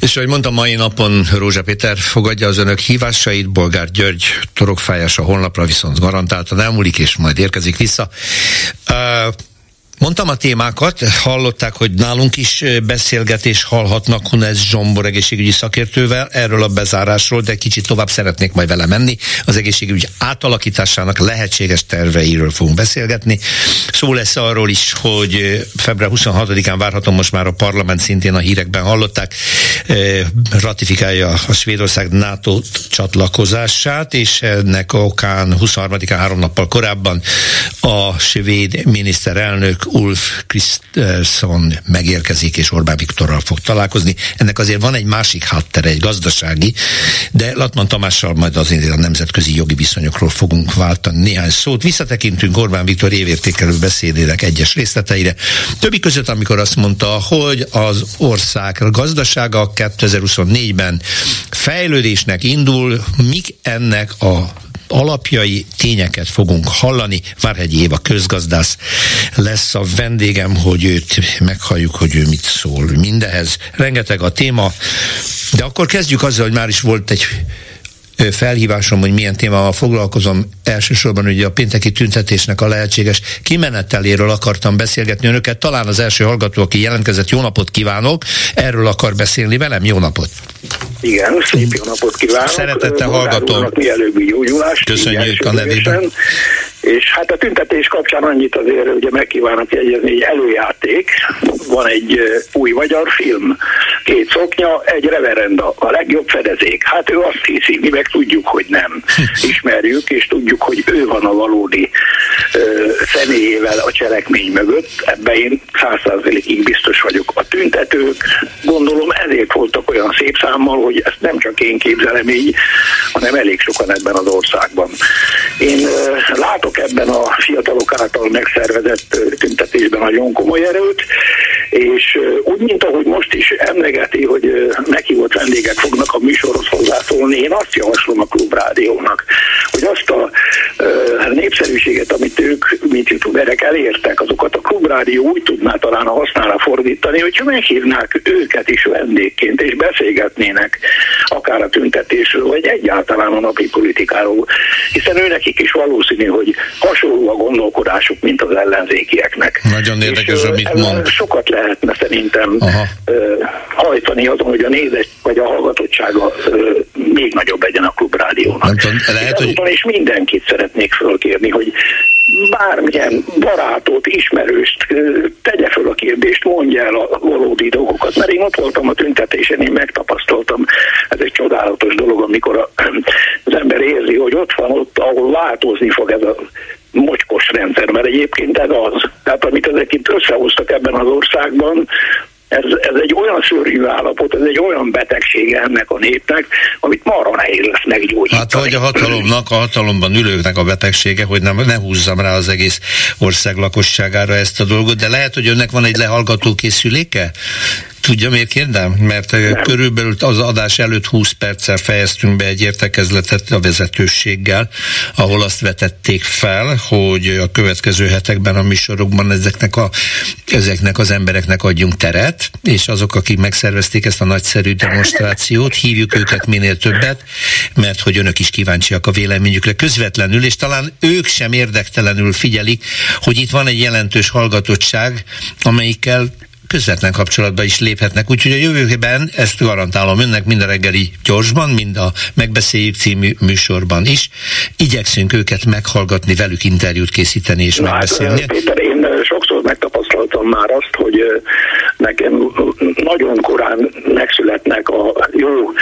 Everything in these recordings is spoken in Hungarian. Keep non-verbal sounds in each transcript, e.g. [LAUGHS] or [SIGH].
És ahogy mondtam, mai napon Rózsa Péter fogadja az önök hívásait, Bolgár György torokfájás a honlapra viszont garantáltan elmúlik, és majd érkezik vissza. Uh, Mondtam a témákat, hallották, hogy nálunk is beszélgetés hallhatnak Hunez Zsombor egészségügyi szakértővel erről a bezárásról, de kicsit tovább szeretnék majd vele menni. Az egészségügy átalakításának lehetséges terveiről fogunk beszélgetni. Szó lesz arról is, hogy február 26-án várhatom most már a parlament szintén a hírekben hallották, ratifikálja a Svédország NATO csatlakozását, és ennek okán 23-án három nappal korábban a svéd miniszterelnök Ulf Kristersson megérkezik, és Orbán Viktorral fog találkozni. Ennek azért van egy másik háttere, egy gazdasági, de Latman Tamással majd azért a nemzetközi jogi viszonyokról fogunk váltani néhány szót. Visszatekintünk Orbán Viktor évértékelő beszédének egyes részleteire. Többi között, amikor azt mondta, hogy az ország gazdasága 2024-ben fejlődésnek indul, mik ennek a alapjai tényeket fogunk hallani. egy Éva közgazdász lesz a vendégem, hogy őt meghalljuk, hogy ő mit szól mindehez. Rengeteg a téma, de akkor kezdjük azzal, hogy már is volt egy felhívásom, hogy milyen témával foglalkozom. Elsősorban ugye a pénteki tüntetésnek a lehetséges kimeneteléről akartam beszélgetni önöket. Talán az első hallgató, aki jelentkezett, jó napot kívánok, erről akar beszélni velem, jó napot! Igen, szép jó napot kívánok! Szeretettel hallgatom! Mielőbbi jógyulást! Köszönjük a nevében! És hát a tüntetés kapcsán annyit azért ugye megkívánok jegyezni, hogy előjáték, van egy új magyar film, két szoknya, egy reverenda, a legjobb fedezék. Hát ő azt hiszi, mi meg tudjuk, hogy nem. Ismerjük, és tudjuk, hogy ő van a valódi ö, személyével a cselekmény mögött. Ebben én százszázalékig biztos vagyok. A tüntetők gondolom ezért voltak olyan szép számmal, hogy ezt nem csak én képzelem így, hanem elég sokan ebben az országban. Én látok ebben a fiatalok által megszervezett tüntetésben nagyon komoly erőt, és úgy, mint ahogy most is emlegeti, hogy meghívott vendégek fognak a műsorhoz hozzászólni, én azt javaslom a klubrádiónak, hogy azt a népszerűséget, amit ők, mint youtuberek elértek, azokat a klubrádió úgy tudná talán a hasznára fordítani, hogyha meghívnák őket is vendégként, és beszélgetnének akár a tüntetésről, vagy egyáltalán a napi politikáról, hiszen őnekik is valószínű, hogy hasonló a gondolkodásuk, mint az ellenzékieknek. Nagyon érdekes, és, amit mond. Sokat lehetne szerintem Aha. hajtani azon, hogy a nézet vagy a hallgatottsága még nagyobb legyen a klubrádiónak. Nem tudom, lehet, hogy... És mindenkit szeretnék fölkérni, hogy bármilyen barátot, ismerőst tegye föl a kérdést, mondja el a valódi dolgokat. Mert én ott voltam a tüntetésen, én megtapasztaltam, ez egy csodálatos dolog, amikor az ember érzi, hogy ott van ott, ahol változni fog ez a mocskos rendszer, mert egyébként ez az. Tehát amit ezek itt összehoztak ebben az országban, ez, ez egy olyan szörnyű állapot, ez egy olyan betegsége ennek a népnek, amit marra nehéz lesz meggyógyítani. Hát vagy a hatalomnak, a hatalomban ülőknek a betegsége, hogy nem, ne húzzam rá az egész ország lakosságára ezt a dolgot, de lehet, hogy önnek van egy lehallgató készüléke? Tudja, miért kérdem? Mert Nem. körülbelül az adás előtt 20 perccel fejeztünk be egy értekezletet a vezetőséggel, ahol azt vetették fel, hogy a következő hetekben a műsorokban ezeknek, a, ezeknek az embereknek adjunk teret, és azok, akik megszervezték ezt a nagyszerű demonstrációt, hívjuk őket minél többet, mert hogy önök is kíváncsiak a véleményükre közvetlenül, és talán ők sem érdektelenül figyelik, hogy itt van egy jelentős hallgatottság, amelyikkel közvetlen kapcsolatba is léphetnek. Úgyhogy a jövőben ezt garantálom önnek mind a reggeli gyorsban, mind a Megbeszéljük című műsorban is. Igyekszünk őket meghallgatni, velük interjút készíteni és Na, megbeszélni. Hát, Péter, én sokszor megtapasztaltam már azt, hogy nekem nagyon korán megszületnek a jó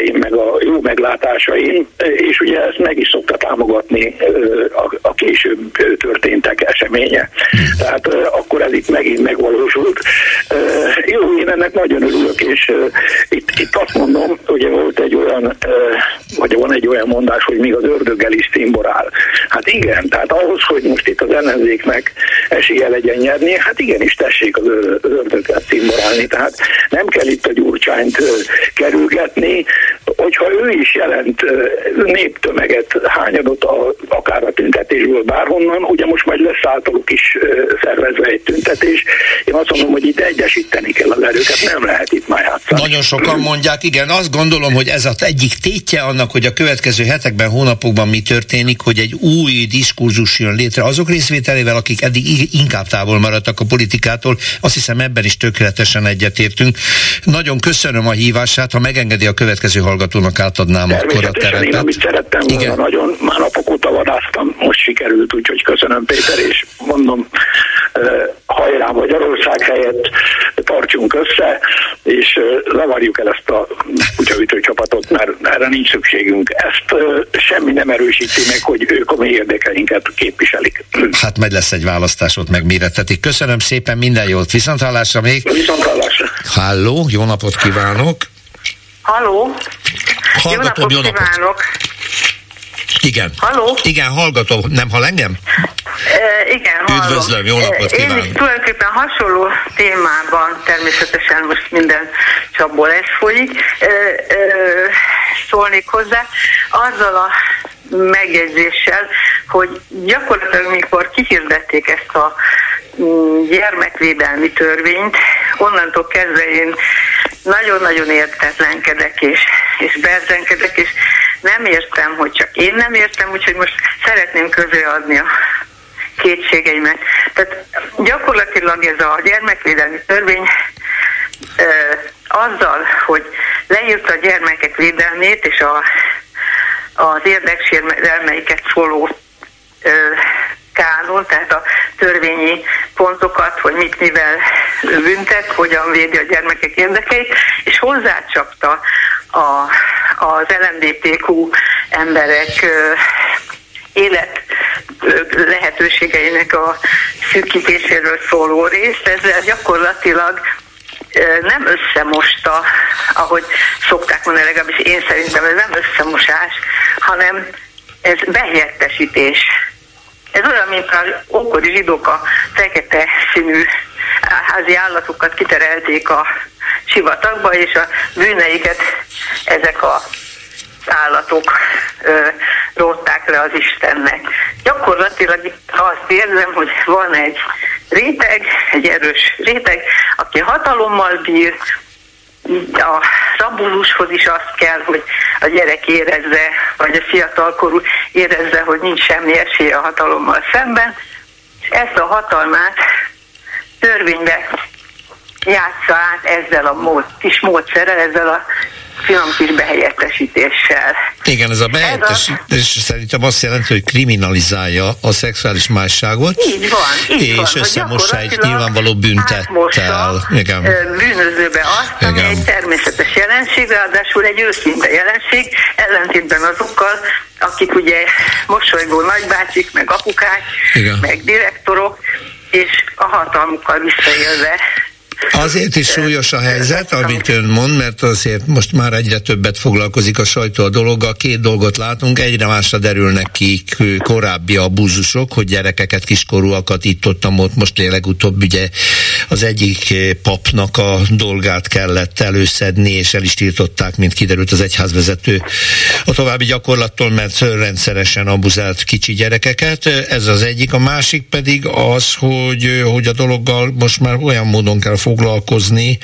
érveim, meg a jó meglátásaim, és ugye ezt meg is szokta támogatni a, később történtek eseménye. Tehát akkor ez itt megint megvalósult. Jó, én ennek nagyon örülök, és itt, itt azt mondom, hogy volt egy olyan, vagy van egy olyan mondás, hogy még az ördöggel is cimborál. Hát igen, tehát ahhoz, hogy most itt az ellenzéknek esélye legyen nyerni, hát igenis tessék az ördöglet szimborálni. Tehát nem kell itt a gyurcsányt kerülgetni, hogyha ő is jelent néptömeget, hányadot a, akár a tüntetésből bárhonnan, ugye most majd lesz általuk is szervezve egy tüntetés. Én azt mondom, hogy itt egyesíteni kell az erőket, nem lehet itt már játszani. Nagyon sokan mondják, igen, azt gondolom, hogy ez az egyik tétje annak, hogy a következő hetekben, hónapokban mi történik, hogy egy új diskurzus jön létre azok részvételével, akik eddig inkább távol maradtak a politikától. Azt hiszem ebben is tökéletesen egyetértünk. Nagyon köszönöm a hívását, ha megengedi a következő hallgatónak átadnám akkor a terepet. Én, amit szerettem volna, Igen. nagyon, már napok óta vadáztam, most sikerült, úgyhogy köszönöm Péter, és mondom, hajrá Magyarország helyett tartsunk össze, és zavarjuk el ezt a kutyaütő csapatot, mert erre nincs szükségünk. Ezt semmi nem erősíti meg, hogy ők a mi érdekeinket képviselik. Hát majd lesz egy választás, ott megmérettetik. Köszönöm szépen, minden jót. Viszonthallásra még. Viszonthallásra. Halló, jó napot kívánok. Halló. Hallgatom, jó napot, jó napot. Igen. Halló? Igen, hallgatom. Nem hall engem? E, igen, hallom. Üdvözlöm, jó napot kívánok. Én is tulajdonképpen hasonló témában, természetesen most minden csapból ez folyik, e, e, szólnék hozzá, azzal a megjegyzéssel, hogy gyakorlatilag mikor kihirdették ezt a mm, gyermekvédelmi törvényt, onnantól kezdve én nagyon-nagyon értetlenkedek és, és berzenkedek, és nem értem, hogy csak én nem értem, úgyhogy most szeretném közreadni a kétségeimet. Tehát gyakorlatilag ez a gyermekvédelmi törvény ö, azzal, hogy leírta a gyermekek védelmét és a, az érdeksérelmeiket szóló ö, kánon, tehát a törvényi pontokat, hogy mit mivel büntet, hogyan védi a gyermekek érdekeit, és hozzácsapta a, az LMBTQ emberek élet lehetőségeinek a szűkítéséről szóló részt, ezzel gyakorlatilag nem összemosta, ahogy szokták mondani, legalábbis én szerintem ez nem összemosás, hanem ez behelyettesítés. Ez olyan, mint az ókori zsidók a fekete színű házi állatokat kiterelték a sivatagba, és a bűneiket ezek a állatok ö, rótták le az Istennek. Gyakorlatilag itt azt érzem, hogy van egy réteg, egy erős réteg, aki hatalommal bír, a szabulushoz is azt kell, hogy a gyerek érezze, vagy a fiatalkorú érezze, hogy nincs semmi esélye a hatalommal szemben, és ezt a hatalmát törvénybe játsza át ezzel a mód, kis módszerrel, ezzel a finom kis behelyettesítéssel. Igen, ez a behelyettesítés a... szerintem azt jelenti, hogy kriminalizálja a szexuális másságot. Így van, így és van. És összemossa egy nyilvánvaló büntettel. Igen. Bűnözőbe azt, Igen. ami egy természetes jelenség, ráadásul egy őszinte jelenség, ellentétben azokkal, akik ugye mosolygó nagybácsik, meg apukák, Igen. meg direktorok, és a hatalmukkal visszaélve Azért is súlyos a helyzet, amit ön mond, mert azért most már egyre többet foglalkozik a sajtó a dologgal. Két dolgot látunk, egyre másra derülnek ki korábbi abúzusok, hogy gyerekeket, kiskorúakat itt ott, ott most legutóbb ugye az egyik papnak a dolgát kellett előszedni, és el is tiltották, mint kiderült az egyházvezető a további gyakorlattól, mert rendszeresen abuzált kicsi gyerekeket. Ez az egyik. A másik pedig az, hogy, hogy a dologgal most már olyan módon kell foglalkozni,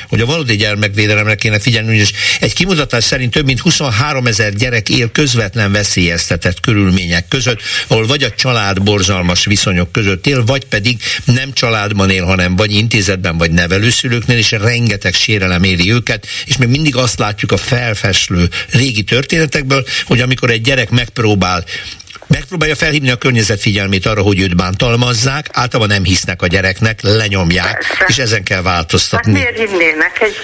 hogy a valódi gyermekvédelemre kéne figyelni, és egy kimutatás szerint több mint 23 ezer gyerek él közvetlen veszélyeztetett körülmények között, ahol vagy a család borzalmas viszonyok között él, vagy pedig nem családban él, hanem vagy intézetben, vagy nevelőszülőknél, és rengeteg sérelem éri őket, és még mindig azt látjuk a felfeslő régi történetekből, hogy amikor egy gyerek megpróbál megpróbálja felhívni a környezet figyelmét arra, hogy őt bántalmazzák, általában nem hisznek a gyereknek, lenyomják, Persze. és ezen kell változtatni. Hát miért hinnének egy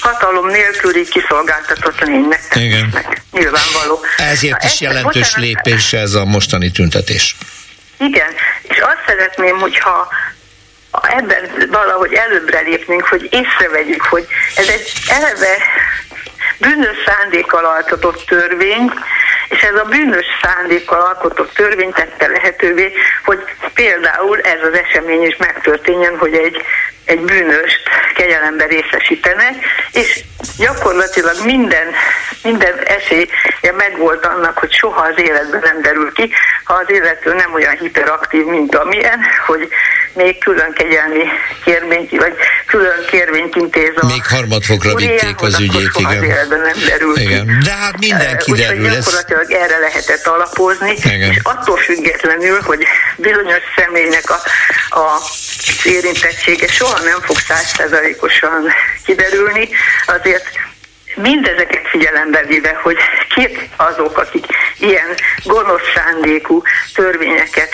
hatalom nélküli kiszolgáltatott lénynek? Igen. Nyilvánvaló. Ezért Na, is jelentős bocsánat, lépés ez a mostani tüntetés. Igen, és azt szeretném, hogyha ebben valahogy előbbre lépnénk, hogy észrevegyük, hogy ez egy eleve bűnös szándékkal altatott törvény, És ez a bűnös szándékkal alkotott törvény tette lehetővé, hogy például ez az esemény is megtörténjen, hogy egy egy bűnöst kegyelembe részesítenek, és gyakorlatilag minden, minden esélye megvolt annak, hogy soha az életben nem derül ki, ha az illető nem olyan hiperaktív, mint amilyen, hogy még külön kegyelmi kérvényt, vagy külön kérvényt intéz a Még harmadfokra vitték az ügyét, igen. Az életben nem derül igen. ki. De hát minden kiderül. Úgyhogy gyakorlatilag erre lehetett alapozni, igen. és attól függetlenül, hogy bizonyos személynek a, a érintettsége soha nem fog százszerzalékosan kiderülni, azért mindezeket figyelembe véve, hogy kik azok, akik ilyen gonosz szándékú törvényeket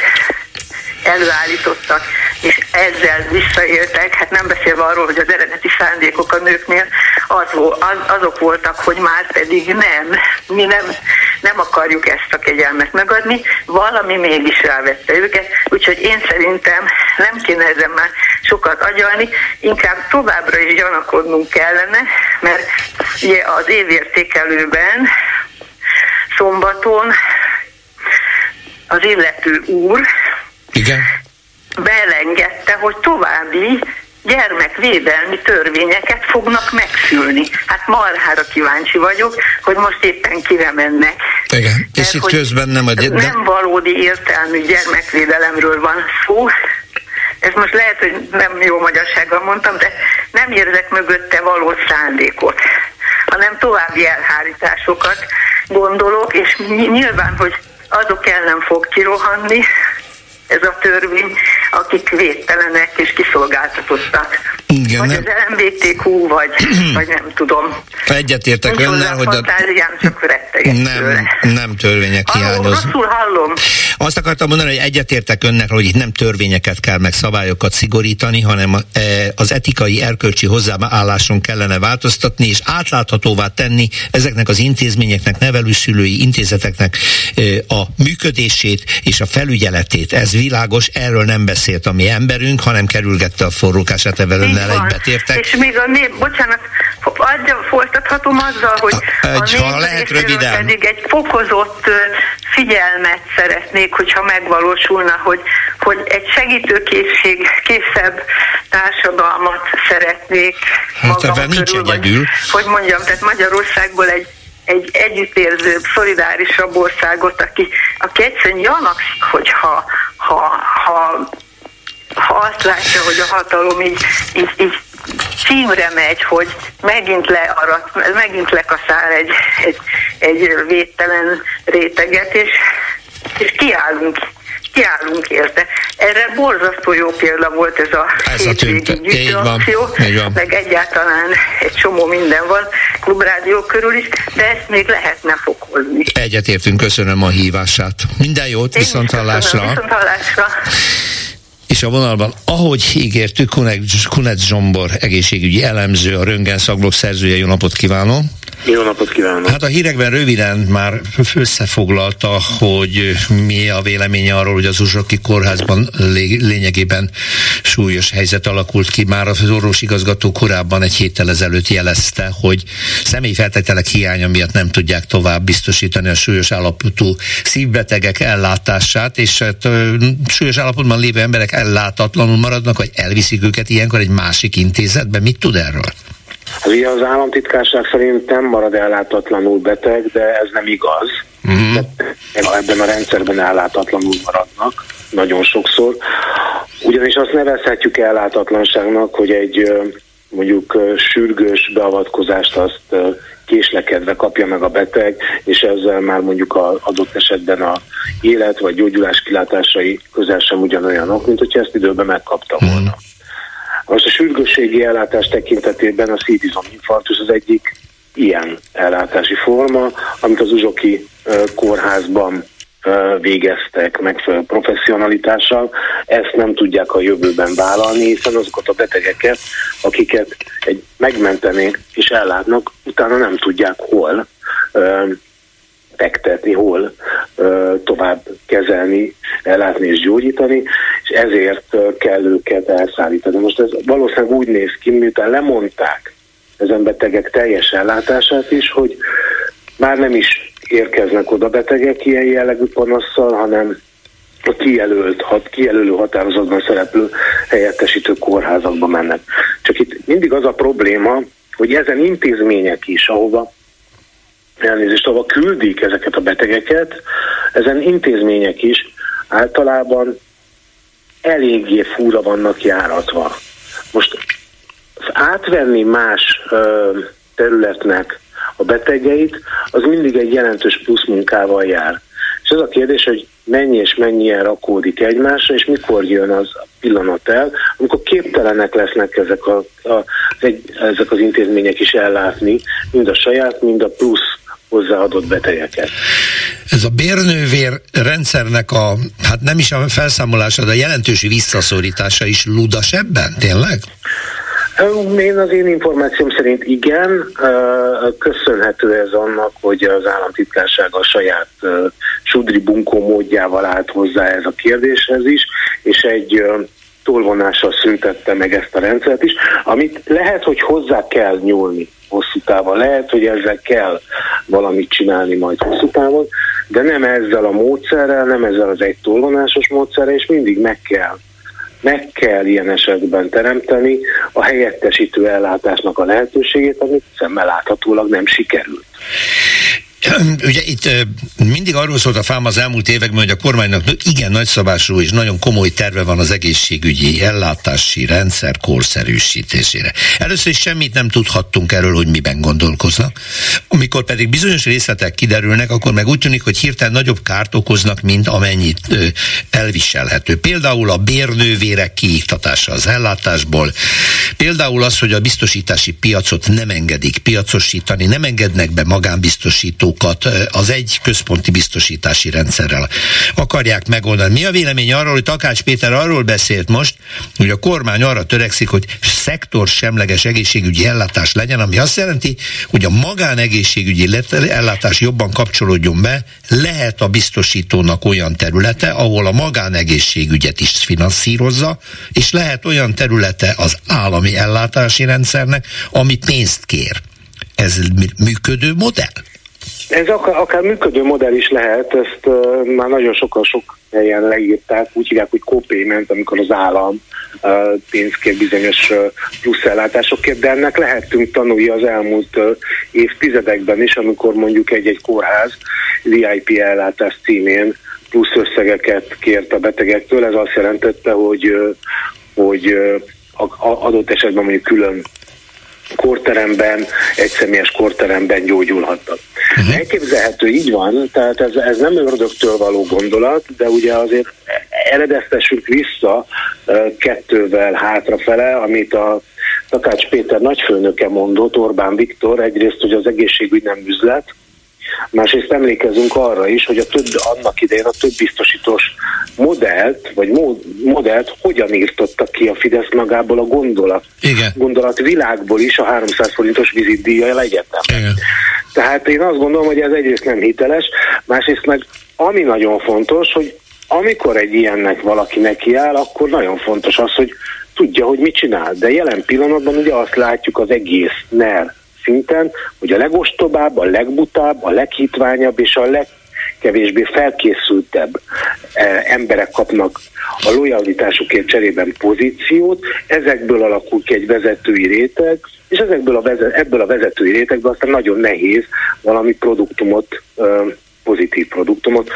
előállítottak, és ezzel visszaéltek, hát nem beszélve arról, hogy az eredeti szándékok a nőknél az, az, azok voltak, hogy már pedig nem, mi nem, nem akarjuk ezt a kegyelmet megadni, valami mégis rávette őket, úgyhogy én szerintem nem kéne ezen már sokat agyalni, inkább továbbra is gyanakodnunk kellene, mert ugye az évértékelőben szombaton az illető úr Igen. belengedte, hogy további gyermekvédelmi törvényeket fognak megszülni. Hát marhára kíváncsi vagyok, hogy most éppen kire mennek. Igen, és Mert, itt közben nem a... Nem valódi értelmű gyermekvédelemről van szó, ez most lehet, hogy nem jó magyarsággal mondtam, de nem érzek mögötte való szándékot, hanem további elhárításokat gondolok, és nyilván, hogy azok ellen fog kirohanni, ez a törvény, akik védtelenek és kiszolgáltatottak. Igen, vagy nem. az LMBTQ, vagy, [CLEARS THROAT] vagy nem tudom. Egyetértek önnel, hogy a... csak nem, nem törvények hiányoznak. Rosszul hallom. Azt akartam mondani, hogy egyetértek önnek, hogy itt nem törvényeket kell meg szabályokat szigorítani, hanem e, az etikai, erkölcsi hozzáálláson kellene változtatni, és átláthatóvá tenni ezeknek az intézményeknek, nevelőszülői intézeteknek e, a működését és a felügyeletét. Ez világos, erről nem beszélt a mi emberünk, hanem kerülgette a forrókását evel önnel egybetértek. És még a nép, bocsánat, adja, folytathatom azzal, hogy a, egy, a ha lehet röviden. pedig egy fokozott figyelmet szeretnék, hogyha megvalósulna, hogy, hogy egy segítőkészség, készebb társadalmat szeretnék hát magam nincs körül, egyedül. Vagy, hogy mondjam, tehát Magyarországból egy egy együttérzőbb, szolidárisabb országot, aki, aki egyszerűen gyanakszik, hogy ha, ha, ha, ha azt látja, hogy a hatalom így, így, így címre megy, hogy megint learat, megint lekaszál egy, egy, egy védtelen réteget, és, és kiállunk kiállunk érte. Erre borzasztó jó példa volt ez a ez hétvégi akció, meg egyáltalán egy csomó minden van klubrádió körül is, de ezt még lehetne fokozni. Egyetértünk, köszönöm a hívását. Minden jót, viszont hallásra. Viszont hallásra. És a vonalban, ahogy ígértük, Kunec Zsombor egészségügyi elemző, a Röngen szaklok szerzője, jó napot kívánom! Jó napot kívánok! Hát a hírekben röviden már összefoglalta, hogy mi a véleménye arról, hogy az Uzsoki kórházban lényegében súlyos helyzet alakult ki. Már az orvosigazgató korábban egy héttel ezelőtt jelezte, hogy személyfeltételek hiánya miatt nem tudják tovább biztosítani a súlyos állapotú szívbetegek ellátását, és hát, súlyos állapotban lévő emberek ellátatlanul maradnak, vagy elviszik őket ilyenkor egy másik intézetbe. Mit tud erről? Ugye az államtitkárság szerint nem marad ellátatlanul beteg, de ez nem igaz. Uh-huh. Ebben a rendszerben ellátatlanul maradnak nagyon sokszor. Ugyanis azt nevezhetjük ellátatlanságnak, hogy egy mondjuk sürgős beavatkozást azt késlekedve kapja meg a beteg, és ezzel már mondjuk az adott esetben a élet vagy gyógyulás kilátásai közel sem ugyanolyanok, mint hogyha ezt időben megkapta volna. Uh-huh. Most a sürgősségi ellátás tekintetében a szívizominfarktus az egyik ilyen ellátási forma, amit az Uzsoki kórházban végeztek megfelelő professzionalitással, ezt nem tudják a jövőben vállalni, hiszen azokat a betegeket, akiket egy megmentenék és ellátnak, utána nem tudják hol fektetni, hol tovább kezelni, ellátni és gyógyítani, és ezért kell őket elszállítani. Most ez valószínűleg úgy néz ki, miután lemondták ezen betegek teljes ellátását is, hogy már nem is érkeznek oda betegek ilyen jellegű panasszal, hanem a kijelölt, hat, kijelölő határozatban szereplő helyettesítő kórházakba mennek. Csak itt mindig az a probléma, hogy ezen intézmények is, ahova elnézést, ahova küldik ezeket a betegeket, ezen intézmények is általában eléggé fúra vannak járatva. Most átvenni más ö, területnek a betegeit, az mindig egy jelentős plusz munkával jár. És az a kérdés, hogy mennyi és mennyien rakódik egymásra, és mikor jön az pillanat el, amikor képtelenek lesznek ezek, a, a, egy, ezek az intézmények is ellátni, mind a saját, mind a plusz hozzáadott betegeket. Ez a bérnővér rendszernek a, hát nem is a felszámolása, de a jelentős visszaszorítása is ludas ebben, tényleg? Én az én információm szerint igen, köszönhető ez annak, hogy az államtitkárság a saját sudri bunkó módjával állt hozzá ez a kérdéshez is, és egy tolvonással szüntette meg ezt a rendszert is, amit lehet, hogy hozzá kell nyúlni hosszú távon, lehet, hogy ezzel kell valamit csinálni majd hosszú távon, de nem ezzel a módszerrel, nem ezzel az egy tolvonásos módszerrel, és mindig meg kell meg kell ilyen esetben teremteni a helyettesítő ellátásnak a lehetőségét, amit szemmel láthatólag nem sikerült. [CLEARS THROAT] Ugye itt mindig arról szólt a fám az elmúlt években, hogy a kormánynak igen nagyszabású és nagyon komoly terve van az egészségügyi ellátási rendszer korszerűsítésére. Először is semmit nem tudhattunk erről, hogy miben gondolkoznak. Amikor pedig bizonyos részletek kiderülnek, akkor meg úgy tűnik, hogy hirtelen nagyobb kárt okoznak, mint amennyit elviselhető. Például a bérnővérek kiiktatása az ellátásból, például az, hogy a biztosítási piacot nem engedik piacosítani, nem engednek be magánbiztosító adókat az egy központi biztosítási rendszerrel akarják megoldani. Mi a vélemény arról, hogy Takács Péter arról beszélt most, hogy a kormány arra törekszik, hogy szektor semleges egészségügyi ellátás legyen, ami azt jelenti, hogy a magánegészségügyi ellátás jobban kapcsolódjon be, lehet a biztosítónak olyan területe, ahol a magánegészségügyet is finanszírozza, és lehet olyan területe az állami ellátási rendszernek, ami pénzt kér. Ez működő modell? Ez akár, akár működő modell is lehet, ezt uh, már nagyon sokan sok helyen leírták, úgy hívják, hogy co-payment, amikor az állam uh, pénzt bizonyos uh, plusz ellátásokért, de ennek lehetünk tanulni az elmúlt uh, évtizedekben is, amikor mondjuk egy-egy kórház VIP ellátás címén plusz összegeket kért a betegektől, ez azt jelentette, hogy, hogy adott esetben mondjuk külön korteremben, egyszemélyes korteremben gyógyulhattak. Uh-huh. Elképzelhető, így van, tehát ez, ez nem ördögtől való gondolat, de ugye azért eredeztessünk vissza kettővel hátrafele, amit a Takács Péter nagyfőnöke mondott, Orbán Viktor, egyrészt, hogy az egészségügy nem üzlet, Másrészt emlékezünk arra is, hogy a több, annak idején a több biztosítós modellt, vagy modellt hogyan írtotta ki a Fidesz magából a gondolat. Igen. Gondolat világból is a 300 forintos vizitdíja egyetem. Igen. Tehát én azt gondolom, hogy ez egyrészt nem hiteles, másrészt meg ami nagyon fontos, hogy amikor egy ilyennek valaki nekiáll, akkor nagyon fontos az, hogy tudja, hogy mit csinál. De jelen pillanatban ugye azt látjuk az egész NER szinten, hogy a legostobább, a legbutább, a leghitványabb és a legkevésbé felkészültebb eh, emberek kapnak a lojalitásukért cserében pozíciót, ezekből alakul ki egy vezetői réteg, és ezekből a vezet, ebből a vezetői rétegből aztán nagyon nehéz valami produktumot pozitív produktumot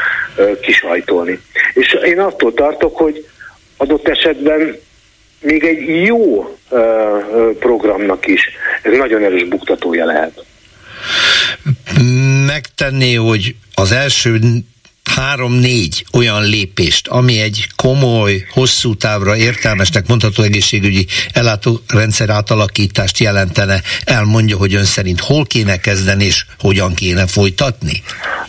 kisajtolni. És én attól tartok, hogy adott esetben még egy jó programnak is ez nagyon erős buktatója lehet. Megtenné, hogy az első három-négy olyan lépést, ami egy komoly, hosszú távra értelmesnek mondható egészségügyi ellátórendszer átalakítást jelentene, elmondja, hogy ön szerint hol kéne kezdeni és hogyan kéne folytatni?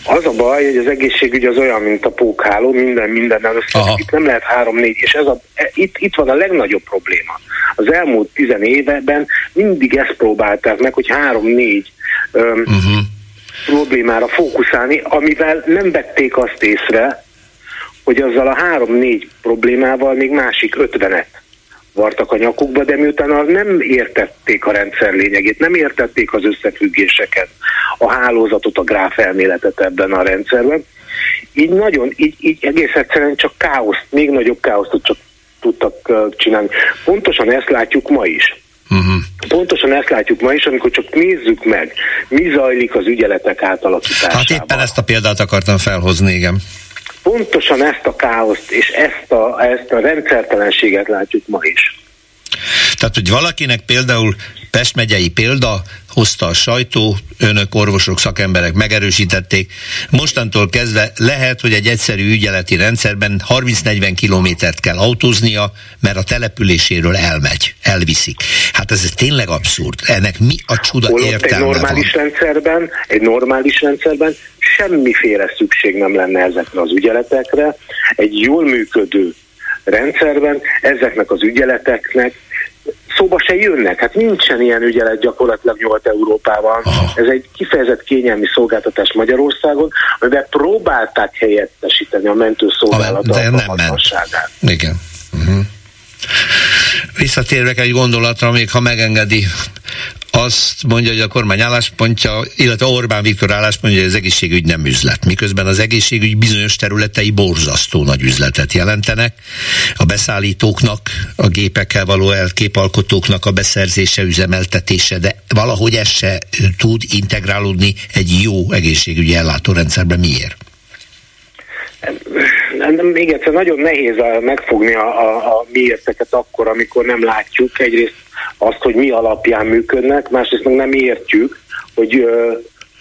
Az a baj, hogy az egészségügy az olyan, mint a pókháló, minden minden össze. Itt nem lehet három-négy, és ez a, e, itt, itt van a legnagyobb probléma. Az elmúlt tizen éveben mindig ezt próbálták meg, hogy három-négy uh-huh problémára fókuszálni, amivel nem vették azt észre, hogy azzal a három-négy problémával még másik ötvenet vartak a nyakukba, de miután nem értették a rendszer lényegét, nem értették az összefüggéseket, a hálózatot, a gráf elméletet ebben a rendszerben. Így nagyon, így, így egész egyszerűen csak káoszt, még nagyobb káoszt csak tudtak csinálni. Pontosan ezt látjuk ma is. Uh-huh. Pontosan ezt látjuk ma is, amikor csak nézzük meg, mi zajlik az ügyeletek átalakításában. Hát éppen ezt a példát akartam felhozni, igen. Pontosan ezt a káoszt és ezt a, ezt a rendszertelenséget látjuk ma is. Tehát, hogy valakinek például Pest megyei példa, hozta a sajtó, önök, orvosok, szakemberek megerősítették. Mostantól kezdve lehet, hogy egy egyszerű ügyeleti rendszerben 30-40 kilométert kell autóznia, mert a településéről elmegy, elviszik. Hát ez tényleg abszurd. Ennek mi a csuda Holott értelme egy normális van? rendszerben, egy normális rendszerben semmiféle szükség nem lenne ezekre az ügyeletekre. Egy jól működő rendszerben ezeknek az ügyeleteknek szóba se jönnek. Hát nincsen ilyen ügyelet gyakorlatilag Nyugat-Európában. Ez egy kifejezett kényelmi szolgáltatás Magyarországon, amiben próbálták helyettesíteni a mentőszolgálat De nem ment. Igen. Uh-huh. Visszatérve egy gondolatra, még ha megengedi, azt mondja, hogy a kormány álláspontja, illetve Orbán Viktor álláspontja, hogy az egészségügy nem üzlet. Miközben az egészségügy bizonyos területei borzasztó nagy üzletet jelentenek. A beszállítóknak, a gépekkel való elképalkotóknak a beszerzése, üzemeltetése, de valahogy ez se tud integrálódni egy jó egészségügyi ellátórendszerbe. Miért? Még egyszer nagyon nehéz megfogni a, a, a miérteket akkor, amikor nem látjuk. Egyrészt azt, hogy mi alapján működnek, másrészt meg nem értjük, hogy,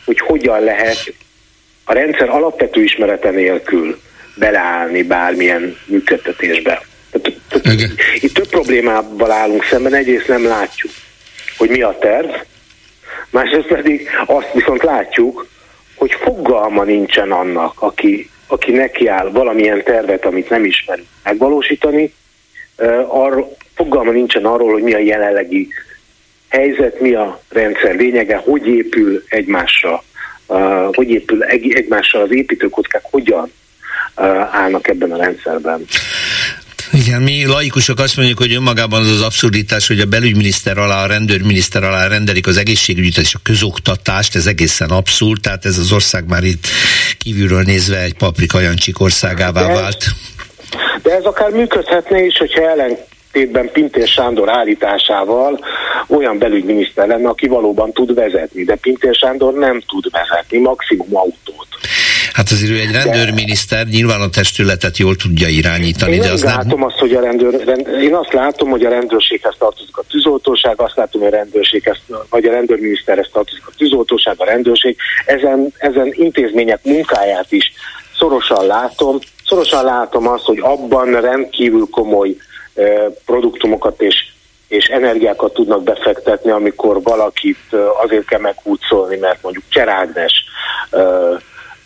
hogy hogyan lehet a rendszer alapvető ismerete nélkül beleállni bármilyen működtetésbe. Okay. Itt több problémával állunk szemben, egyrészt nem látjuk, hogy mi a terv, másrészt pedig azt viszont látjuk, hogy fogalma nincsen annak, aki, aki nekiáll valamilyen tervet, amit nem ismer megvalósítani, arról, fogalma nincsen arról, hogy mi a jelenlegi helyzet, mi a rendszer lényege, hogy épül egymásra, hogy épül egy, egymással az építőkockák, hogyan állnak ebben a rendszerben. Igen, mi laikusok azt mondjuk, hogy önmagában az az abszurditás, hogy a belügyminiszter alá, a rendőrminiszter alá rendelik az egészségügyet és a közoktatást, ez egészen abszurd, tehát ez az ország már itt kívülről nézve egy paprika jancsik országává de vált. De ez akár működhetne is, hogyha ellentétben Pintér Sándor állításával olyan belügyminiszter lenne, aki valóban tud vezetni, de Pintér Sándor nem tud vezetni, maximum autót. Hát azért ő egy rendőrminiszter, nyilván a testületet jól tudja irányítani, én de az látom nem... azt, hogy a rendőr, rend, én azt látom, hogy a rendőrséghez tartozik a tűzoltóság, azt látom, hogy a rendőrséghez, vagy a rendőrminiszterhez tartozik a tűzoltóság, a rendőrség. Ezen, ezen intézmények munkáját is szorosan látom. Szorosan látom azt, hogy abban rendkívül komoly produktumokat és, és energiákat tudnak befektetni, amikor valakit azért kell meghúzolni, mert mondjuk Cserágnes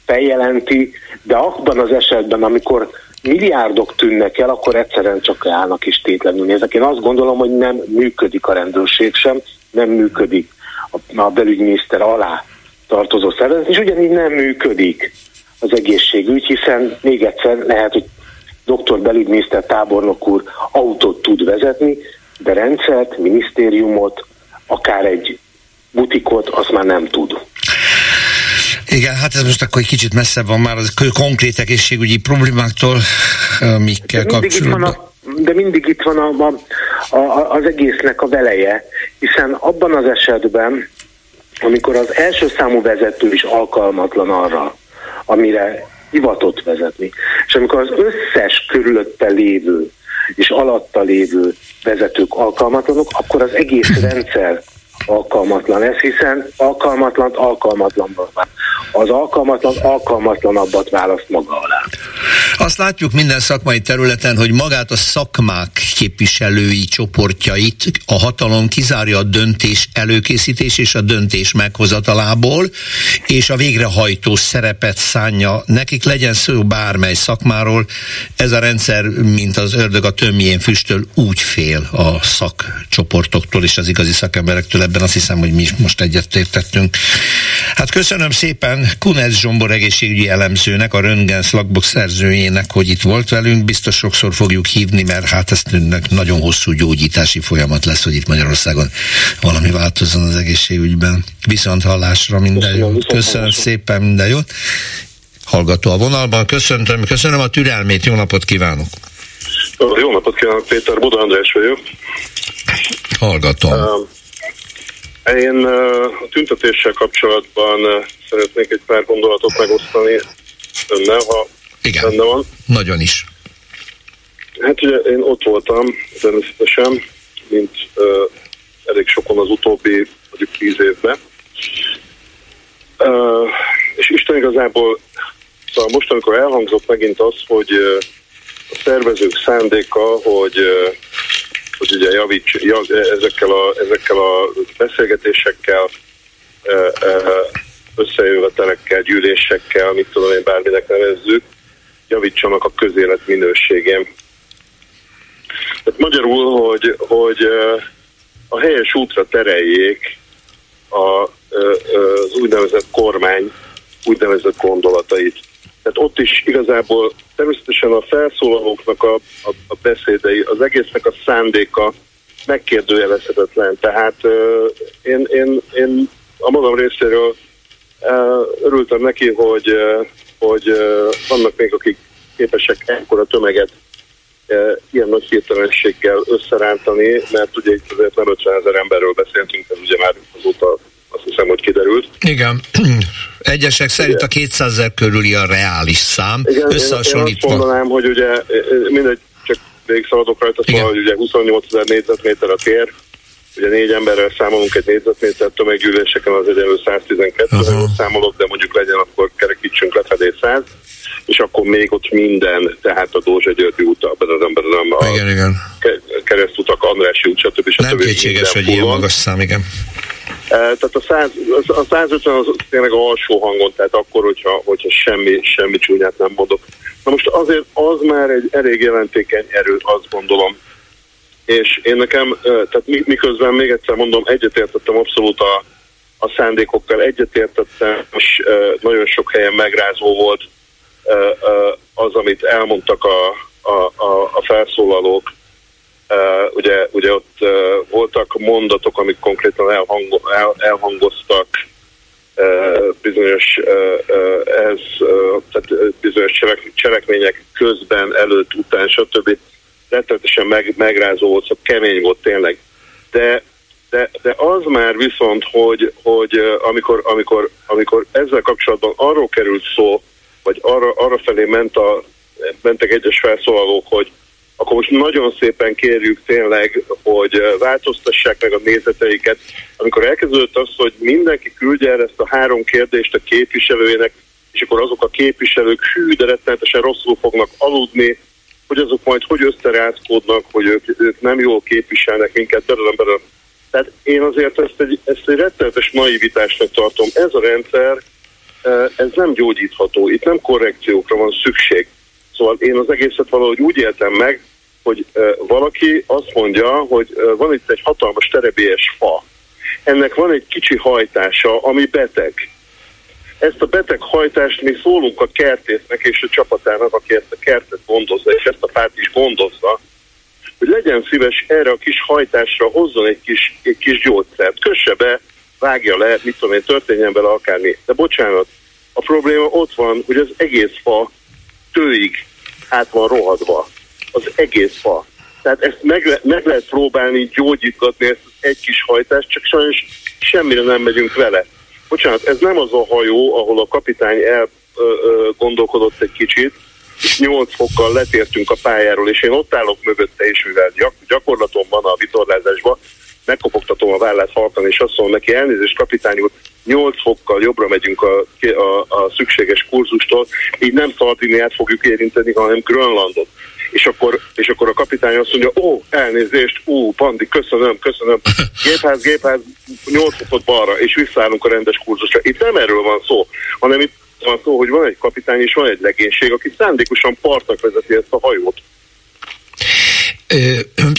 feljelenti, de abban az esetben, amikor milliárdok tűnnek el, akkor egyszerűen csak állnak is tétlenül nézek. Én azt gondolom, hogy nem működik a rendőrség sem, nem működik a, a belügyminiszter alá tartozó szervezet, és ugyanígy nem működik az egészségügy, hiszen még egyszer lehet, hogy doktor belügyminiszter tábornok úr autót tud vezetni, de rendszert, minisztériumot, akár egy butikot, azt már nem tud. Igen, hát ez most akkor egy kicsit messzebb van már az konkrét egészségügyi problémáktól, amikkel kapcsolatban. De mindig itt van a, a, a, az egésznek a veleje, hiszen abban az esetben, amikor az első számú vezető is alkalmatlan arra, amire hivatott vezetni. És amikor az összes körülötte lévő és alatta lévő vezetők alkalmatlanok, akkor az egész [CLEARS THROAT] rendszer alkalmatlan ez, hiszen alkalmatlan alkalmatlan van. Az alkalmatlan alkalmatlanabbat választ maga alá. Azt látjuk minden szakmai területen, hogy magát a szakmák képviselői csoportjait a hatalom kizárja a döntés előkészítés és a döntés meghozatalából, és a végrehajtó szerepet szánja nekik, legyen szó bármely szakmáról. Ez a rendszer, mint az ördög a tömjén füstöl, úgy fél a szakcsoportoktól és az igazi szakemberektől. Ebben azt hiszem, hogy mi most egyetértettünk. Hát köszönöm szépen Kunez Zsombor egészségügyi elemzőnek, a Röntgen Slagbox szerzőjének, hogy itt volt velünk. Biztos sokszor fogjuk hívni, mert hát ennek nagyon hosszú gyógyítási folyamat lesz, hogy itt Magyarországon valami változzon az egészségügyben. Viszont hallásra minden jót. Köszönöm szépen, minden jót. Hallgató a vonalban, köszöntöm, köszönöm a türelmét, jó napot kívánok! Jó napot kívánok, Péter, Buda András vagyok. Hallgatom. Uh, én a tüntetéssel kapcsolatban szeretnék egy pár gondolatot megosztani önnel, ha Igen, benne van. nagyon is. Hát ugye én ott voltam természetesen, mint uh, elég sokon az utóbbi mondjuk tíz évben. Uh, és Isten igazából, szóval most, amikor elhangzott megint az, hogy uh, a szervezők szándéka, hogy uh, hogy ugye javíts, jav, ezekkel, a, ezekkel a beszélgetésekkel, összejövetelekkel, gyűlésekkel, mit tudom én bárminek nevezzük, javítsanak a közélet minőségén. Tehát magyarul, hogy, hogy a helyes útra tereljék a, az úgynevezett kormány úgynevezett gondolatait. Tehát ott is igazából természetesen a felszólalóknak a, a, a beszédei, az egésznek a szándéka megkérdőjelezhetetlen. Tehát uh, én, én, én a magam részéről uh, örültem neki, hogy, uh, hogy uh, vannak még, akik képesek ekkora tömeget uh, ilyen nagy hirtelenséggel összerántani, mert ugye itt azért nem 50 ezer emberről beszéltünk, ez ugye már azóta azt hiszem, hogy kiderült. Igen. [CLEARS THROAT] Egyesek szerint Igen. a 200 ezer körüli a reális szám, Igen, összehasonlítva. Én azt mondanám, hogy ugye mindegy, csak végigszaladok rajta, szóval, hogy ugye 28 ezer négyzetméter a tér, ugye négy emberrel számolunk egy négyzetméter tömeggyűléseken, az egyenlő 112 uh-huh. számolok, de mondjuk legyen, akkor kerekítsünk lefelé 100 és akkor még ott minden, tehát a Dózsa Györgyi út, a, a, igen, igen. keresztutak, Andrási út, stb. stb. Nem kétséges, hogy ilyen magas szám, igen. Tehát a, 100, a 150 az tényleg alsó hangon, tehát akkor, hogyha, hogyha semmi, semmi csúnyát nem mondok. Na most azért az már egy elég jelentékeny erő, azt gondolom. És én nekem, tehát miközben még egyszer mondom, egyetértettem abszolút a, a szándékokkal, egyetértettem, és nagyon sok helyen megrázó volt az, amit elmondtak a, a, a, a felszólalók, Uh, ugye, ugye ott uh, voltak mondatok, amik konkrétan elhango, el, elhangoztak uh, bizonyos, ez, uh, tehát bizonyos cselek, cselekmények közben, előtt, után, stb. Rettenetesen meg, megrázó volt, szóval kemény volt tényleg. De, de, de az már viszont, hogy, hogy amikor, amikor, amikor ezzel kapcsolatban arról került szó, vagy arra, arra felé ment a, mentek egyes felszólalók, hogy akkor most nagyon szépen kérjük tényleg, hogy változtassák meg a nézeteiket. Amikor elkezdődött az, hogy mindenki küldje el ezt a három kérdést a képviselőjének, és akkor azok a képviselők hű, de rettenetesen rosszul fognak aludni, hogy azok majd hogy összerázkódnak, hogy ők, ők nem jól képviselnek minket, belőlem belőlem. Tehát én azért ezt egy, ezt egy rettenetes naivitásnak tartom. Ez a rendszer, ez nem gyógyítható, itt nem korrekciókra van szükség. Szóval én az egészet valahogy úgy éltem meg, hogy valaki azt mondja, hogy van itt egy hatalmas terebélyes fa. Ennek van egy kicsi hajtása, ami beteg. Ezt a beteg hajtást mi szólunk a kertésznek és a csapatának, aki ezt a kertet gondozza, és ezt a fát is gondozza, hogy legyen szíves erre a kis hajtásra hozzon egy kis, egy kis gyógyszert, kösse be, vágja le, mit tudom én, történjen vele akármi. De bocsánat, a probléma ott van, hogy az egész fa tőig át van rohadva az egész fa. Tehát ezt meg, le, meg lehet próbálni gyógyítgatni ezt egy kis hajtást, csak sajnos semmire nem megyünk vele. Bocsánat, ez nem az a hajó, ahol a kapitány el ö, ö, gondolkodott egy kicsit, és 8 fokkal letértünk a pályáról, és én ott állok mögötte, és mivel gyak, gyakorlatom van a vitorlázásban, megkopogtatom a vállát halkan, és azt mondom neki, elnézést kapitány úr, 8 fokkal jobbra megyünk a, a, a szükséges kurzustól, így nem Szardiniát fogjuk érinteni, hanem Grönlandot és akkor, és akkor a kapitány azt mondja, ó, elnézést, ú, Pandi, köszönöm, köszönöm, [LAUGHS] gépház, gépház, 8 fokot balra, és visszaállunk a rendes kurzusra. Itt nem erről van szó, hanem itt van szó, hogy van egy kapitány és van egy legénység, aki szándékosan partnak vezeti ezt a hajót.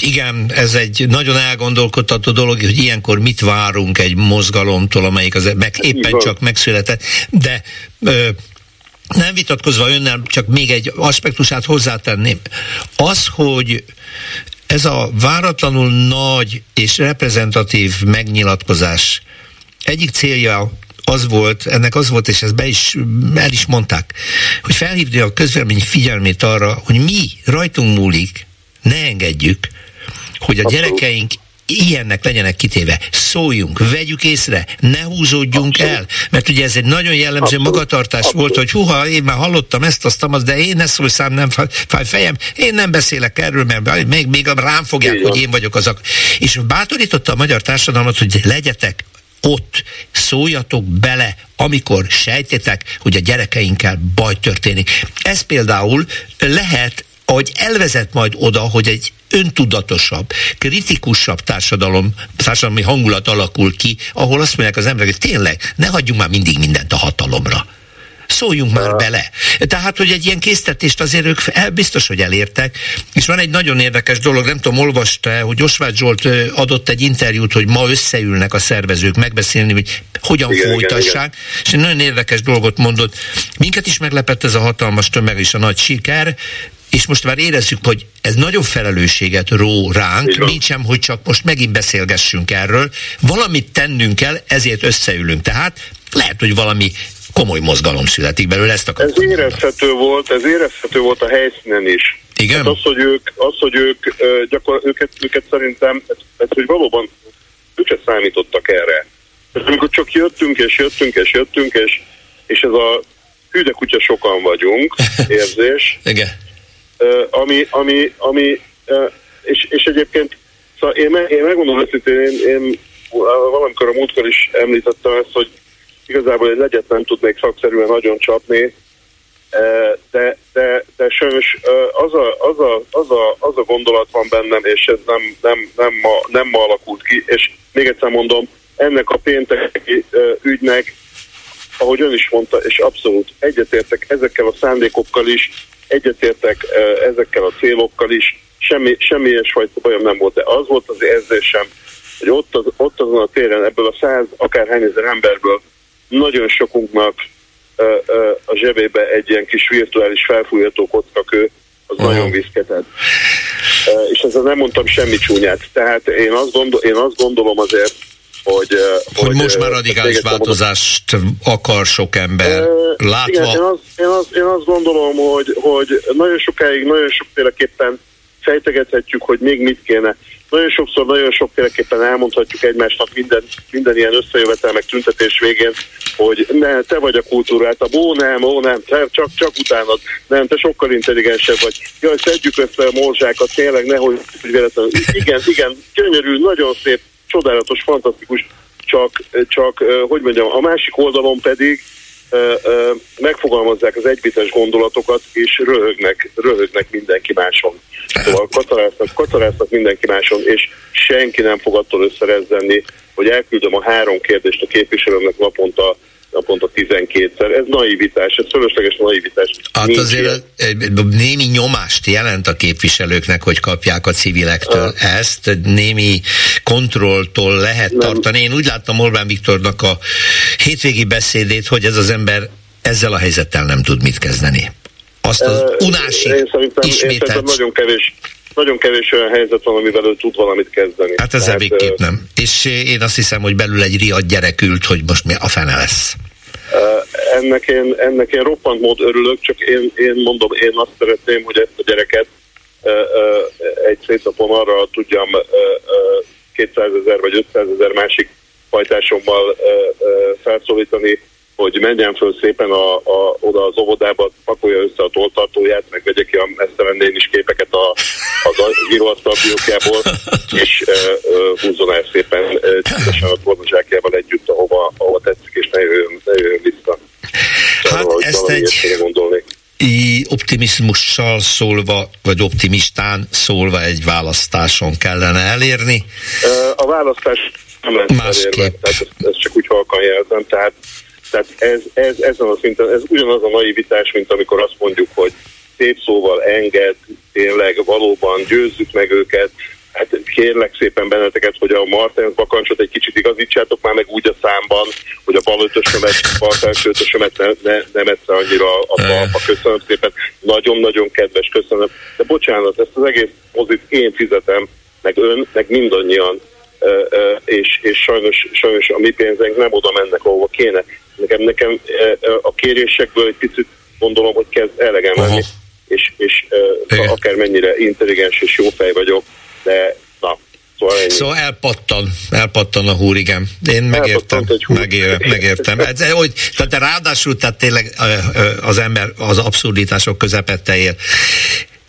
Igen, ez egy nagyon elgondolkodtató dolog, hogy ilyenkor mit várunk egy mozgalomtól, amelyik az meg, éppen csak megszületett, de nem vitatkozva önnel, csak még egy aspektusát hozzátenném. Az, hogy ez a váratlanul nagy és reprezentatív megnyilatkozás egyik célja az volt, ennek az volt, és ezt be is, el is mondták, hogy felhívni a közvélemény figyelmét arra, hogy mi rajtunk múlik, ne engedjük, hogy a gyerekeink ilyennek legyenek kitéve. Szóljunk, vegyük észre, ne húzódjunk Abszolút. el, mert ugye ez egy nagyon jellemző Abszolút. magatartás Abszolút. volt, hogy huha, én már hallottam ezt, azt, azt, de én ne szólj szám, nem fáj fejem, én nem beszélek erről, mert még, még rám fogják, Igen. hogy én vagyok az. A... És bátorította a magyar társadalmat, hogy legyetek ott szóljatok bele, amikor sejtétek, hogy a gyerekeinkkel baj történik. Ez például lehet hogy elvezet majd oda, hogy egy öntudatosabb, kritikusabb társadalom, társadalmi hangulat alakul ki, ahol azt mondják az emberek, hogy tényleg, ne hagyjunk már mindig mindent a hatalomra szóljunk már bele. Tehát, hogy egy ilyen késztetést azért ők el, biztos, hogy elértek, és van egy nagyon érdekes dolog, nem tudom, olvasta hogy Osvágy Zsolt adott egy interjút, hogy ma összeülnek a szervezők megbeszélni, hogy hogyan igen, folytassák, igen, igen. és egy nagyon érdekes dolgot mondott. Minket is meglepett ez a hatalmas tömeg és a nagy siker, és most már érezzük, hogy ez nagyon felelősséget ró ránk, nincs hogy csak most megint beszélgessünk erről, valamit tennünk kell, ezért összeülünk. Tehát lehet, hogy valami komoly mozgalom születik belőle, ezt akartam Ez érezhető mondani. volt, ez érezhető volt a helyszínen is. Igen? Hát az, hogy ők, az, hogy ők gyakor, őket, őket szerintem, ez, hogy valóban ők se számítottak erre. Amikor csak jöttünk és jöttünk és jöttünk, és, és ez a hűde kutya sokan vagyunk [LAUGHS] érzés. Igen. Ami, ami, ami és, és egyébként szóval én, én megmondom őszintén, én, én valamikor a múltkor is említettem ezt, hogy igazából egy legyet nem tudnék szakszerűen nagyon csapni, de, de, de sajnos az a, az, a, az, a, az a gondolat van bennem, és ez nem, nem, nem, ma, nem ma alakult ki, és még egyszer mondom, ennek a pénteki ügynek, ahogy ön is mondta, és abszolút egyetértek ezekkel a szándékokkal is, egyetértek ezekkel a célokkal is, semmi, semmi ilyesfajta bajom nem volt, de az volt az érzésem, hogy ott, az, ott azon a téren ebből a száz akárhány ezer emberből nagyon sokunknak a zsebébe egy ilyen kis virtuális felfújható kockakő, az uh-huh. nagyon viszketett. És ezzel nem mondtam semmi csúnyát. Tehát én azt, gondol, én azt gondolom azért, hogy, hogy, hogy most már radikális változást mondom. akar sok ember, látva. Igen, én, azt, én, azt, én azt gondolom, hogy, hogy nagyon sokáig, nagyon sokféleképpen fejtegethetjük, hogy még mit kéne nagyon sokszor, nagyon sokféleképpen elmondhatjuk egymásnak minden, minden ilyen összejövetel, meg tüntetés végén, hogy ne, te vagy a kultúrát, a ó nem, ó nem, te csak, csak utánad, nem, te sokkal intelligensebb vagy. Jaj, szedjük össze a morzsákat, tényleg nehogy véletlenül. Igen, igen, gyönyörű, nagyon szép, csodálatos, fantasztikus, csak, csak hogy mondjam, a másik oldalon pedig megfogalmazzák az egybites gondolatokat, és röhögnek, röhögnek mindenki máson. Szóval kataráznak, kataráznak mindenki máson, és senki nem fog attól összerezzenni, hogy elküldöm a három kérdést a képviselőnek naponta naponta 12-szer. Ez naivitás, ez fölösleges naivitás. Hát Nincs azért ilyen. némi nyomást jelent a képviselőknek, hogy kapják a civilektől uh, ezt, némi kontrolltól lehet nem. tartani. Én úgy láttam Orbán Viktornak a hétvégi beszédét, hogy ez az ember ezzel a helyzettel nem tud mit kezdeni. Azt az uh, unási én szerintem, ismételt... Én szerintem nagyon kevés nagyon kevés olyan helyzet van, amivel ő tud valamit kezdeni. Hát ezzel végképp nem. És én azt hiszem, hogy belül egy riad gyerek ült, hogy most mi a fene lesz. Ennek én, ennek én roppant mód örülök, csak én, én mondom, én azt szeretném, hogy ezt a gyereket egy szép napon arra tudjam 200 ezer vagy 500 ezer másik fajtásommal felszólítani, hogy menjen föl szépen a, a, oda az óvodába, pakolja össze a toltartóját, meg vegye ki a mesztelen is képeket a, az íróasztal fiókjából, és e, e, húzzon el szépen e, a tornazsákjával együtt, ahova, ahova tetszik, és ne jöjjön, ne jöjjön vissza. Hát Arra, ezt egy optimizmussal szólva, vagy optimistán szólva egy választáson kellene elérni. A választás nem lesz elérve, tehát ezt, ezt csak úgy halkan jelzem, tehát tehát ez, ez, ezen a szinten, ez ugyanaz a naivitás, mint amikor azt mondjuk, hogy szép szóval enged, tényleg valóban győzzük meg őket, hát kérlek szépen benneteket, hogy a Martens bakancsot egy kicsit igazítsátok már meg úgy a számban, hogy a bal ötösömet, felső ötösömet ne, ne, nem egyszer annyira a balpa. Köszönöm szépen. Nagyon-nagyon kedves, köszönöm. De bocsánat, ezt az egész mozit én fizetem, meg ön, meg mindannyian, és, és sajnos, sajnos a mi pénzeink nem oda mennek, ahova kéne. Nekem, nekem a kérésekből egy picit gondolom, hogy kezd elegem lenni, és, és akár mennyire intelligens és jó fej vagyok, de na, Szóval, ennyi. szóval elpattan, elpattan a húr, igen. Én megértem, [LAUGHS] megértem. megértem. Ez, hogy, tehát ráadásul tehát tényleg az ember az abszurditások közepette él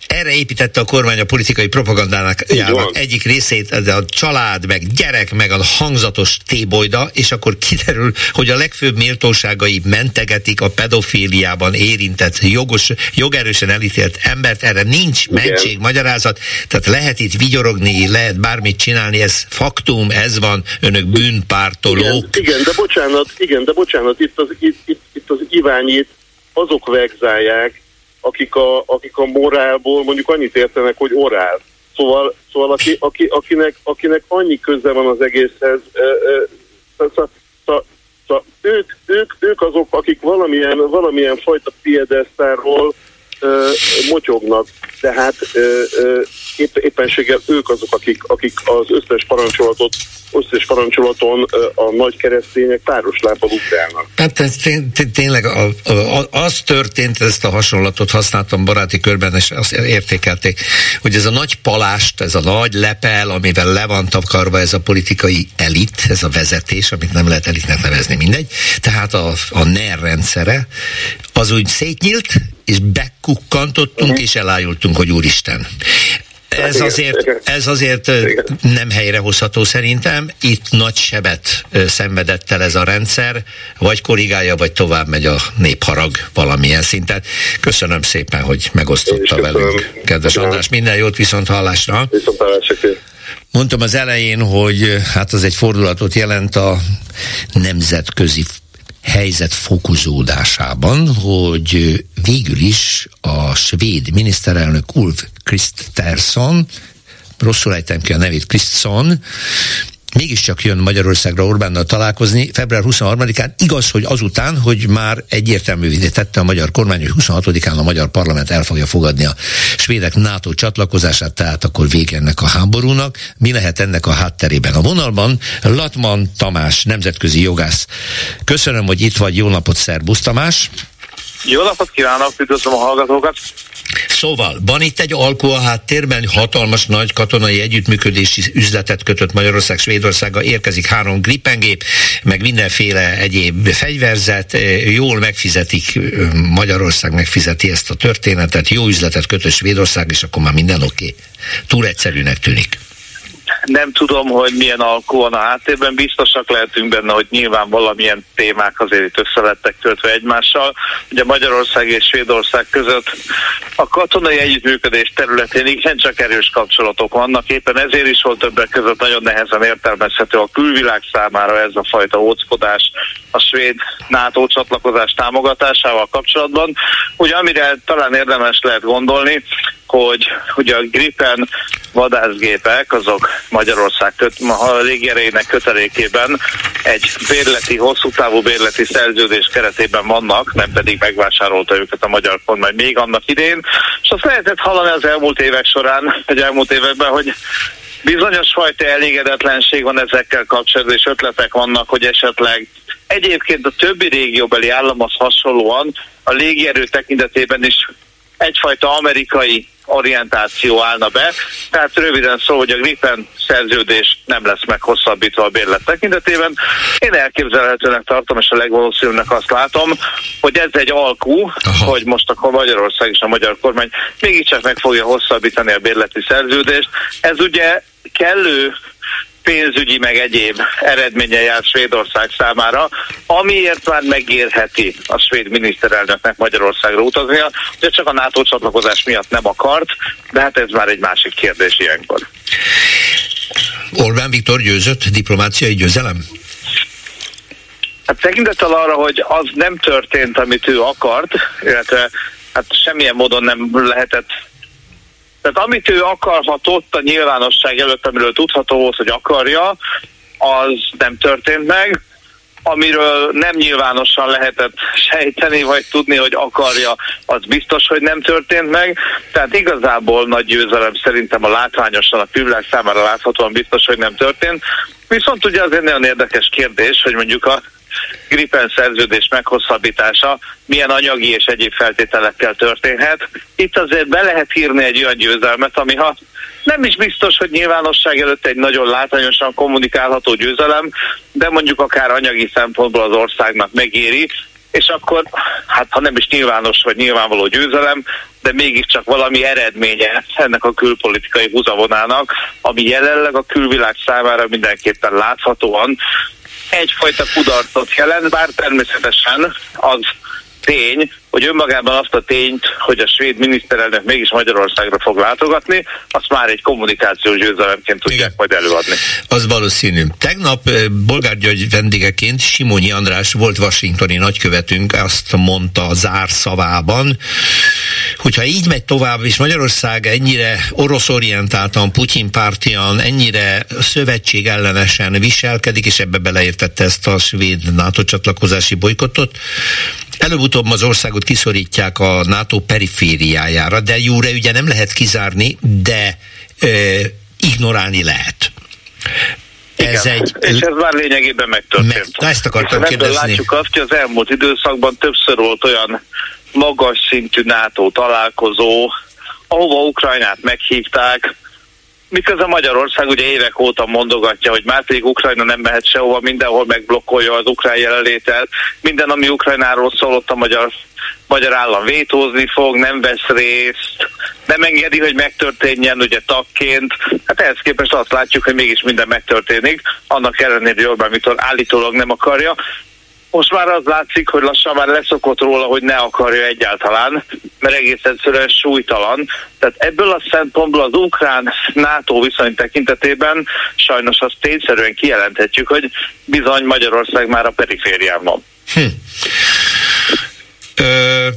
erre építette a kormány a politikai propagandának egyik részét, a család, meg gyerek, meg a hangzatos tébolyda, és akkor kiderül, hogy a legfőbb méltóságai mentegetik a pedofíliában érintett, jogos, jogerősen elítélt embert, erre nincs mentség, magyarázat, tehát lehet itt vigyorogni, lehet bármit csinálni, ez faktum, ez van, önök bűnpártolók. Igen, igen de bocsánat, igen, de bocsánat, itt az, itt, itt, itt az Iványit azok vegzálják, akik a, akik a morálból mondjuk annyit értenek, hogy orál. Szóval, szóval aki, aki, akinek, akinek annyi köze van az egészhez, szóval ők, ők, ők azok, akik valamilyen, valamilyen fajta piedesztárról motyognak, tehát épp, éppenséggel ők azok, akik, akik az összes parancsolatot, összes parancsolaton a nagy keresztények páros lábbal ugrálnak. Hát ez tényleg az történt, ezt a hasonlatot használtam baráti körben, és azt értékelték, hogy ez a nagy palást, ez a nagy lepel, amivel le van takarva ez a politikai elit, ez a vezetés, amit nem lehet elitnek nevezni, mindegy. Tehát a, a NER rendszere, az úgy szétnyílt, és bekukkantottunk, uh-huh. és elájultunk, hogy úristen ez azért, ez azért nem helyrehozható szerintem. Itt nagy sebet szenvedett el ez a rendszer, vagy korrigálja, vagy tovább megy a népharag valamilyen szinten. Köszönöm szépen, hogy megosztotta velünk, kedves András. Minden jót viszont hallásra. Viszont hallásra. Mondtam az elején, hogy hát az egy fordulatot jelent a nemzetközi helyzet fokozódásában, hogy végül is a svéd miniszterelnök Ulf Kristersson, rosszul ejtem ki a nevét, Kristsson, mégiscsak jön Magyarországra Orbánnal találkozni február 23-án. Igaz, hogy azután, hogy már egyértelművé tette a magyar kormány, hogy 26-án a magyar parlament el fogja fogadni a svédek NATO csatlakozását, tehát akkor vége ennek a háborúnak. Mi lehet ennek a hátterében? A vonalban Latman Tamás, nemzetközi jogász. Köszönöm, hogy itt vagy. Jó napot, szerbusz Tamás! Jó napot kívánok, üdvözlöm a hallgatókat! Szóval van itt egy alkó a háttérben, hatalmas nagy katonai együttműködési üzletet kötött Magyarország Svédországa, érkezik három gripengép, meg mindenféle egyéb fegyverzet, jól megfizetik, Magyarország megfizeti ezt a történetet, jó üzletet kötött Svédország, és akkor már minden oké. Okay. Túl egyszerűnek tűnik. Nem tudom, hogy milyen alkó van a háttérben, biztosak lehetünk benne, hogy nyilván valamilyen témák azért itt össze lettek töltve egymással. Ugye Magyarország és Svédország között a katonai együttműködés területén igen csak erős kapcsolatok vannak, éppen ezért is volt többek között nagyon nehezen értelmezhető a külvilág számára ez a fajta óckodás a svéd NATO csatlakozás támogatásával kapcsolatban. Ugye amire talán érdemes lehet gondolni, hogy, hogy a Gripen vadászgépek azok Magyarország köt, a légierének kötelékében egy bérleti, hosszú távú bérleti szerződés keretében vannak, nem pedig megvásárolta őket a magyar kormány még annak idén. És azt lehetett hallani az elmúlt évek során, vagy elmúlt években, hogy bizonyos fajta elégedetlenség van ezekkel kapcsolatban, és ötletek vannak, hogy esetleg egyébként a többi régióbeli államhoz hasonlóan a légierő tekintetében is egyfajta amerikai orientáció állna be. Tehát röviden szó, hogy a Gripen szerződés nem lesz meghosszabbítva a bérlet tekintetében. Én elképzelhetőnek tartom, és a legvalószínűnek azt látom, hogy ez egy alkú, Aha. hogy most akkor Magyarország és a magyar kormány mégiscsak meg fogja hosszabbítani a bérleti szerződést. Ez ugye kellő pénzügyi meg egyéb eredménye jár Svédország számára, amiért már megérheti a svéd miniszterelnöknek Magyarországra utaznia, de csak a NATO csatlakozás miatt nem akart, de hát ez már egy másik kérdés ilyenkor. Orbán Viktor győzött diplomáciai győzelem? Hát tekintettel arra, hogy az nem történt, amit ő akart, illetve hát semmilyen módon nem lehetett Tehát amit ő akarhatott a nyilvánosság előtt, amiről tudható volt, hogy akarja, az nem történt meg amiről nem nyilvánosan lehetett sejteni, vagy tudni, hogy akarja, az biztos, hogy nem történt meg. Tehát igazából nagy győzelem szerintem a látványosan, a külvilág számára láthatóan biztos, hogy nem történt. Viszont ugye azért nagyon érdekes kérdés, hogy mondjuk a Gripen szerződés meghosszabbítása milyen anyagi és egyéb feltételekkel történhet. Itt azért be lehet írni egy olyan győzelmet, ami ha nem is biztos, hogy nyilvánosság előtt egy nagyon látványosan kommunikálható győzelem, de mondjuk akár anyagi szempontból az országnak megéri, és akkor, hát ha nem is nyilvános vagy nyilvánvaló győzelem, de mégiscsak valami eredménye ennek a külpolitikai húzavonának, ami jelenleg a külvilág számára mindenképpen láthatóan egyfajta kudarcot jelent, bár természetesen az tény, hogy önmagában azt a tényt, hogy a svéd miniszterelnök mégis Magyarországra fog látogatni, azt már egy kommunikációs győzelemként tudják Igen. majd előadni. Az valószínű. Tegnap eh, Bolgár György vendégeként Simonyi András volt washingtoni nagykövetünk, azt mondta a zárszavában, hogyha így megy tovább, és Magyarország ennyire oroszorientáltan, Putyin pártian, ennyire szövetség ellenesen viselkedik, és ebbe beleértette ezt a svéd NATO csatlakozási bolykottot, előbb-utóbb az országot kiszorítják a NATO perifériájára, de jóra ugye nem lehet kizárni, de ö, ignorálni lehet. Ez Igen, egy... és ez már lényegében megtörtént. Meg, na ezt akartam és kérdezni. látjuk azt, hogy az elmúlt időszakban többször volt olyan magas szintű NATO találkozó, ahova Ukrajnát meghívták, miközben Magyarország ugye évek óta mondogatja, hogy már pedig Ukrajna nem mehet sehova, mindenhol megblokkolja az ukrán jelenlétet, minden, ami Ukrajnáról szólott a magyar, magyar állam vétózni fog, nem vesz részt, nem engedi, hogy megtörténjen ugye tagként. Hát ehhez képest azt látjuk, hogy mégis minden megtörténik, annak ellenére, hogy Orbán Viktor állítólag nem akarja most már az látszik, hogy lassan már leszokott róla, hogy ne akarja egyáltalán, mert egész egyszerűen súlytalan. Tehát ebből a szempontból az ukrán-NATO viszony tekintetében sajnos azt tényszerűen kijelenthetjük, hogy bizony Magyarország már a periférián van. Hm. Ö,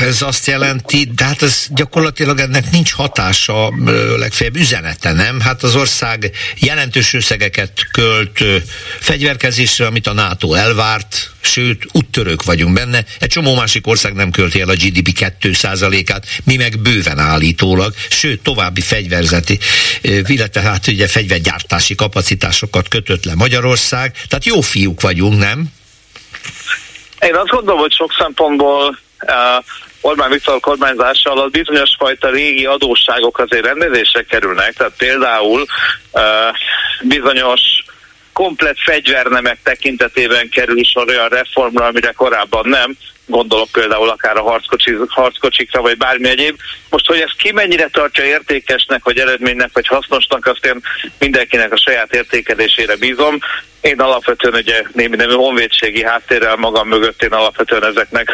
ez azt jelenti, de hát ez gyakorlatilag ennek nincs hatása, legfeljebb üzenete, nem? Hát az ország jelentős összegeket költ fegyverkezésre, amit a NATO elvárt, sőt, úttörők vagyunk benne. Egy csomó másik ország nem költi el a GDP 2%-át, mi meg bőven állítólag, sőt, további fegyverzeti, illetve hát ugye fegyvergyártási kapacitásokat kötött le Magyarország. Tehát jó fiúk vagyunk, nem? Én azt gondolom, hogy sok szempontból uh, Orbán Viktor kormányzása alatt bizonyos fajta régi adósságok azért rendezésre kerülnek, tehát például uh, bizonyos komplet fegyvernemek tekintetében kerül sor olyan reformra, amire korábban nem, gondolok például akár a harckocsi, harckocsikra, vagy bármi egyéb. Most, hogy ezt ki mennyire tartja értékesnek, vagy eredménynek, vagy hasznosnak, azt én mindenkinek a saját értékelésére bízom. Én alapvetően ugye némi nemű honvédségi háttérrel magam mögött én alapvetően ezeknek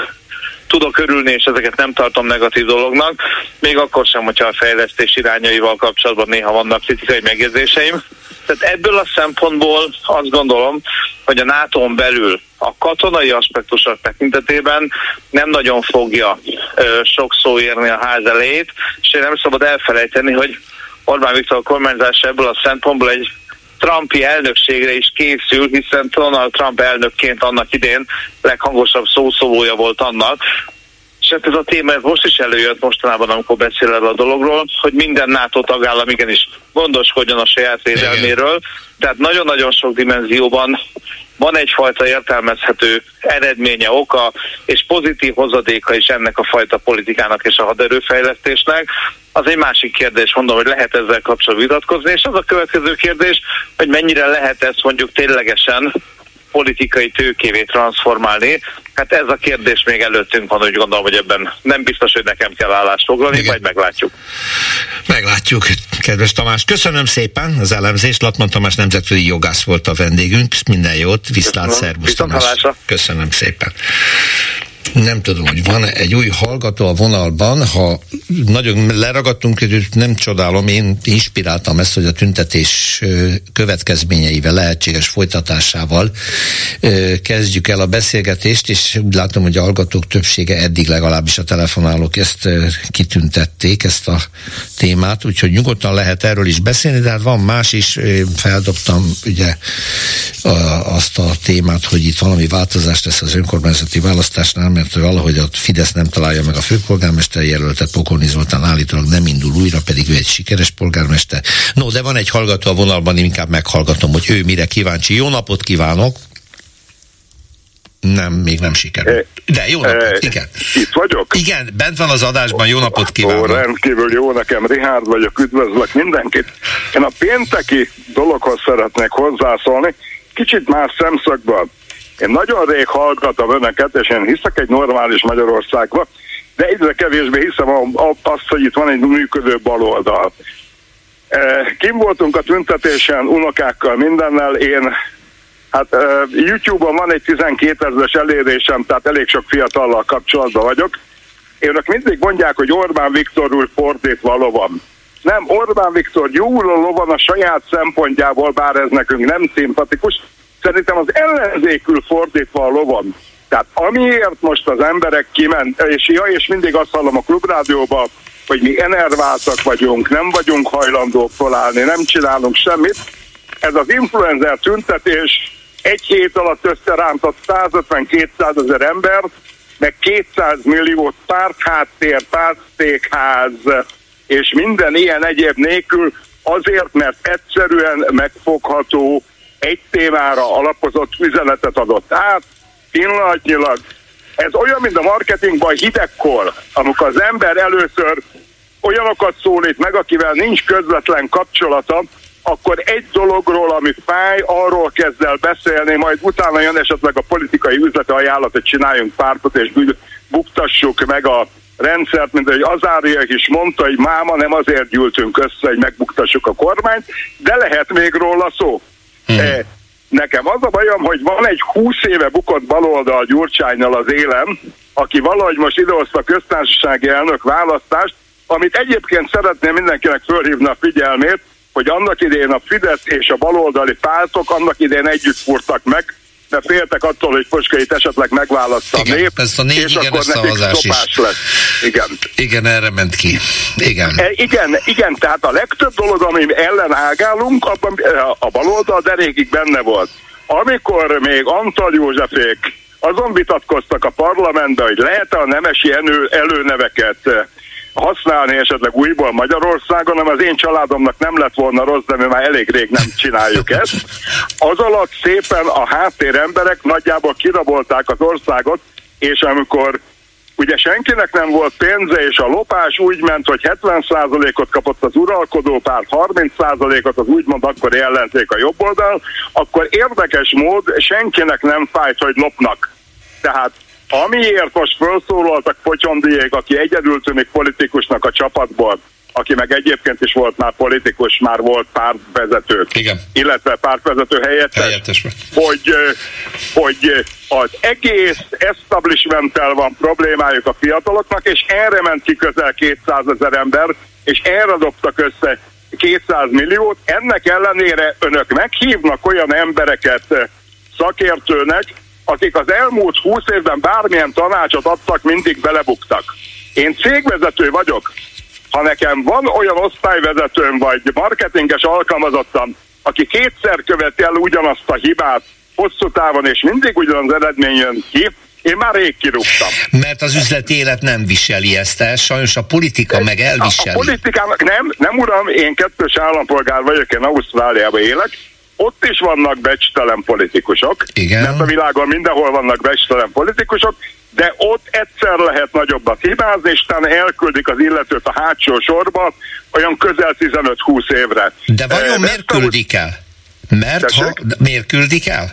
tudok örülni, és ezeket nem tartom negatív dolognak, még akkor sem, hogyha a fejlesztés irányaival kapcsolatban néha vannak kritikai megjegyzéseim. Tehát ebből a szempontból azt gondolom, hogy a nato belül a katonai aspektusok tekintetében nem nagyon fogja ö, sok szó érni a ház elejét, és én nem szabad elfelejteni, hogy Orbán Viktor kormányzása ebből a szempontból egy Trumpi elnökségre is készül, hiszen Donald Trump elnökként annak idén leghangosabb szószólója volt annak, hát ez a téma ez most is előjött mostanában, amikor beszél erről a dologról, hogy minden NATO tagállam igenis gondoskodjon a saját védelméről. Tehát nagyon-nagyon sok dimenzióban van egyfajta értelmezhető eredménye, oka és pozitív hozadéka is ennek a fajta politikának és a haderőfejlesztésnek. Az egy másik kérdés, mondom, hogy lehet ezzel kapcsolatban vitatkozni, és az a következő kérdés, hogy mennyire lehet ezt mondjuk ténylegesen politikai tőkévé transformálni. Hát ez a kérdés még előttünk van, úgy gondolom, hogy ebben nem biztos, hogy nekem kell állást foglalni, Igen. majd meglátjuk. Meglátjuk, kedves Tamás. Köszönöm szépen az elemzést. Latman Tamás nemzetközi jogász volt a vendégünk. Minden jót, viszlát, szervusz Tamás. Köszönöm szépen. Nem tudom, hogy van egy új hallgató a vonalban, ha nagyon leragadtunk, nem csodálom, én inspiráltam ezt, hogy a tüntetés következményeivel, lehetséges folytatásával kezdjük el a beszélgetést, és úgy látom, hogy a hallgatók többsége eddig legalábbis a telefonálók ezt kitüntették, ezt a témát, úgyhogy nyugodtan lehet erről is beszélni, de hát van más is, feldobtam ugye azt a témát, hogy itt valami változás lesz az önkormányzati választásnál, mert valahogy a Fidesz nem találja meg a főpolgármester jelöltet, Pokorni Zoltán állítólag nem indul újra, pedig ő egy sikeres polgármester. No, de van egy hallgató a vonalban, inkább meghallgatom, hogy ő mire kíváncsi. Jó napot kívánok! Nem, még nem sikerült. De jó napot, e, igen. Itt vagyok? Igen, bent van az adásban, jó napot kívánok. Ó, rendkívül jó, nekem Rihárd vagyok, üdvözlök mindenkit. Én a pénteki dologhoz szeretnék hozzászólni, kicsit más szemszögből. Én nagyon rég hallgatom önöket, és én hiszek egy normális Magyarországba, de egyre kevésbé hiszem azt, hogy itt van egy működő baloldal. E, kim voltunk a tüntetésen, unokákkal, mindennel, én Hát uh, YouTube-on van egy 12 ezeres elérésem, tehát elég sok fiatallal kapcsolatban vagyok. Önök mindig mondják, hogy Orbán Viktor úr fordítva lovan. Nem, Orbán Viktor jó lovan a saját szempontjából, bár ez nekünk nem szimpatikus, Szerintem az ellenzékül fordítva a lovan. Tehát amiért most az emberek kiment, és ja, és mindig azt hallom a klubrádióban, hogy mi enerváltak vagyunk, nem vagyunk hajlandók felállni, nem csinálunk semmit. Ez az influencer tüntetés egy hét alatt összerántott 150-200 ezer ember, meg 200 millió pártháttér, pártszékház, és minden ilyen egyéb nélkül azért, mert egyszerűen megfogható egy témára alapozott üzenetet adott át, pillanatnyilag. Ez olyan, mint a marketingban hidegkor, amikor az ember először olyanokat szólít meg, akivel nincs közvetlen kapcsolata, akkor egy dologról, ami fáj, arról kezd el beszélni, majd utána jön esetleg a politikai üzlete ajánlat, hogy csináljunk pártot, és buktassuk meg a rendszert, mint hogy Azáriak is mondta, hogy máma nem azért gyűltünk össze, hogy megbuktassuk a kormányt, de lehet még róla szó. Hmm. Eh, nekem az a bajom, hogy van egy 20 éve bukott baloldal Gyurcsánynal az élem, aki valahogy most idehozta a köztársasági elnök választást, amit egyébként szeretném mindenkinek fölhívni a figyelmét, hogy annak idején a Fidesz és a baloldali pártok annak idején együtt furtak meg, mert féltek attól, hogy Poskait esetleg megválaszta igen, a nép, ez a négy és igen, akkor nekik is. lesz. Igen. Igen, erre ment ki. Igen. E, igen, igen, tehát a legtöbb dolog, ami ellen ágálunk, abban a baloldal derékig benne volt. Amikor még Antal Józsefék azon vitatkoztak a parlamentben, hogy lehet-e a nemesi elő, előneveket használni esetleg újból Magyarországon, hanem az én családomnak nem lett volna rossz, de mi már elég rég nem csináljuk ezt. Az alatt szépen a háttér emberek nagyjából kirabolták az országot, és amikor ugye senkinek nem volt pénze, és a lopás úgy ment, hogy 70%-ot kapott az uralkodó párt, 30%-ot az úgymond akkor ellenzék a jobb oldal, akkor érdekes mód senkinek nem fájt, hogy lopnak. Tehát Amiért most felszólaltak Potyondiék, aki egyedül tűnik politikusnak a csapatból, aki meg egyébként is volt már politikus, már volt pártvezető, Igen. illetve pártvezető helyettes, helyettes. Hogy, hogy az egész establishmenttel van problémájuk a fiataloknak, és erre ment ki közel 200 ezer ember, és erre dobtak össze 200 milliót. Ennek ellenére önök meghívnak olyan embereket szakértőnek, akik az elmúlt 20 évben bármilyen tanácsot adtak, mindig belebuktak. Én cégvezető vagyok. Ha nekem van olyan osztályvezetőm vagy marketinges alkalmazottam, aki kétszer követi el ugyanazt a hibát hosszú távon, és mindig ugyanaz eredmény jön ki, én már rég kirúgtam. Mert az üzleti élet nem viseli ezt el, sajnos a politika meg elviseli. A, a politikának nem, nem uram, én kettős állampolgár vagyok, én Ausztráliában élek, ott is vannak becstelen politikusok, Igen. mert a világon mindenhol vannak becstelen politikusok, de ott egyszer lehet nagyobbat hibázni, és utána elküldik az illetőt a hátsó sorba olyan közel 15-20 évre. De vajon e, miért küldik el? Mert ha, miért küldik el?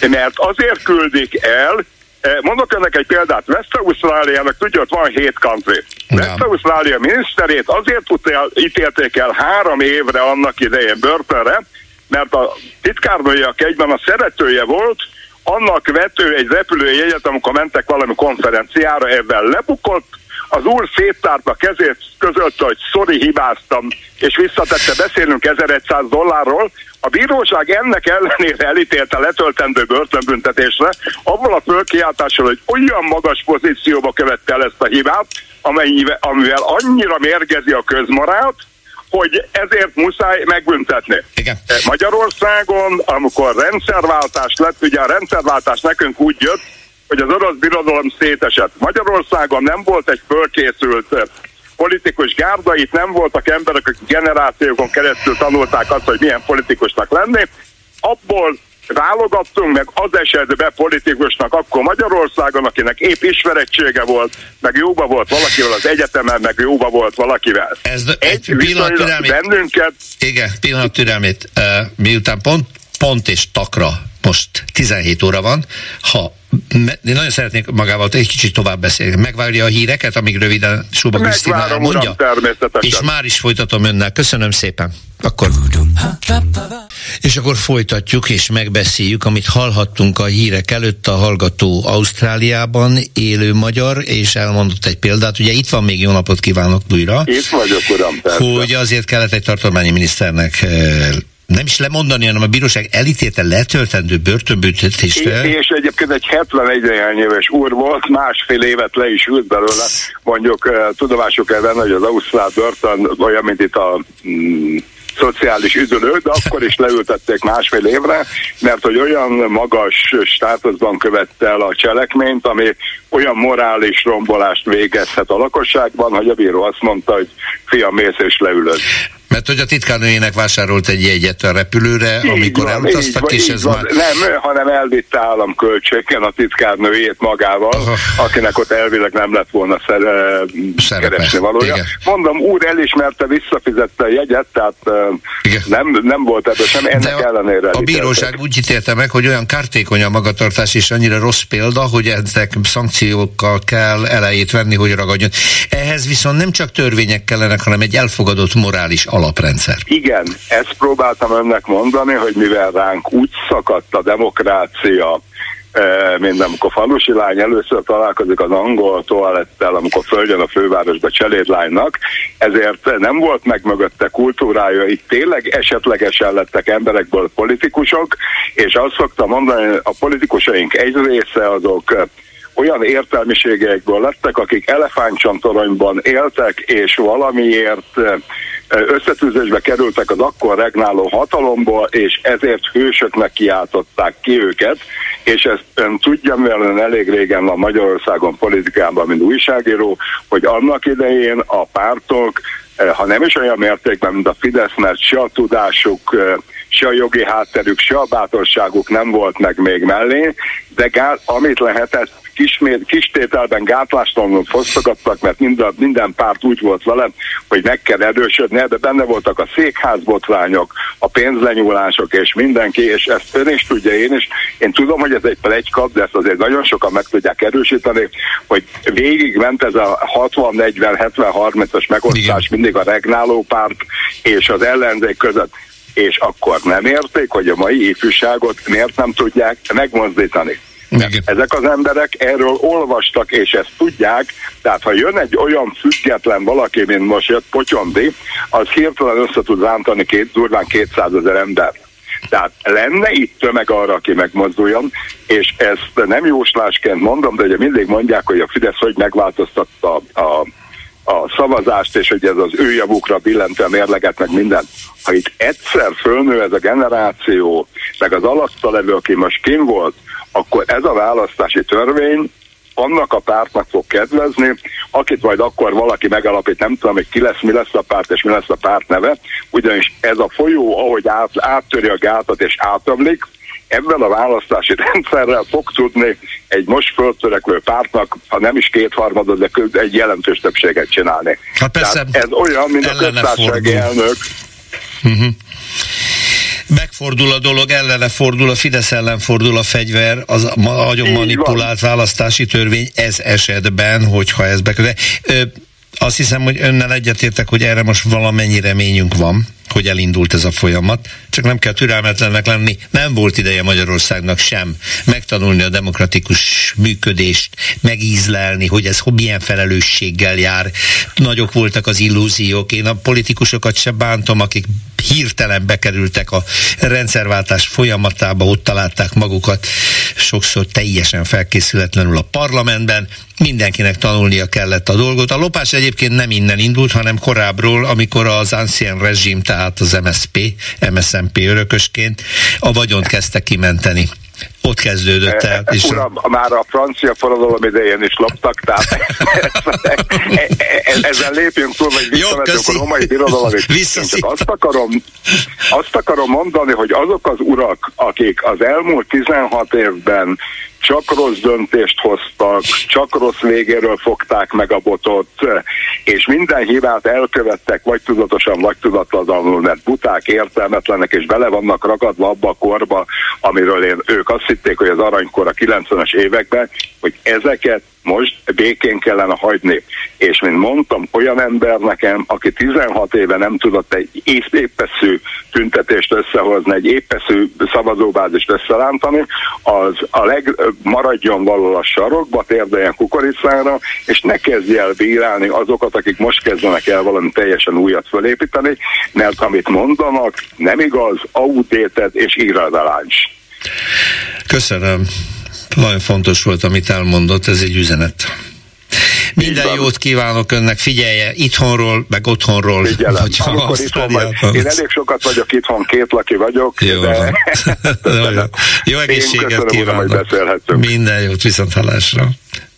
Mert azért küldik el, eh, Mondok önnek egy példát, West-Ausztráliának tudja, ott van hét country. West-Ausztrália miniszterét azért ítélték el három évre annak idején börtönre, mert a titkárnője, aki egyben a szeretője volt, annak vető egy repülőjegyet, amikor mentek valami konferenciára, ebben lebukott, az úr széttárta kezét, közölte, hogy sorry, hibáztam, és visszatette, beszélünk 1100 dollárról, a bíróság ennek ellenére elítélte letöltendő börtönbüntetésre, avval a fölkiáltással, hogy olyan magas pozícióba követte el ezt a hibát, amivel annyira mérgezi a közmarát, hogy ezért muszáj megbüntetni. Igen. Magyarországon, amikor rendszerváltás lett, ugye a rendszerváltás nekünk úgy jött, hogy az orosz birodalom szétesett. Magyarországon nem volt egy fölkészült politikus gárda, itt nem voltak emberek, akik generációkon keresztül tanulták azt, hogy milyen politikusnak lenni. Abból válogattunk, meg az esetben politikusnak akkor Magyarországon, akinek épp ismerettsége volt, meg jóba volt valakivel az egyetemen, meg jóba volt valakivel. Ez egy, egy pillanat türelmét. Bennünket. Igen, pillanat türelmét. Uh, miután pont, pont és takra most 17 óra van, ha én nagyon szeretnék magával egy kicsit tovább beszélni. Megvárja a híreket, amíg röviden Suba Krisztina elmondja? És már is folytatom önnel. Köszönöm szépen. Akkor... És akkor folytatjuk és megbeszéljük, amit hallhattunk a hírek előtt a hallgató Ausztráliában élő magyar, és elmondott egy példát. Ugye itt van még jó napot kívánok újra. Itt vagyok, uram, persze. Hogy azért kellett egy tartományi miniszternek eh, nem is lemondani, hanem a bíróság elítélte letöltendő börtönbüntetésre. És egyébként egy 71 néhány éves úr volt, másfél évet le is ült belőle. Mondjuk uh, tudomásuk kell hogy az Ausztrál börtön olyan, mint itt a mm, szociális üdülő, de akkor is leültették másfél évre, mert hogy olyan magas státuszban követte el a cselekményt, ami olyan morális rombolást végezhet a lakosságban, hogy a bíró azt mondta, hogy fiam, mész és leülöd. Mert hogy a titkárnőjének vásárolt egy jegyet a repülőre, így amikor van, elutaztak, és ez van. már... Nem, hanem elvitte államköltségen a titkárnőjét magával, Aha. akinek ott elvileg nem lett volna szere, keresni valója. Igen. Mondom, úr elismerte, visszafizette a jegyet, tehát Igen. nem, nem volt ebből sem, ennek a, ellenére A bíróság úgy ítélte meg, hogy olyan kártékony a magatartás, és annyira rossz példa, hogy ezek szankciókkal kell elejét venni, hogy ragadjon. Ehhez viszont nem csak törvények kellenek, hanem egy elfogadott morális alaprendszer. Igen, ezt próbáltam önnek mondani, hogy mivel ránk úgy szakadt a demokrácia, eh, mint amikor falusi lány először találkozik az angol toalettel, amikor följön a fővárosba cselédlánynak, ezért nem volt meg mögötte kultúrája, itt tényleg esetlegesen lettek emberekből politikusok, és azt szoktam mondani, a politikusaink egy része azok olyan értelmiségeikből lettek, akik elefántcsontoronyban éltek, és valamiért összetűzésbe kerültek az akkor regnáló hatalomból, és ezért hősöknek kiáltották ki őket, és ezt ön tudja, mivel ön elég régen van Magyarországon politikában, mint újságíró, hogy annak idején a pártok, ha nem is olyan mértékben, mint a Fidesz, mert se a tudásuk, se a jogi hátterük, se a bátorságuk nem volt meg még mellé, de gál, amit lehetett, kis, kis tételben gátlástalanul fosztogattak, mert minden, minden párt úgy volt vele, hogy meg kell erősödni, de benne voltak a székházbotrányok, a pénzlenyúlások és mindenki, és ezt ön is tudja, én is. Én tudom, hogy ez egy plegyka, de ezt azért nagyon sokan meg tudják erősíteni, hogy végig ment ez a 60-40-70-30-as megosztás mindig a regnáló párt és az ellenzék között és akkor nem érték, hogy a mai ifjúságot miért nem tudják megmozdítani. Igen. Ezek az emberek erről olvastak, és ezt tudják, tehát ha jön egy olyan független valaki, mint most jött Potyondi, az hirtelen össze tud rántani két, durván 200 ezer ember. Tehát lenne itt tömeg arra, aki megmozduljon, és ezt nem jóslásként mondom, de ugye mindig mondják, hogy a Fidesz hogy megváltoztatta a a szavazást, és hogy ez az ő javukra billenti a mérleget, meg minden. Ha itt egyszer fölnő ez a generáció, meg az alatta levő, aki most kim volt, akkor ez a választási törvény annak a pártnak fog kedvezni, akit majd akkor valaki megalapít, nem tudom, hogy ki lesz, mi lesz a párt, és mi lesz a párt neve, ugyanis ez a folyó, ahogy át, áttöri a gátat és átömlik, ebben a választási [LAUGHS] rendszerrel fog tudni egy most föltörekvő pártnak, ha nem is kétharmadot, de egy jelentős többséget csinálni. Hát persze, ez olyan, mint a köztársasági elnök. Uh-huh megfordul a dolog, ellene fordul, a Fidesz ellen fordul a fegyver, az nagyon manipulált választási törvény ez esetben, hogyha ez beköve. azt hiszem, hogy önnel egyetértek, hogy erre most valamennyi reményünk van, hogy elindult ez a folyamat, csak nem kell türelmetlennek lenni. Nem volt ideje Magyarországnak sem megtanulni a demokratikus működést, megízlelni, hogy ez milyen felelősséggel jár. Nagyok voltak az illúziók. Én a politikusokat se bántom, akik hirtelen bekerültek a rendszerváltás folyamatába, ott találták magukat sokszor teljesen felkészületlenül a parlamentben, mindenkinek tanulnia kellett a dolgot. A lopás egyébként nem innen indult, hanem korábbról, amikor az ancien rezsim, tehát az MSP, MSMP örökösként a vagyont kezdte kimenteni ott kezdődött el. És Uram, a... már a francia forradalom idején is loptak, tehát [LAUGHS] ezzel lépjünk túl, hogy visszavetünk a romai birodalomig. Csak azt akarom, azt akarom mondani, hogy azok az urak, akik az elmúlt 16 évben csak rossz döntést hoztak, csak rossz végéről fogták meg a botot, és minden hibát elkövettek, vagy tudatosan, vagy tudatlanul, mert buták, értelmetlenek, és bele vannak ragadva abba a korba, amiről én, ők azt hitték, hogy az aranykor a 90-es években, hogy ezeket most békén kellene hagyni. És mint mondtam, olyan ember nekem, aki 16 éve nem tudott egy épeszű tüntetést összehozni, egy épeszű szavazóbázist összelántani, az a leg maradjon valahol a sarokba, térdeljen kukoricára, és ne kezdje el bírálni azokat, akik most kezdenek el valami teljesen újat fölépíteni, mert amit mondanak, nem igaz, outdated és irreleváns. Köszönöm. Nagyon fontos volt, amit elmondott, ez egy üzenet. Minden jót kívánok önnek, figyelje, itthonról, meg otthonról. Figyelem, amikor itthon vagy. Én elég sokat vagyok itthon, két laki vagyok. Jó, de... [LAUGHS] jó, jó egészséget köszönöm, kívánok. Uram, Minden jót, viszont hallásra.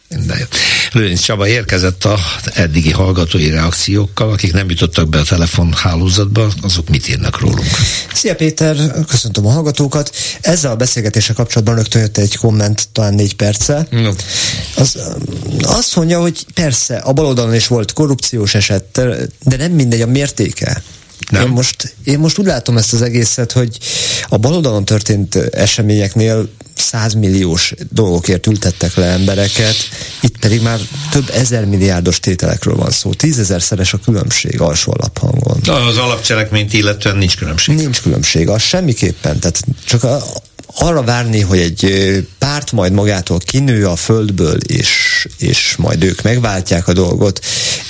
Minden jött. Lőrinc Csaba érkezett a eddigi hallgatói reakciókkal, akik nem jutottak be a telefonhálózatba, azok mit írnak rólunk? Szia Péter, köszöntöm a hallgatókat. Ezzel a beszélgetéssel kapcsolatban rögtön jött egy komment, talán négy perce. No. Az, azt mondja, hogy persze, a baloldalon is volt korrupciós eset, de nem mindegy a mértéke. Nem. Én most, én most úgy látom ezt az egészet, hogy a baloldalon történt eseményeknél százmilliós dolgokért ültettek le embereket, itt pedig már több ezer milliárdos tételekről van szó. Tízezerszeres a különbség alsó alaphangon. Az alapcselekményt illetően nincs különbség. Nincs különbség, az semmiképpen. Tehát csak a, arra várni, hogy egy párt majd magától kinő a földből, és, és majd ők megváltják a dolgot.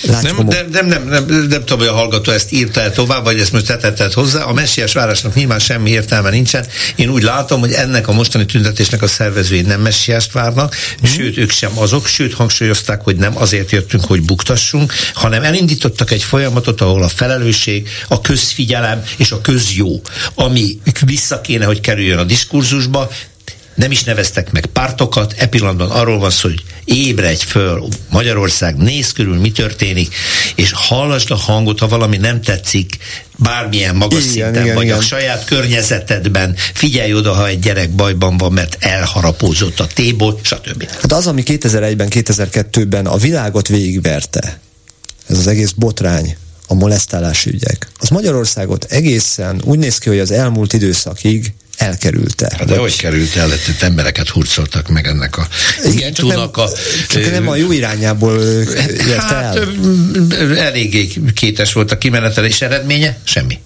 Látjuk, nem, nem, nem, nem, nem, nem, nem tudom, hogy a hallgató ezt írta el tovább, vagy ezt most tetetted hozzá. A messiás várásnak nyilván semmi értelme nincsen. Én úgy látom, hogy ennek a mostani tüntetésnek a szervezői nem messiást várnak, mm. sőt, ők sem azok, sőt, hangsúlyozták, hogy nem azért jöttünk, hogy buktassunk, hanem elindítottak egy folyamatot, ahol a felelősség, a közfigyelem és a közjó, ami vissza kéne, hogy kerüljön a diskurzus, kongresszusba, nem is neveztek meg pártokat, e pillanatban arról van szó, hogy ébredj föl Magyarország, néz körül, mi történik, és hallasd a hangot, ha valami nem tetszik, bármilyen magas igen, szinten, igen, vagy igen. a saját környezetedben, figyelj oda, ha egy gyerek bajban van, mert elharapózott a téból, stb. Hát az, ami 2001-ben, 2002-ben a világot végigverte, ez az egész botrány, a molesztálási ügyek, az Magyarországot egészen úgy néz ki, hogy az elmúlt időszakig elkerülte. Hát de hogy, hogy került el? Tehát embereket hurcoltak meg ennek a Igen, csak nem, a, csak nem a jó irányából ért hát, el. Eléggé kétes volt a kimenetelés eredménye, semmi.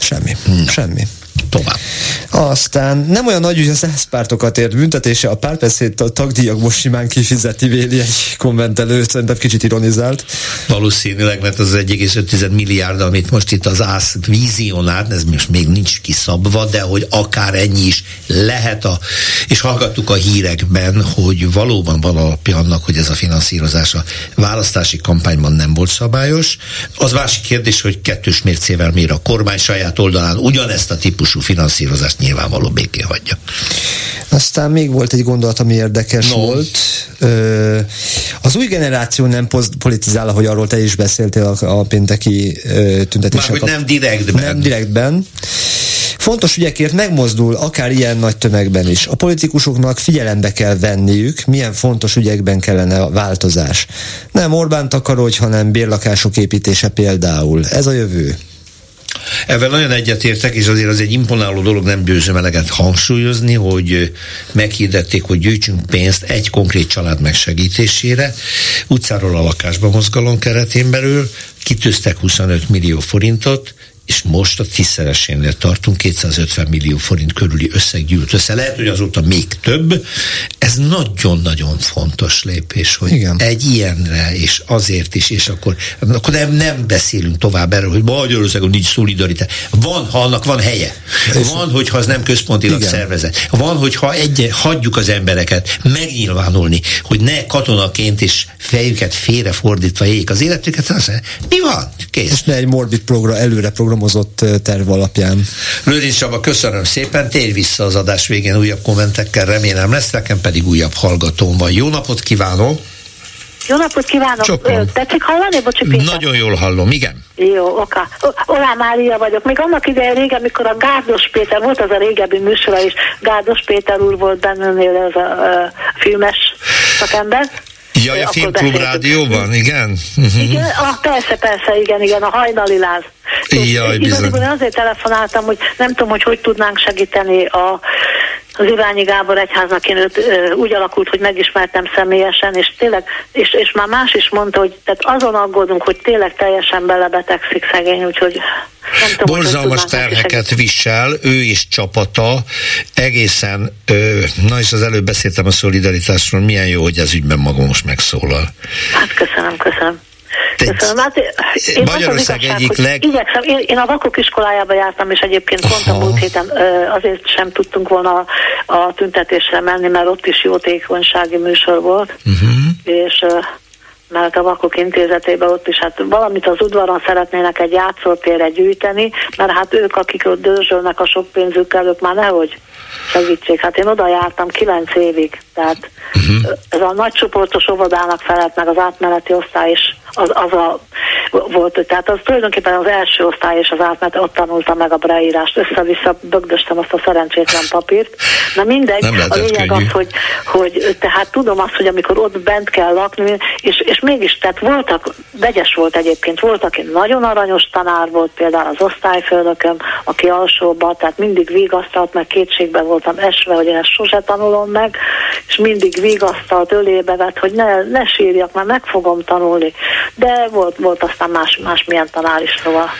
Semmi. Hmm. Semmi tovább. Aztán nem olyan nagy, hogy az pártokat ért büntetése, a párbeszéd a tagdíjak most simán kifizeti véli egy kommentelő, szerintem kicsit ironizált. Valószínűleg, mert az 1,5 milliárd, amit most itt az ÁSZ vizionált, ez most még nincs kiszabva, de hogy akár ennyi is lehet a, és hallgattuk a hírekben, hogy valóban van alapja annak, hogy ez a finanszírozás a választási kampányban nem volt szabályos. Az másik kérdés, hogy kettős mércével mér a kormány saját oldalán ugyanezt a típusú finanszírozást nyilvánvaló béké hagyja. Aztán még volt egy gondolat, ami érdekes no. volt. Ö, az új generáció nem politizál, ahogy arról te is beszéltél a, a pénteki tüntetésen. Már hogy nem direktben. Nem direktben. Fontos ügyekért megmozdul, akár ilyen nagy tömegben is. A politikusoknak figyelembe kell venniük, milyen fontos ügyekben kellene a változás. Nem Orbán takarodj, hanem bérlakások építése például. Ez a jövő. Ebben nagyon egyetértek, és azért az egy imponáló dolog, nem győzöm eleget hangsúlyozni, hogy meghirdették, hogy gyűjtsünk pénzt egy konkrét család megsegítésére, utcáról a lakásba mozgalom keretén belül, kitűztek 25 millió forintot, és most a tízszeresénél tartunk, 250 millió forint körüli összeg gyűlt össze. Lehet, hogy azóta még több. Ez nagyon-nagyon fontos lépés, hogy Igen. egy ilyenre, és azért is, és akkor, akkor nem, nem beszélünk tovább erről, hogy Magyarországon nincs szolidaritás. Van, ha annak van helye. Van, hogyha az nem központilag Igen. szervezet. Van, hogyha egy, hagyjuk az embereket megnyilvánulni, hogy ne katonaként és fejüket félrefordítva éljék az életüket, az, mi van? Kész. És ne egy morbid program, előre program programozott terv alapján. Lőrinc Csaba, köszönöm szépen, térj vissza az adás végén újabb kommentekkel, remélem lesz, nekem pedig újabb hallgatóm van. Jó napot kívánok! Jó napot kívánok! Csopom. Tetszik hallani? Bocsi, Péter. Nagyon jól hallom, igen. Jó, oka. Olá Mária vagyok. Még annak ideje régen, amikor a Gárdos Péter, volt az a régebbi műsora is, Gárdos Péter úr volt bennenél ez a, a filmes szakember. Jaj, a Filmklub Rádióban, igen? Uh-huh. Igen, ah, persze, persze, igen, igen, a hajnali láz. Jaj, bizony. Én azért telefonáltam, hogy nem tudom, hogy hogy tudnánk segíteni a az Iványi Gábor egyháznak én őt ö, úgy alakult, hogy megismertem személyesen, és tényleg, és, és már más is mondta, hogy tehát azon aggódunk, hogy tényleg teljesen belebetegszik szegény, úgyhogy nem tudom, Borzalmas hogy terheket visel, ő és csapata, egészen, ö, na és az előbb beszéltem a szolidaritásról, milyen jó, hogy ez ügyben maga most megszólal. Hát köszönöm, köszönöm. Köszönöm. Hát én Magyarország igazság, egyik leg... Igyekszem, én, én a vakok iskolájába jártam, és egyébként pont a múlt héten azért sem tudtunk volna a, a tüntetésre menni, mert ott is jótékonysági műsor volt, uh-huh. és mert a Vakok Intézetében ott is hát valamit az udvaron szeretnének egy játszótérre gyűjteni, mert hát ők, akik ott dörzsölnek a sok pénzükkel, ők már nehogy segítség. Hát én oda jártam kilenc évig, tehát uh-huh. ez a nagycsoportos óvodának felett, meg az átmeneti osztály is az, az a volt, tehát az tulajdonképpen az első osztály és az átmenet, ott tanultam meg a breírást, össze-vissza bögdöstem azt a szerencsétlen papírt. Na mindegy, a lényeg az, hogy, hogy tehát tudom azt, hogy amikor ott bent kell lakni, és, és mégis, tehát voltak, vegyes volt egyébként, volt, aki nagyon aranyos tanár volt, például az osztályfőnököm, aki alsóba, tehát mindig vigasztalt, meg kétségben voltam esve, hogy én ezt sose tanulom meg, és mindig vigasztalt, ölébe vett, hogy ne, ne sírjak, mert meg fogom tanulni. De volt, volt aztán más, más milyen tanár is, szóval.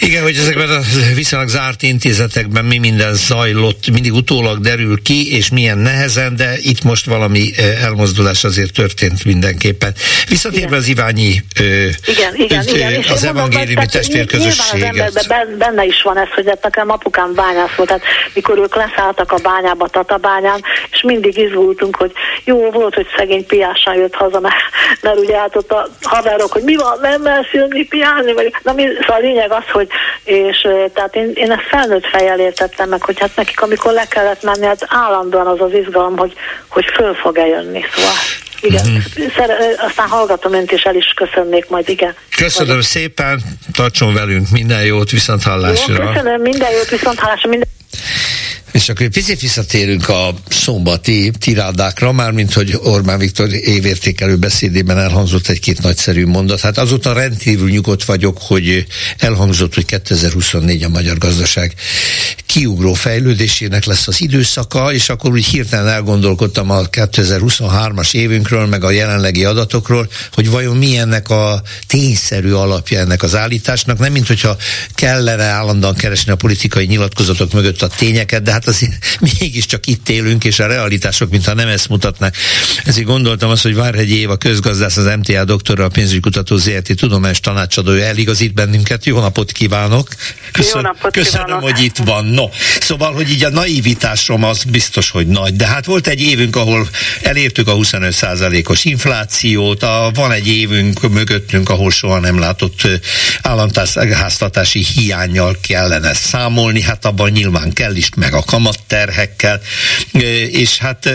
Igen, hogy ezekben a viszonylag zárt intézetekben mi minden zajlott, mindig utólag derül ki, és milyen nehezen, de itt most valami elmozdulás azért történt mindenképpen. Visszatérve igen. az Iványi igen, igen, ö, igen. az evangéliumi testvérközösséget. Az benne is van ez, hogy hát nekem apukám bányász volt, tehát mikor ők leszálltak a bányába, Tatabányán, és mindig izgultunk, hogy jó volt, hogy szegény piásan jött haza, mert, mert ugye hát ott a haverok, hogy mi van, nem mersz jönni piálni, vagy, na mi, szóval a lényeg az, hogy és tehát én, én ezt felnőtt fejjel értettem meg, hogy hát nekik amikor le kellett menni, hát állandóan az az izgalom, hogy, hogy föl fog-e jönni, szóval igen. Mm-hmm. Szer- aztán hallgatom önt, és el is köszönnék majd, igen. Köszönöm Vagy... szépen, tartson velünk, minden jót, viszont hallásra. Jó, köszönöm, minden jót, viszont hallásra. Minden... És akkor egy picit visszatérünk a szombati tirádákra, mármint hogy Orbán Viktor évértékelő beszédében elhangzott egy-két nagyszerű mondat. Hát azóta rendkívül nyugodt vagyok, hogy elhangzott, hogy 2024 a magyar gazdaság kiugró fejlődésének lesz az időszaka, és akkor úgy hirtelen elgondolkodtam a 2023-as évünkről, meg a jelenlegi adatokról, hogy vajon mi ennek a tényszerű alapja ennek az állításnak, nem mint hogyha kellene állandóan keresni a politikai nyilatkozatok mögött a tényeket, de hát azért [LAUGHS] mégiscsak itt élünk, és a realitások, mintha nem ezt mutatnak. Ezért gondoltam azt, hogy Várhegyi Éva közgazdász, az MTA doktora, a pénzügykutató ZRT tudományos tanácsadója eligazít bennünket. Jó napot kívánok! Köszön, Jó napot köszönöm, kívánok. hogy itt van. No, szóval, hogy így a naivitásom az biztos, hogy nagy, de hát volt egy évünk, ahol elértük a 25%-os inflációt, a, van egy évünk mögöttünk, ahol soha nem látott államháztatási hiányjal kellene számolni, hát abban nyilván kell is, meg a kamatterhekkel, és hát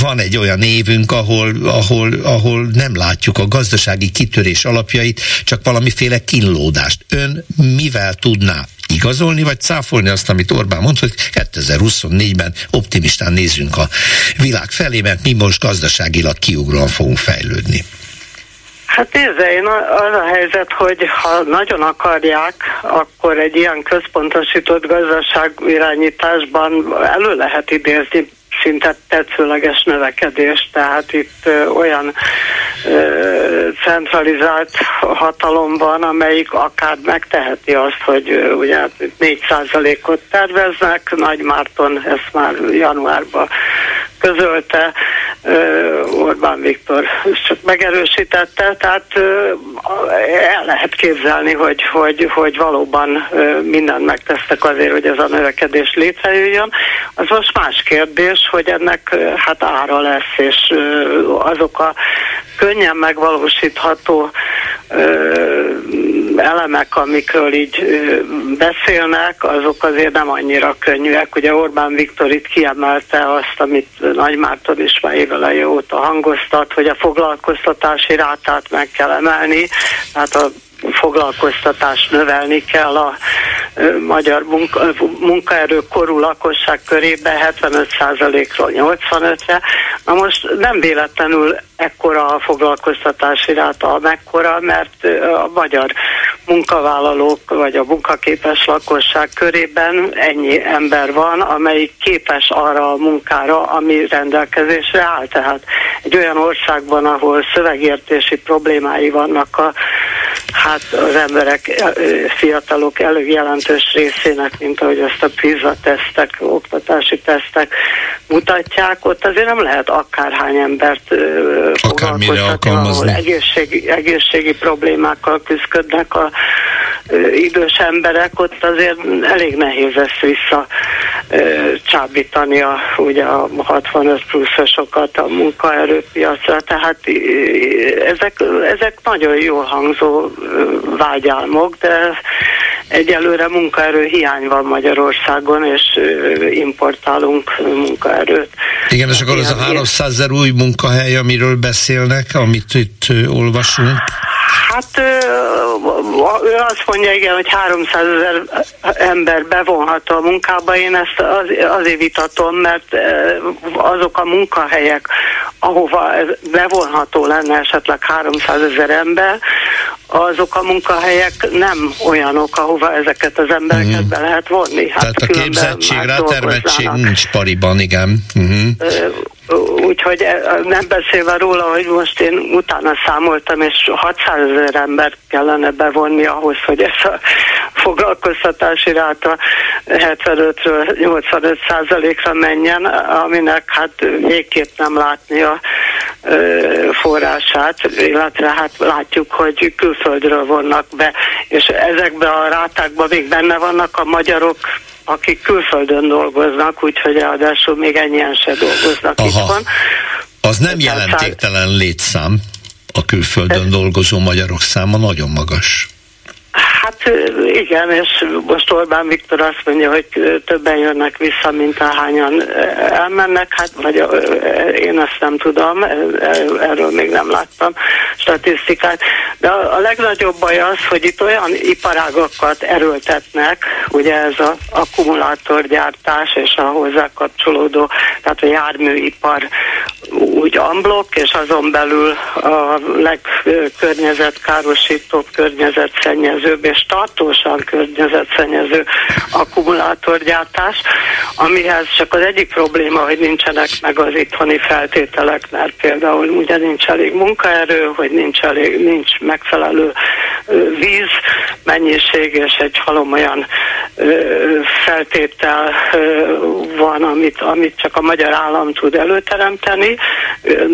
van egy olyan évünk, ahol, ahol, ahol nem látjuk a gazdasági kitörés alapjait, csak valamiféle kínlódást. Ön mivel tudná igazolni, vagy cáfolni azt, amit Orbán mond, hogy 2024-ben optimistán nézzünk a világ felé, mert mi most gazdaságilag kiugróan fogunk fejlődni. Hát nézze, én az a helyzet, hogy ha nagyon akarják, akkor egy ilyen központosított gazdaság irányításban elő lehet idézni szinte tetszőleges növekedés, tehát itt olyan centralizált hatalom van, amelyik akár megteheti azt, hogy ugye 4%-ot terveznek, Nagy Márton ezt már januárban közölte, Orbán Viktor csak megerősítette, tehát el lehet képzelni, hogy, hogy, hogy valóban mindent megtesztek azért, hogy ez a növekedés létrejöjjön. Az most más kérdés, hogy ennek hát ára lesz, és azok a könnyen megvalósítható elemek, amikről így beszélnek, azok azért nem annyira könnyűek. Ugye Orbán Viktor itt kiemelte azt, amit Nagy Márton is már éveleje óta hangoztat, hogy a foglalkoztatási rátát meg kell emelni, tehát a foglalkoztatást növelni kell a magyar munka, munkaerő korú lakosság körében 75%-ról 85-re. Na most nem véletlenül ekkora a foglalkoztatási ráta, mekkora, mert a magyar munkavállalók vagy a munkaképes lakosság körében ennyi ember van, amelyik képes arra a munkára, ami rendelkezésre áll. Tehát egy olyan országban, ahol szövegértési problémái vannak a, hát az emberek, fiatalok elég jelentős részének, mint ahogy ezt a PISA tesztek, oktatási tesztek mutatják, ott azért nem lehet akárhány embert foglalkoztatni, ahol egészségi, egészségi problémákkal küzdködnek a idős emberek, ott azért elég nehéz ezt vissza csábítani a, ugye a 65 pluszosokat a munkaerőpiacra, tehát ezek, ezek nagyon jól hangzó vágyálmok, de egyelőre munkaerő hiány van Magyarországon, és importálunk munkaerőt. Igen, és akkor az a 300 ezer új munkahely, amiről beszélnek, amit itt olvasunk? Hát ő azt mondja, igen, hogy 300 ezer ember bevonható a munkába. Én ezt az, azért vitatom, mert azok a munkahelyek, ahova bevonható lenne esetleg 300 ezer ember, azok a munkahelyek nem olyanok, ahova ezeket az embereket mm. be lehet vonni. Hát Tehát a képzettség, rátermettség nincs pariban, igen. Uh-huh. Úgyhogy nem beszélve róla, hogy most én utána számoltam, és 600 ezer ember kellene bevonni ahhoz, hogy ez a foglalkoztatási ráta 75-ről 85 százalékra menjen, aminek hát végképp nem látni a forrását, illetve hát látjuk, hogy külföldről vonnak be, és ezekbe a rátákban még benne vannak a magyarok akik külföldön dolgoznak, úgyhogy ráadásul még ennyien se dolgoznak Aha. itthon. Az nem jelentéktelen létszám, a külföldön dolgozó magyarok száma nagyon magas. Hát igen, és most Orbán Viktor azt mondja, hogy többen jönnek vissza, mint ahányan elmennek, hát vagy én ezt nem tudom, erről még nem láttam statisztikát, de a legnagyobb baj az, hogy itt olyan iparágokat erőltetnek, ugye ez az akkumulátorgyártás és a hozzá kapcsolódó, tehát a járműipar úgy amblok, és azon belül a legkörnyezetkárosítóbb, környezetszennyezőbb és tartósan környezetszennyező akkumulátorgyártás, amihez csak az egyik probléma, hogy nincsenek meg az itthoni feltételek, mert például ugye nincs elég munkaerő, hogy nincs, elég, nincs megfelelő víz mennyiség, és egy halom olyan feltétel van, amit, amit csak a magyar állam tud előteremteni,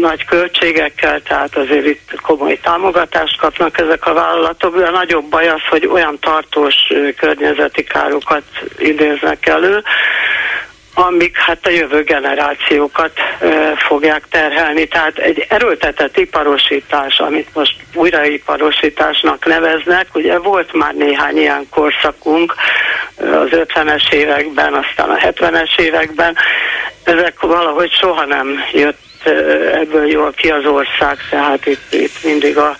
nagy költségekkel, tehát azért itt komoly támogatást kapnak ezek a vállalatok, de nagyobb baj az, hogy olyan tartós környezeti károkat idéznek elő, amik hát a jövő generációkat e, fogják terhelni. Tehát egy erőltetett iparosítás, amit most újraiparosításnak neveznek, ugye volt már néhány ilyen korszakunk az 50-es években, aztán a 70-es években, ezek valahogy soha nem jött ebből jól ki az ország, tehát itt, itt mindig a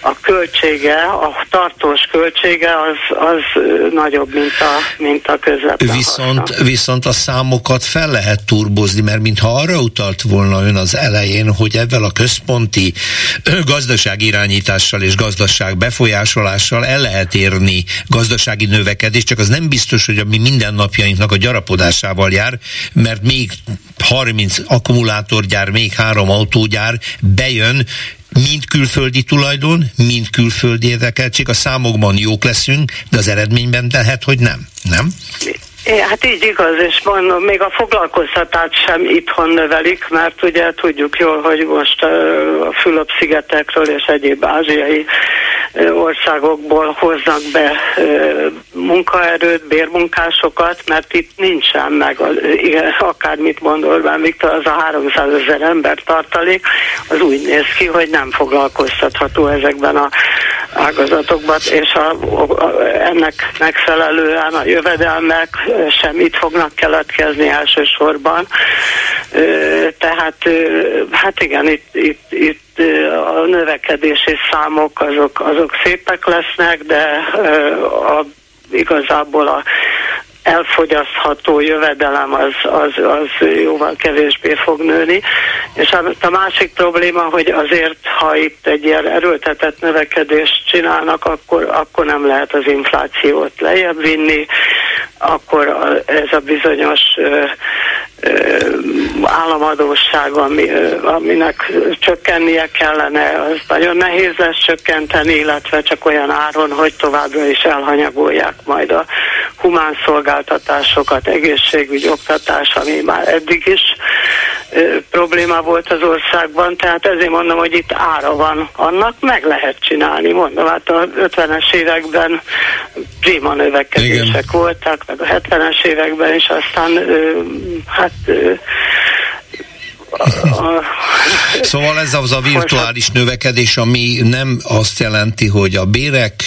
a költsége, a tartós költsége az, az nagyobb, mint a, mint a közvetlen Viszont, viszont a számokat fel lehet turbozni, mert mintha arra utalt volna ön az elején, hogy ebben a központi [CLEARS THROAT] gazdaság irányítással és gazdaság befolyásolással el lehet érni gazdasági növekedést, csak az nem biztos, hogy a mi mindennapjainknak a gyarapodásával jár, mert még 30 akkumulátorgyár, még három autógyár bejön, mind külföldi tulajdon, mind külföldi érdekeltség, a számokban jók leszünk, de az eredményben lehet, hogy nem. Nem? É, hát így igaz, és mondom, még a foglalkoztatást sem itthon növelik, mert ugye tudjuk jól, hogy most a Fülöp-szigetekről és egyéb ázsiai országokból hoznak be munkaerőt, bérmunkásokat, mert itt nincsen meg, igen, akármit mond Orbán Viktor, az a 300 ezer ember tartalék, az úgy néz ki, hogy nem foglalkoztatható ezekben a ágazatokban, és a, a, ennek megfelelően a jövedelmek sem itt fognak keletkezni elsősorban. Tehát, hát igen, itt, itt, itt a növekedési számok azok, azok szépek lesznek, de a, igazából a elfogyasztható jövedelem az, az, az jóval kevésbé fog nőni. És a, másik probléma, hogy azért, ha itt egy ilyen erőltetett növekedést csinálnak, akkor, akkor nem lehet az inflációt lejjebb vinni, akkor ez a bizonyos államadóság, ami, aminek csökkennie kellene, az nagyon nehéz lesz csökkenteni, illetve csak olyan áron, hogy továbbra is elhanyagolják majd a humán szolgáltatásokat, egészségügy, oktatás, ami már eddig is probléma volt az országban, tehát ezért mondom, hogy itt ára van annak, meg lehet csinálni. Mondom, hát a 50-es években prima növekedések Igen. voltak, meg a 70-es években is, aztán ö, hát Szóval ez az a virtuális növekedés, ami nem azt jelenti, hogy a bérek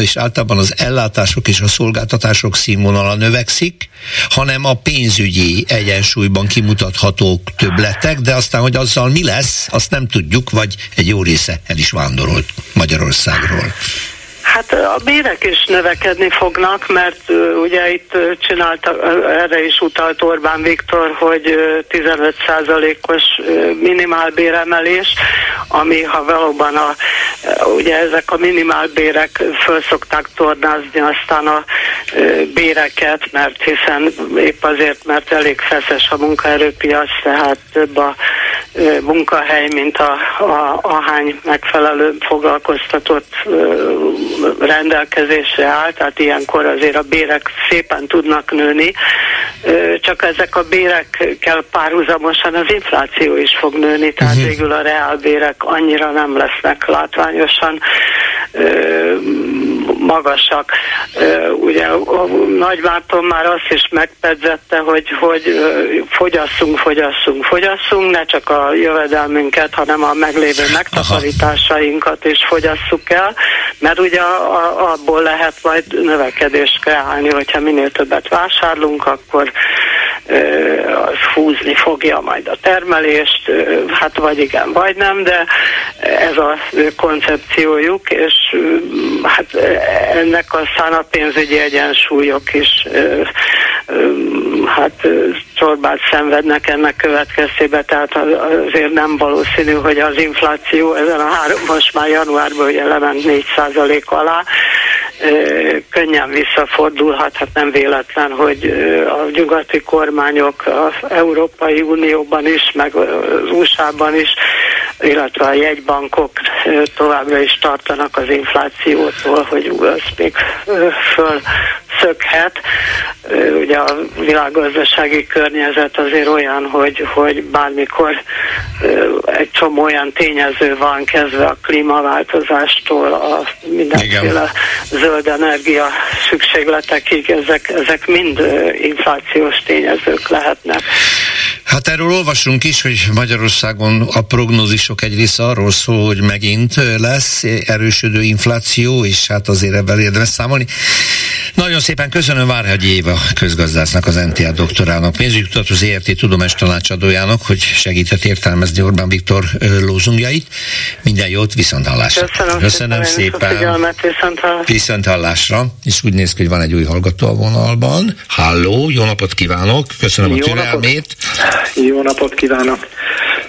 és általában az ellátások és a szolgáltatások színvonala növekszik, hanem a pénzügyi egyensúlyban kimutathatók többletek, de aztán, hogy azzal mi lesz, azt nem tudjuk, vagy egy jó része el is vándorolt Magyarországról. Hát a bérek is növekedni fognak, mert ugye itt csinálta, erre is utalt Orbán Viktor, hogy 15%-os minimálbéremelés, ami ha valóban a, ugye ezek a minimálbérek föl szokták tornázni aztán a béreket, mert hiszen épp azért, mert elég feszes a munkaerőpiac, tehát több a munkahely, mint a, a, a hány megfelelő foglalkoztatott rendelkezésre áll, tehát ilyenkor azért a bérek szépen tudnak nőni, csak ezek a bérekkel párhuzamosan az infláció is fog nőni, tehát uh-huh. végül a reálbérek annyira nem lesznek látványosan magasak. Ugye a Nagy Márton már azt is megpedzette, hogy, hogy fogyasszunk, fogyasszunk, fogyasszunk, ne csak a jövedelmünket, hanem a meglévő megtakarításainkat is fogyasszuk el, mert ugye abból lehet majd növekedést kreálni, hogyha minél többet vásárlunk, akkor az húzni fogja majd a termelést, hát vagy igen, vagy nem, de ez a koncepciójuk, és hát ennek aztán a pénzügyi egyensúlyok is hát csorbát szenvednek ennek következtében, tehát azért nem valószínű, hogy az infláció ezen a három, most már januárban ugye lement 4 alá, könnyen visszafordulhat, hát nem véletlen, hogy a nyugati kormányok az Európai Unióban is, meg az USA-ban is, illetve a jegybankok továbbra is tartanak az inflációtól, hogy az még föl szökhet. Ugye a világgazdasági környezet azért olyan, hogy, hogy bármikor egy csomó olyan tényező van, kezdve a klímaváltozástól, a mindenféle Igen. zöld energia szükségletekig, ezek, ezek mind inflációs tényezők lehetnek. Hát erről olvasunk is, hogy Magyarországon a prognózisok egy része arról szól, hogy megint lesz erősödő infláció, és hát azért ebben érdemes számolni. Nagyon szépen köszönöm Várhegy Éva közgazdásznak, az NTA doktorának, pénzügykutató ZRT tudomás tanácsadójának, hogy segített értelmezni Orbán Viktor lózungjait. Minden jót, viszont hallásra. Köszönöm, köszönöm szépen. Viszont, viszont hallásra. És úgy néz ki, hogy van egy új hallgató a vonalban. Halló, jó napot kívánok, köszönöm jó a türelmét. Napot. Jó napot kívánok.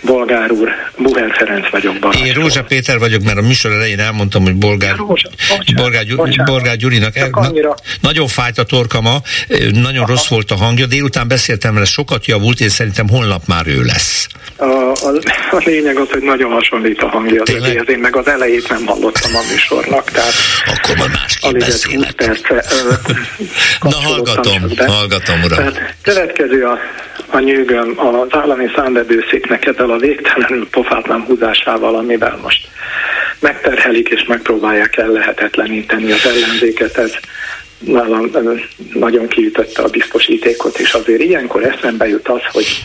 Bolgár úr, Buher Ferenc vagyok. Barától. Én Rózsa Péter vagyok, mert a műsor elején elmondtam, hogy Bolgár, Rózsa, bocsánat, Bolgár, bocsánat. Bolgár Gyurinak el, na, nagyon fájt a torkama, nagyon Aha. rossz volt a hangja, délután beszéltem vele, sokat javult, és szerintem holnap már ő lesz. A, a, a lényeg az, hogy nagyon hasonlít a hangja az övéhez, én meg az elejét nem hallottam a műsornak, tehát akkor majd másképp beszélek. Perce, [LAUGHS] Na hallgatom, hallgatom uram. Tehát következő a, a nyűgöm, az állami számvevőszék neked el a végtelenül pofátlan húzásával, amivel most megterhelik és megpróbálják el lehetetleníteni az ellenzéket, ez nálam nagyon kiütötte a biztosítékot, és azért ilyenkor eszembe jut az, hogy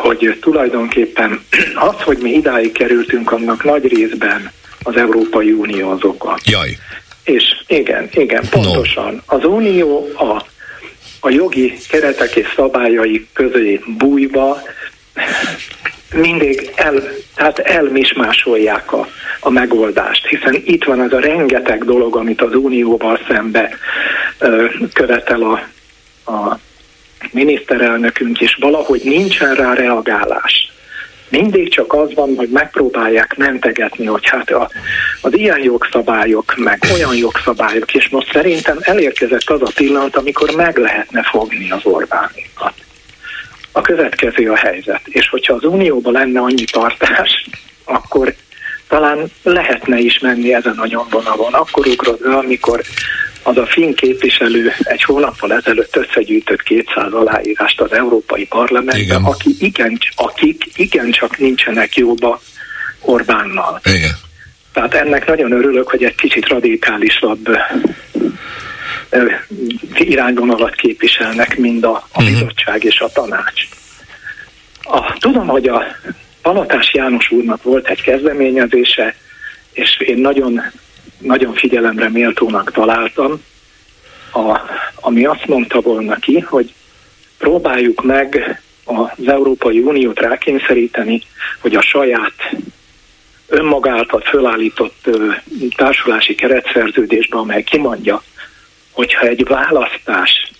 hogy tulajdonképpen az, hogy mi idáig kerültünk, annak nagy részben az Európai Unió az oka. Jaj. És igen, igen, pontosan. No. Az Unió a, a jogi keretek és szabályai közé bújva mindig el, tehát elmismásolják a, a megoldást, hiszen itt van az a rengeteg dolog, amit az Unióval szembe ö, követel a, a miniszterelnökünk, és valahogy nincsen rá reagálás. Mindig csak az van, hogy megpróbálják mentegetni, hogy hát a, az ilyen jogszabályok, meg olyan jogszabályok, és most szerintem elérkezett az a pillanat, amikor meg lehetne fogni az Orbánékat. A következő a helyzet, és hogyha az Unióban lenne annyi tartás, akkor talán lehetne is menni ezen a nyomvonalon. Akkor ugrott be, amikor az a finn képviselő egy hónappal ezelőtt összegyűjtött 200 aláírást az Európai Parlamentben, Igen. aki igen, akik igencsak nincsenek jóba Orbánnal. Igen. Tehát ennek nagyon örülök, hogy egy kicsit radikálisabb irányvonalat képviselnek, mind a, a mhm. bizottság és a tanács. A, tudom, hogy a Palatás János úrnak volt egy kezdeményezése, és én nagyon nagyon figyelemre méltónak találtam, a, ami azt mondta volna ki, hogy próbáljuk meg az Európai Uniót rákényszeríteni, hogy a saját önmagáltal fölállított társulási keretszerződésben, amely kimondja, hogyha egy választás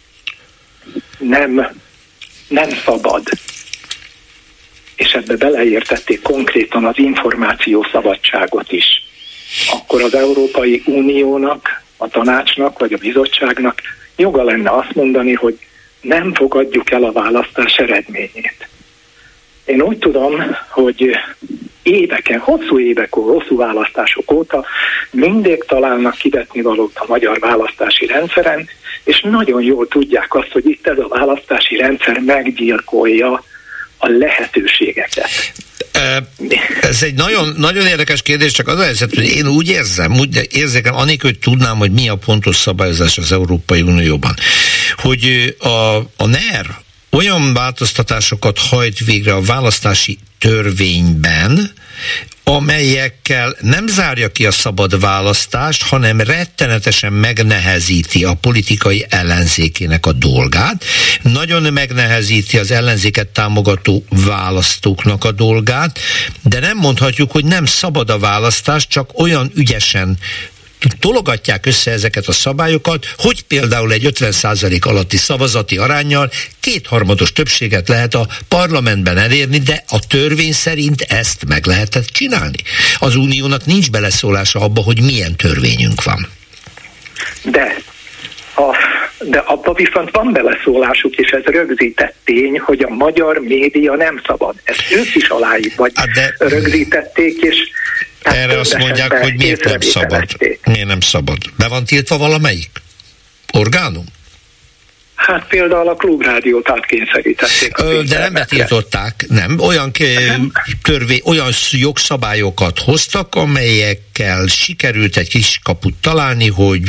nem, nem szabad, és ebbe beleértették konkrétan az információ szabadságot is, akkor az Európai Uniónak, a tanácsnak vagy a bizottságnak joga lenne azt mondani, hogy nem fogadjuk el a választás eredményét. Én úgy tudom, hogy éveken, hosszú évek, hosszú választások óta mindig találnak kivetni valót a magyar választási rendszeren, és nagyon jól tudják azt, hogy itt ez a választási rendszer meggyilkolja a lehetőségeket. Ez egy nagyon, nagyon érdekes kérdés, csak az a helyzet, hogy én úgy érzem, úgy érzékem, anélkül, hogy tudnám, hogy mi a pontos szabályozás az Európai Unióban, hogy a, a NER olyan változtatásokat hajt végre a választási törvényben, amelyekkel nem zárja ki a szabad választást, hanem rettenetesen megnehezíti a politikai ellenzékének a dolgát, nagyon megnehezíti az ellenzéket támogató választóknak a dolgát, de nem mondhatjuk, hogy nem szabad a választás, csak olyan ügyesen tologatják össze ezeket a szabályokat, hogy például egy 50% alatti szavazati arányjal kétharmados többséget lehet a parlamentben elérni, de a törvény szerint ezt meg lehetett csinálni. Az uniónak nincs beleszólása abba, hogy milyen törvényünk van. De a, de abba viszont van beleszólásuk, és ez rögzített tény, hogy a magyar média nem szabad. Ezt ők is aláig vagy hát de... rögzítették, és erre azt mondják, hogy miért nem szabad. Miért nem szabad? Be van tiltva valamelyik? Orgánum? Hát például a klubrádiót átkényszerítették. Ö, de nem betiltották, nem. Olyan, nem. Törvé, olyan jogszabályokat hoztak, amelyekkel sikerült egy kis kaput találni, hogy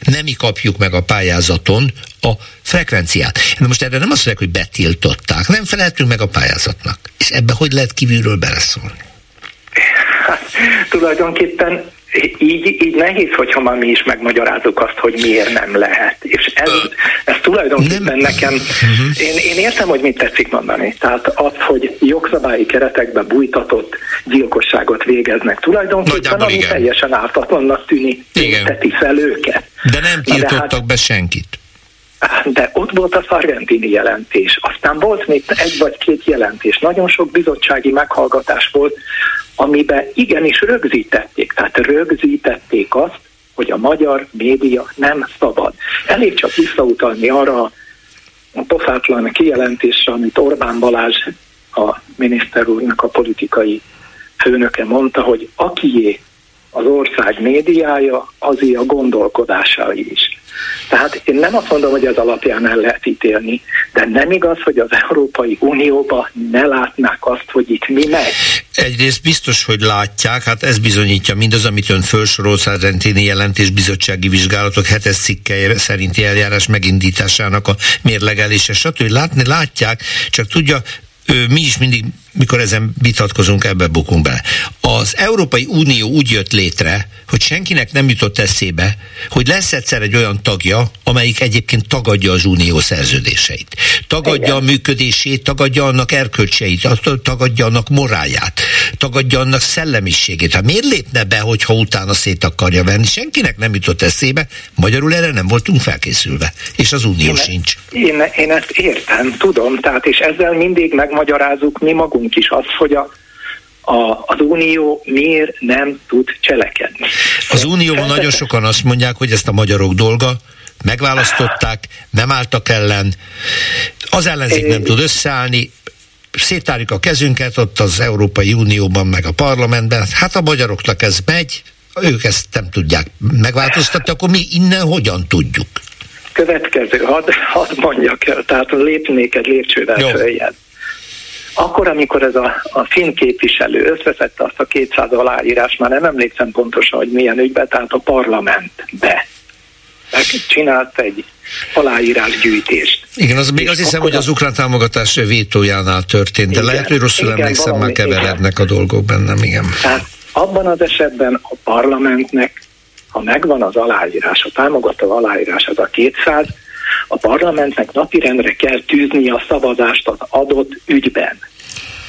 nem mi kapjuk meg a pályázaton a frekvenciát. De most erre nem azt mondják, hogy betiltották, nem feleltünk meg a pályázatnak. És ebbe hogy lehet kívülről beleszólni? tulajdonképpen így, így nehéz, hogyha már mi is megmagyarázzuk azt, hogy miért nem lehet. És ez, ez tulajdonképpen nem. nekem, uh-huh. én, én értem, hogy mit tetszik mondani. Tehát az, hogy jogszabályi keretekbe bújtatott gyilkosságot végeznek tulajdonképpen, ami igen. teljesen ártatlannak tűnik, teti fel őket. De nem tiltottak de hát, be senkit. De ott volt a szargentini jelentés, aztán volt még egy vagy két jelentés, nagyon sok bizottsági meghallgatás volt, amiben igenis rögzítették, tehát rögzítették azt, hogy a magyar média nem szabad. Elég csak visszautalni arra a pofátlan kijelentésre, amit Orbán Balázs, a miniszter úrnak a politikai főnöke mondta, hogy akié az ország médiája, azé a gondolkodásai is. Tehát én nem azt mondom, hogy ez alapján el lehet ítélni, de nem igaz, hogy az Európai Unióba ne látnák azt, hogy itt mi megy. Egyrészt biztos, hogy látják, hát ez bizonyítja mindaz, amit ön felsorolt Szárentini jelentés bizottsági vizsgálatok hetes cikkeje szerinti eljárás megindításának a mérlegelése, stb. Látni látják, csak tudja, mi is mindig, mikor ezen vitatkozunk, ebbe bukunk be. Az Európai Unió úgy jött létre, hogy senkinek nem jutott eszébe, hogy lesz egyszer egy olyan tagja, amelyik egyébként tagadja az unió szerződéseit. Tagadja Igen. a működését, tagadja annak erkölcseit, tagadja annak moráját, tagadja annak szellemiségét. Hát miért lépne be, hogyha utána szét akarja venni? Senkinek nem jutott eszébe, magyarul erre nem voltunk felkészülve, és az unió én, sincs. Én, én ezt értem, tudom, tehát és ezzel mindig megmagyarázzuk mi magunk is azt, hogy a a, az Unió miért nem tud cselekedni. Az Unióban nagyon sokan azt mondják, hogy ezt a magyarok dolga, megválasztották, nem álltak ellen, az ellenzék nem tud összeállni, szétárjuk a kezünket ott az Európai Unióban, meg a parlamentben, hát a magyaroknak ez megy, ők ezt nem tudják megváltoztatni, akkor mi innen hogyan tudjuk? Következő, hadd had mondjak el, tehát lépnék egy lépcsővel följebb. Akkor, amikor ez a, a finn képviselő összeszedte azt a 200 aláírás, már nem emlékszem pontosan, hogy milyen ügybe, tehát a parlamentbe csinált egy aláírásgyűjtést. Igen, az még azt hiszem, hogy az ukrán támogatás vétójánál történt, de igen, lehet, hogy rosszul igen, emlékszem, valami, már keverednek igen. a dolgok bennem, igen. Tehát abban az esetben a parlamentnek, ha megvan az aláírás, a támogató aláírás az a 200, a parlamentnek napirendre kell tűzni a szavazást az adott ügyben,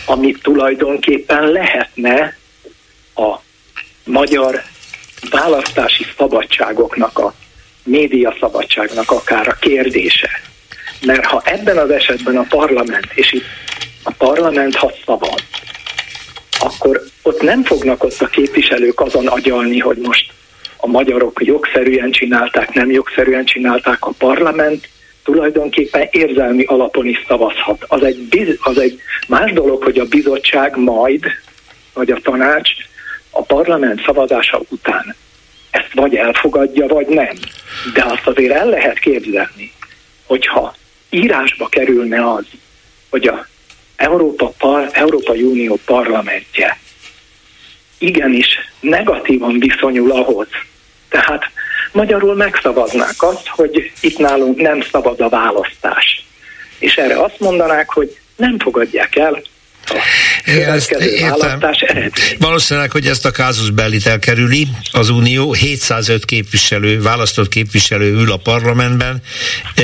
ami tulajdonképpen lehetne a magyar választási szabadságoknak, a média szabadságnak akár a kérdése. Mert ha ebben az esetben a parlament, és itt a parlament ha szavaz, akkor ott nem fognak ott a képviselők azon agyalni, hogy most a magyarok jogszerűen csinálták, nem jogszerűen csinálták, a parlament tulajdonképpen érzelmi alapon is szavazhat. Az egy, az egy más dolog, hogy a bizottság majd, vagy a tanács a parlament szavazása után ezt vagy elfogadja, vagy nem. De azt azért el lehet képzelni, hogyha írásba kerülne az, hogy a Európa, Par, Európai Unió parlamentje igenis negatívan viszonyul ahhoz, tehát magyarul megszavaznák azt, hogy itt nálunk nem szabad a választás. És erre azt mondanák, hogy nem fogadják el ezt értem. Valószínűleg, hogy ezt a kázus bellit elkerüli az Unió. 705 képviselő, választott képviselő ül a parlamentben. E,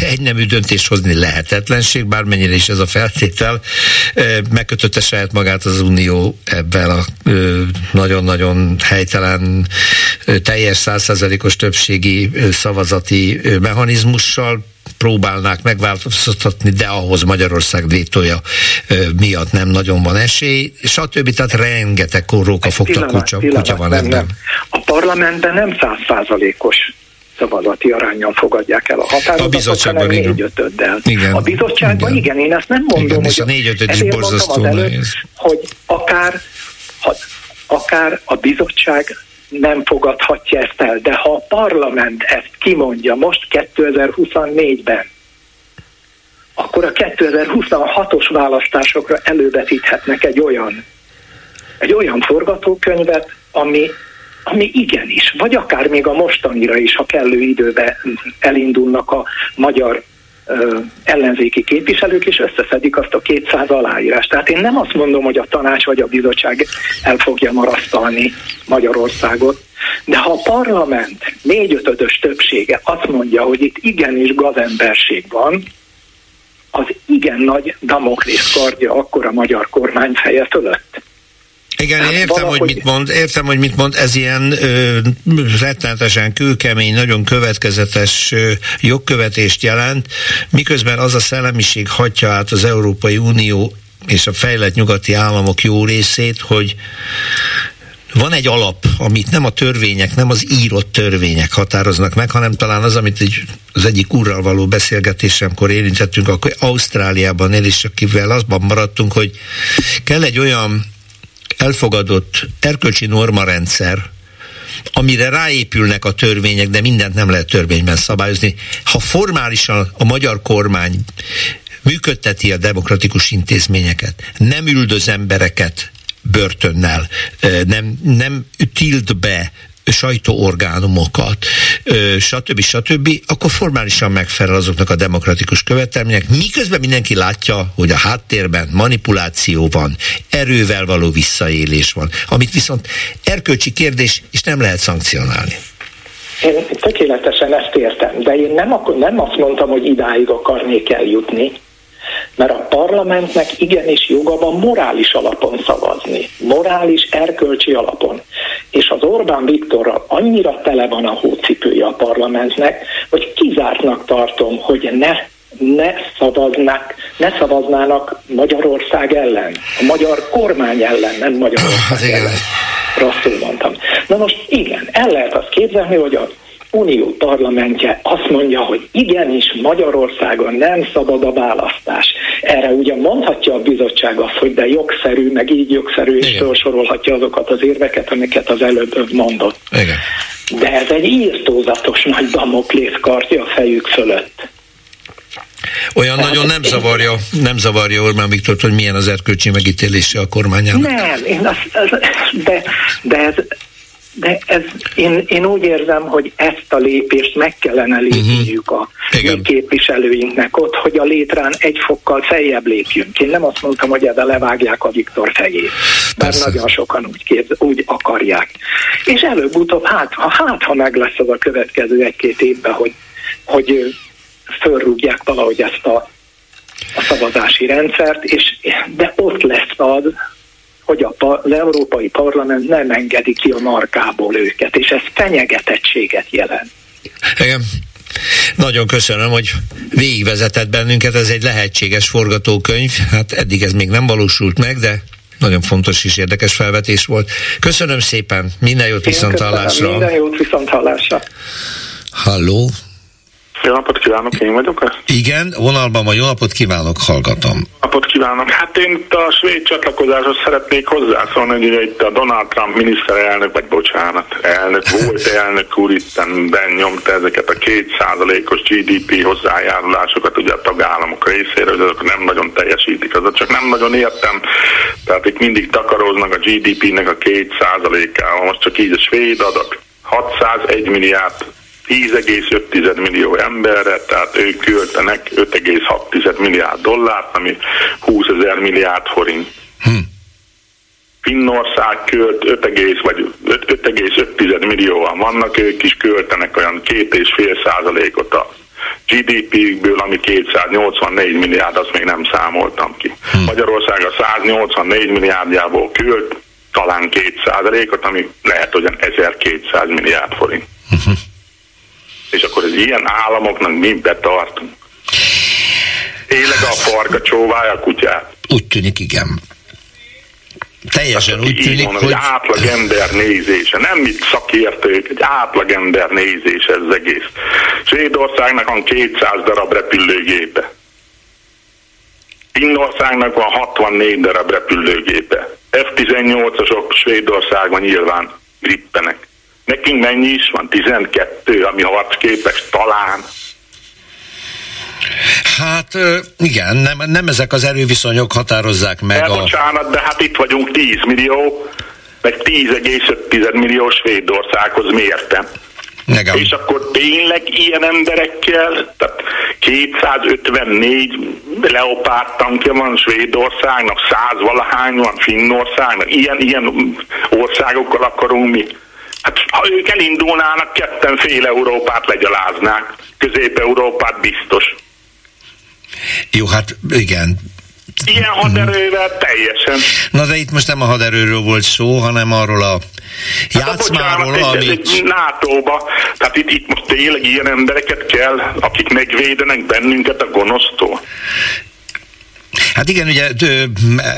egy nemű döntés hozni lehetetlenség, bármennyire is ez a feltétel. Megkötötte saját magát az Unió ebben a nagyon-nagyon helytelen, teljes százszerzelékos többségi szavazati mechanizmussal próbálnák megváltoztatni, de ahhoz Magyarország vétója miatt nem nagyon van esély, stb. Tehát rengeteg róka fogta kutya, kutya van ebben. Nem. A parlamentben nem százszázalékos szavazati arányon fogadják el a határozatot, a bizottságban hanem négy ötöddel. Igen. A bizottságban igen. igen, én ezt nem mondom, igen, hogy a négy ötöd is borzasztó előtt, hogy akár, ha, akár a bizottság nem fogadhatja ezt el. De ha a parlament ezt kimondja most 2024-ben, akkor a 2026-os választásokra elővetíthetnek egy olyan, egy olyan forgatókönyvet, ami, ami igenis, vagy akár még a mostanira is, ha kellő időben elindulnak a magyar ellenzéki képviselők, és összeszedik azt a 200 aláírást. Tehát én nem azt mondom, hogy a tanács vagy a bizottság el fogja marasztalni Magyarországot, de ha a parlament négyötödös többsége azt mondja, hogy itt igenis gazemberség van, az igen nagy Damoklész kardja akkor a magyar kormány feje fölött. Igen, én értem, valahogy... hogy mit mond, értem, hogy mit mond, ez ilyen ö, rettenetesen kőkemény, nagyon következetes ö, jogkövetést jelent, miközben az a szellemiség hagyja át az Európai Unió és a fejlett nyugati államok jó részét, hogy van egy alap, amit nem a törvények, nem az írott törvények határoznak meg, hanem talán az, amit egy, az egyik úrral való beszélgetésemkor érintettünk, akkor Ausztráliában él, és akivel azban maradtunk, hogy kell egy olyan elfogadott erkölcsi normarendszer, amire ráépülnek a törvények, de mindent nem lehet törvényben szabályozni. Ha formálisan a magyar kormány működteti a demokratikus intézményeket, nem üldöz embereket börtönnel, nem, nem tilt be sajtóorgánumokat, stb. stb., akkor formálisan megfelel azoknak a demokratikus követelmények, miközben mindenki látja, hogy a háttérben manipuláció van, erővel való visszaélés van, amit viszont erkölcsi kérdés, és nem lehet szankcionálni. Én tökéletesen ezt értem, de én nem, nem azt mondtam, hogy idáig akarnék eljutni, mert a parlamentnek igenis joga van morális alapon szavazni, morális, erkölcsi alapon. És az Orbán Viktorral annyira tele van a hócipője a parlamentnek, hogy kizártnak tartom, hogy ne ne szavaznak, ne szavaznának Magyarország ellen, a magyar kormány ellen, nem Magyarország ellen. Rosszul mondtam. Na most igen, el lehet azt képzelni, hogy a Unió parlamentje azt mondja, hogy igenis Magyarországon nem szabad a választás. Erre ugye mondhatja a bizottság azt, hogy de jogszerű, meg így jogszerű, és felsorolhatja azokat az érveket, amiket az előbb mondott. Igen. De ez egy írtózatos nagy damoklész kartja a fejük fölött. Olyan Tehát nagyon nem zavarja, nem zavarja Orbán Viktor, hogy milyen az erkölcsi megítélése a kormányának. Nem, én azt, de, de ez de ez, én, én úgy érzem, hogy ezt a lépést meg kellene lépniük a uh-huh. képviselőinknek ott, hogy a létrán egy fokkal feljebb lépjünk. Én nem azt mondtam, hogy ebbe levágják a Viktor fejét, mert nagyon sokan úgy, képz, úgy akarják. És előbb-utóbb, hát, ha, hát, ha meg lesz az a következő egy-két évben, hogy, hogy fölrúgják valahogy ezt a, a szavazási rendszert, és, de ott lesz az, hogy a, az Európai Parlament nem engedi ki a markából őket, és ez fenyegetettséget jelent. Igen. Nagyon köszönöm, hogy végigvezetett bennünket, ez egy lehetséges forgatókönyv, hát eddig ez még nem valósult meg, de nagyon fontos és érdekes felvetés volt. Köszönöm szépen, minden jót viszont hallásra. Minden jót viszont hallásra. Halló, jó napot kívánok, én vagyok? Igen, vonalban van, jó napot kívánok, hallgatom. Jó napot kívánok. Hát én itt a svéd csatlakozáshoz szeretnék hozzászólni, hogy ugye itt a Donald Trump miniszterelnök, vagy bocsánat, elnök, volt [LAUGHS] elnök úr itten benyomta ezeket a kétszázalékos GDP hozzájárulásokat ugye a tagállamok részéről, azok nem nagyon teljesítik, azok csak nem nagyon értem. Tehát itt mindig takaróznak a GDP-nek a két százalékával, most csak így a svéd adat. 601 milliárd 10,5 millió emberre, tehát ők költenek 5,6 milliárd dollárt, ami 20 ezer milliárd forint. Hm. Finnország költ 5, vagy 5,5 millióan vannak, ők is költenek olyan 2,5 százalékot a GDP-ből, ami 284 milliárd, azt még nem számoltam ki. Hm. Magyarország a 184 milliárdjából költ talán 2 százalékot, ami lehet olyan 1200 milliárd forint. Hm és akkor az ilyen államoknak mi betartunk. Tényleg a farka csóválja a kutyát. Úgy tűnik, igen. Teljesen úgy tűnik, mondom, hogy... Egy átlag ember nézése, nem mit szakértők, egy átlag ember nézése ez egész. Svédországnak van 200 darab repülőgépe. Finnországnak van 64 darab repülőgépe. F-18-asok Svédországban nyilván grippenek. Nekünk mennyi is van? 12, ami harcképes talán. Hát igen, nem, nem ezek az erőviszonyok határozzák meg a... Bocsánat, de hát itt vagyunk 10 millió, meg 10,5 millió Svédországhoz mértem. Igen. És akkor tényleg ilyen emberekkel, tehát 254 leopárt tankja van Svédországnak, 100 valahány van Finnországnak, ilyen, ilyen országokkal akarunk mi. Hát ha ők elindulnának, ketten fél Európát legyaláznák. Közép-Európát biztos. Jó, hát igen, Ilyen haderővel teljesen. Na de itt most nem a haderőről volt szó, hanem arról a játszmáról, hát, bocsánat, amit... egy NATO-ba, tehát itt, itt most tényleg ilyen embereket kell, akik megvédenek bennünket a gonosztól. Hát igen, ugye ö,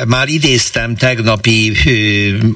már idéztem tegnapi ö,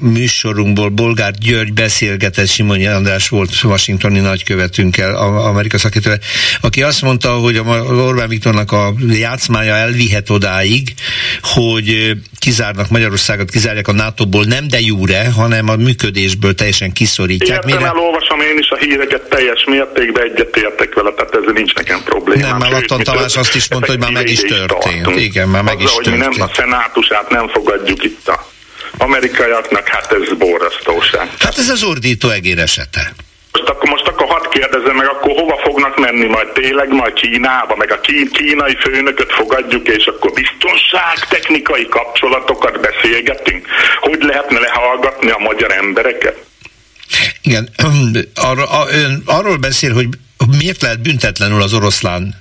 műsorunkból Bolgár György beszélgetett Simonyi András volt washingtoni nagykövetünkkel, a, Amerika szakértővel, aki azt mondta, hogy a Orbán Viktornak a játszmája elvihet odáig, hogy kizárnak Magyarországot, kizárják a NATO-ból nem de júre, hanem a működésből teljesen kiszorítják. Értem, Mire... elolvasom én is a híreket teljes mértékben egyetértek vele, tehát ezzel nincs nekem probléma. Nem, már Lattan Tamás azt is mondta, hogy már meg is történt. Igen, már meg is hogy mi nem a szenátusát nem fogadjuk itt a amerikaiaknak, hát ez borzasztóság. Hát ez az ordító egér esete. Most akkor, most akkor hadd kérdezem meg, akkor hova fognak menni majd tényleg, majd Kínába, meg a kín, kínai főnököt fogadjuk, és akkor biztonság, technikai kapcsolatokat beszélgetünk. Hogy lehetne lehallgatni a magyar embereket? Igen, [CLEARS THROAT] arra, a, ön arról beszél, hogy miért lehet büntetlenül az oroszlán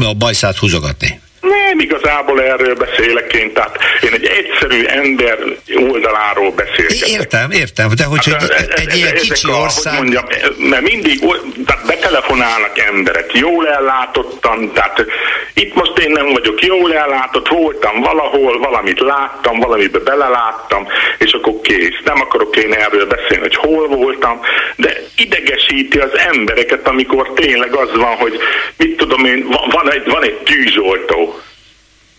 a bajszát húzogatni? Nem igazából erről beszélek én, tehát én egy egyszerű ember oldaláról beszélek. Értem, értem, de hogy hát, egy, egy ilyen kicsi a, ország... Hogy mondjam, mert mindig tehát betelefonálnak emberek, jól ellátottan, tehát itt most én nem vagyok jól ellátott, voltam valahol, valamit láttam, valamibe beleláttam, és akkor kész. Nem akarok én erről beszélni, hogy hol voltam, de idegesíti az embereket, amikor tényleg az van, hogy mit tudom én, van egy, van egy tűzoltó,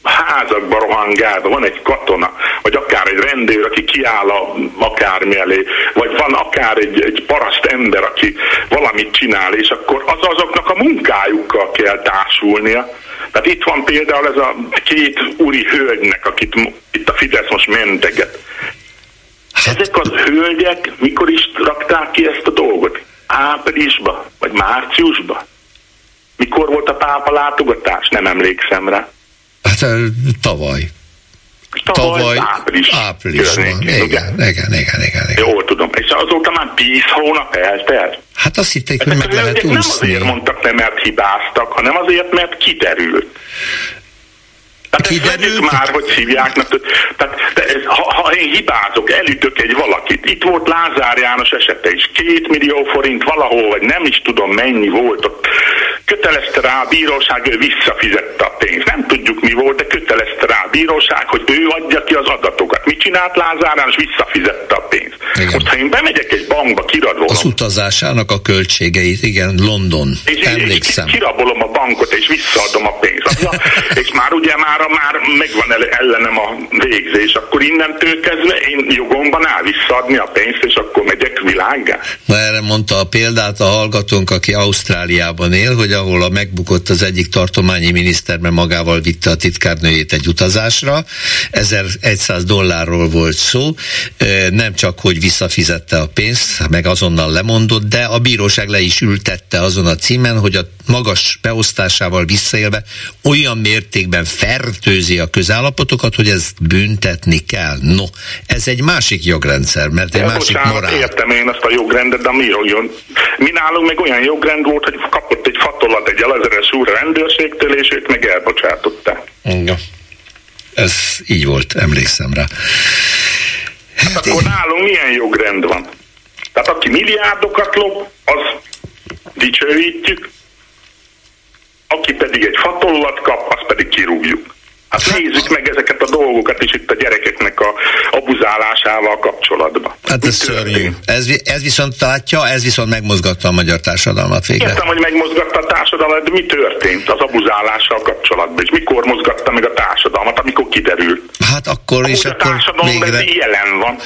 házakba rohangálva, van egy katona, vagy akár egy rendőr, aki kiáll a akármi elé, vagy van akár egy, egy paraszt ember, aki valamit csinál, és akkor az azoknak a munkájukkal kell társulnia. Tehát itt van például ez a két úri hölgynek, akit itt a Fidesz most menteget. Ezek az hölgyek mikor is rakták ki ezt a dolgot? Áprilisba? Vagy márciusba? Mikor volt a pápa látogatás? Nem emlékszem rá. Hát tavaly. Tavaly, tavaly április. Áprilisban. Igen, igen, igen, igen, igen, igen. Jól tudom. És azóta már 10 hónap eltelt. Hát azt hitték, hogy meg lehet úszni. Nem azért mondtak nem, mert hibáztak, hanem azért, mert kiderült. Tehát Kiderült? már, hogy hívják. Tehát, de ez, ha, ha én hibázok, elütök egy valakit, itt volt Lázár János esete is, két millió forint valahol, vagy nem is tudom mennyi volt ott, kötelezte rá a bíróság, ő visszafizette a pénzt. Nem tudjuk mi volt, de kötelezte rá a bíróság, hogy ő adja ki az adatokat. Mit csinált Lázár János? Visszafizette a pénzt. Igen. Most ha én bemegyek egy bankba, kirabolom. Az utazásának a költségeit, igen, London. És, Emlékszem. És kirabolom a bankot, és visszaadom a pénzt. [LAUGHS] és már ugye már már megvan ellenem a végzés, akkor innentől kezdve én jogomban áll visszaadni a pénzt, és akkor megyek világgá. Na erre mondta a példát a hallgatónk, aki Ausztráliában él, hogy ahol a megbukott az egyik tartományi miniszter, mert magával vitte a titkárnőjét egy utazásra, 1100 dollárról volt szó, nem csak, hogy visszafizette a pénzt, meg azonnal lemondott, de a bíróság le is ültette azon a címen, hogy a magas beosztásával visszaélve olyan mértékben fertőzi a közállapotokat, hogy ezt büntetni kell. No, ez egy másik jogrendszer, mert egy másik bocsánat, morál. Értem én azt a jogrendet, de mi jön? Mi nálunk meg olyan jogrend volt, hogy kapott egy fatolat egy elezeres úr rendőrségtől, és őt meg elbocsátották. Igen. Ez így volt, emlékszem rá. Hát, hát akkor én... nálunk milyen jogrend van? Tehát aki milliárdokat lop, az dicsőítjük, aki pedig egy fatollat kap, azt pedig kirúgjuk. Hát, nézzük meg ezeket a dolgokat is itt a gyerekeknek a abuzálásával kapcsolatban. Hát ez szörnyű. Ez, ez viszont látja, ez viszont megmozgatta a magyar társadalmat végre. Értem, hogy megmozgatta a társadalmat, de mi történt az abuzálással kapcsolatban, és mikor mozgatta meg a társadalmat, amikor kiderült? Hát akkor is, akkor a társadalom végre... jelen van.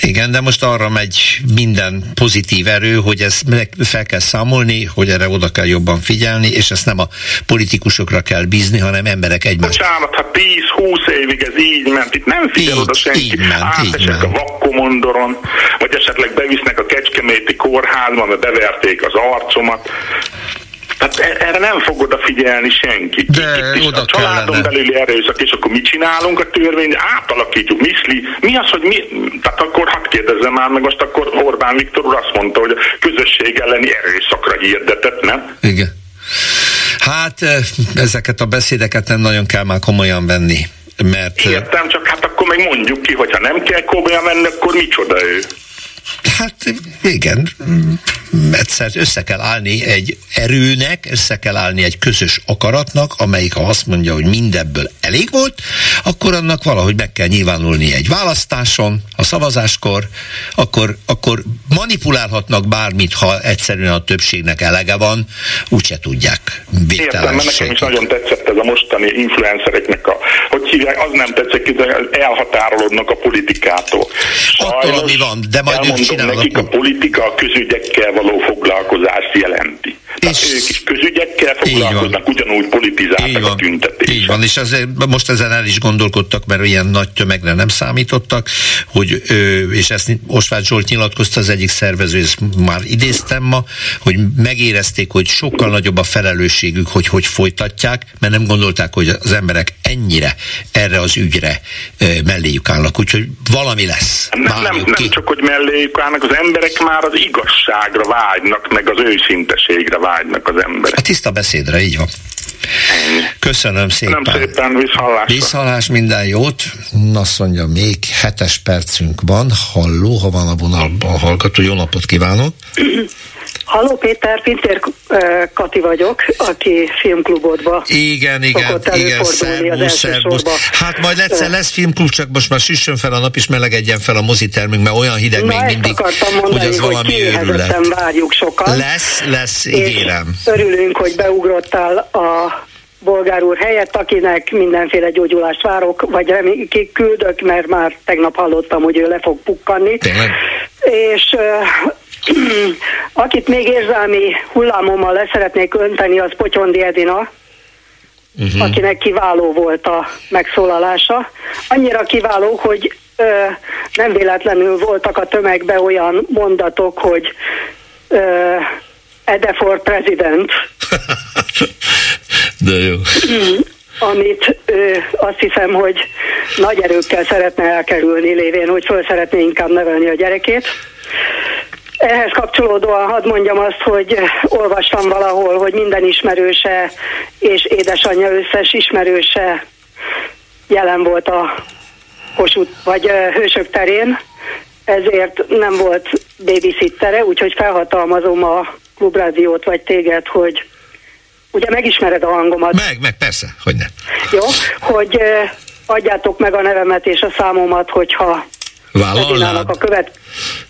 Igen, de most arra megy minden pozitív erő, hogy ezt fel kell számolni, hogy erre oda kell jobban figyelni, és ezt nem a politikusokra kell bízni, hanem emberek egymás. Bocsánat, ha 10-20 évig ez így ment, itt nem figyel így, oda senki. Így ment, Átesek így a vakkomondoron, vagy esetleg bevisznek a Kecskeméti kórházba, mert beverték az arcomat. Tehát e- erre nem fog odafigyelni senki. De Itt oda a családon kellene. belüli erőszak, és akkor mit csinálunk a törvényt? Átalakítjuk, miszli. Mi az, hogy mi? Tehát akkor hadd kérdezzem már meg, most akkor Orbán Viktor úr azt mondta, hogy a közösség elleni erőszakra hirdetett, nem? Igen. Hát ezeket a beszédeket nem nagyon kell már komolyan venni. Mert... Értem, csak hát akkor meg mondjuk ki, hogyha nem kell komolyan venni, akkor micsoda ő? Hát igen, egyszer össze kell állni egy erőnek, össze kell állni egy közös akaratnak, amelyik ha azt mondja, hogy mindebből elég volt, akkor annak valahogy meg kell nyilvánulni egy választáson, a szavazáskor, akkor, akkor manipulálhatnak bármit, ha egyszerűen a többségnek elege van, úgyse tudják. Értem, mert nekem is nagyon tetszett ez a mostani influencereknek a, hogy hívják, az nem tetszett, hogy elhatárolódnak a politikától. Attól, ami van, de majd csinálnak. nekik a politika a közügyekkel való foglalkozást jelenti. Tehát és ők is közügyekkel foglalkoznak, ugyanúgy politizáltak a tüntetések. Így van, és azért most ezen el is gondolkodtak, mert ilyen nagy tömegre nem számítottak, hogy, és ezt Osváth Zsolt nyilatkozta az egyik szervező, ezt már idéztem ma, hogy megérezték, hogy sokkal nagyobb a felelősségük, hogy hogy folytatják, mert nem gondolták, hogy az emberek ennyire erre az ügyre melléjük állnak, úgyhogy valami lesz. Nem, nem, nem csak, hogy melléjük állnak, az emberek már az igazságra vágynak, meg az őszinteségre vágynak az emberek. A tiszta beszédre, így van. Köszönöm szépen. Nem szépen, viszhallásra. Viszhallás, minden jót. Azt mondja, még hetes percünk van. Halló, ha van a vonalban hallgató. Jó napot kívánok! [CLEARS THROAT] Halló Péter, Pintér Kati vagyok, aki filmklubodba Igen, igen, igen, szervusz, szervusz. Hát majd egyszer lesz filmklub, csak most már süssön fel a nap, és melegedjen fel a mozitermünk, mert olyan hideg Na, még mindig, mondani, hogy az valami őrület. várjuk sokan. Lesz, lesz, ígérem. Örülünk, hogy beugrottál a bolgár úr helyett, akinek mindenféle gyógyulást várok, vagy küldök, mert már tegnap hallottam, hogy ő le fog pukkanni. Tényleg? És Akit még érzelmi hullámommal le szeretnék önteni, az Potyondi Edina, uh-huh. akinek kiváló volt a megszólalása. Annyira kiváló, hogy ö, nem véletlenül voltak a tömegben olyan mondatok, hogy ö, Ede for President. [LAUGHS] De jó. amit ö, azt hiszem, hogy nagy erőkkel szeretne elkerülni, lévén, hogy föl szeretné inkább nevelni a gyerekét. Ehhez kapcsolódóan hadd mondjam azt, hogy olvastam valahol, hogy minden ismerőse és édesanyja összes ismerőse jelen volt a Kossuth vagy Hősök terén, ezért nem volt babysittere, úgyhogy felhatalmazom a klubrádiót vagy téged, hogy ugye megismered a hangomat. Meg, meg, persze, hogy ne. Jó, hogy adjátok meg a nevemet és a számomat, hogyha Vállalnál? a követ...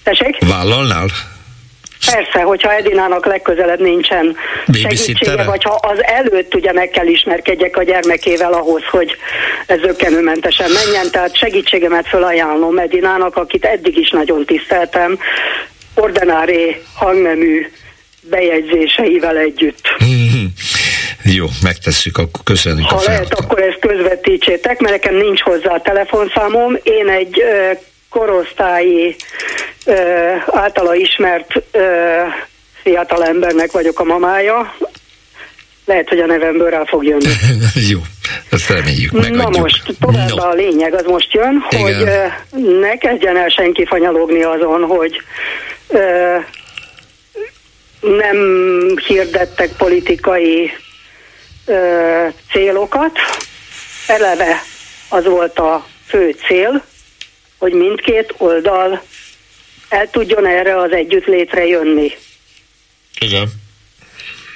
Tessék? Vállalnál? Persze, hogyha Edinának legközelebb nincsen segítsége, vagy ha az előtt ugye meg kell ismerkedjek a gyermekével ahhoz, hogy ez ökkenőmentesen menjen, tehát segítségemet felajánlom Edinának, akit eddig is nagyon tiszteltem, ordenáré hangnemű bejegyzéseivel együtt. Jó, megtesszük, akkor köszönjük ha a lehet, akkor ezt közvetítsétek, mert nekem nincs hozzá a telefonszámom. Én egy korosztályi általa ismert fiatal embernek vagyok a mamája. Lehet, hogy a nevemből rá fog jönni. [LAUGHS] Jó, ezt reméljük, megadjuk. Na most, tovább no. a lényeg az most jön, Igen. hogy ne kezdjen el senki fanyalogni azon, hogy nem hirdettek politikai célokat. Eleve az volt a fő cél, hogy mindkét oldal el tudjon erre az együttlétre jönni. Igen.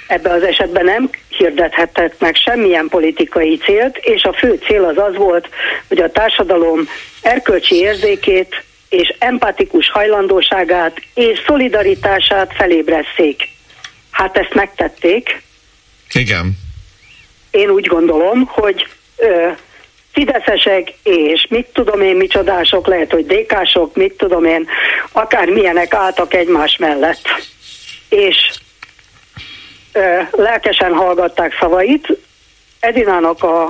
Ebben az esetben nem hirdethettek meg semmilyen politikai célt, és a fő cél az az volt, hogy a társadalom erkölcsi érzékét és empatikus hajlandóságát és szolidaritását felébresszék. Hát ezt megtették. Igen. Én úgy gondolom, hogy ö, fideszesek, és mit tudom én, micsodások, lehet, hogy dékások, mit tudom én, akár milyenek álltak egymás mellett. És ö, lelkesen hallgatták szavait. Edinának a,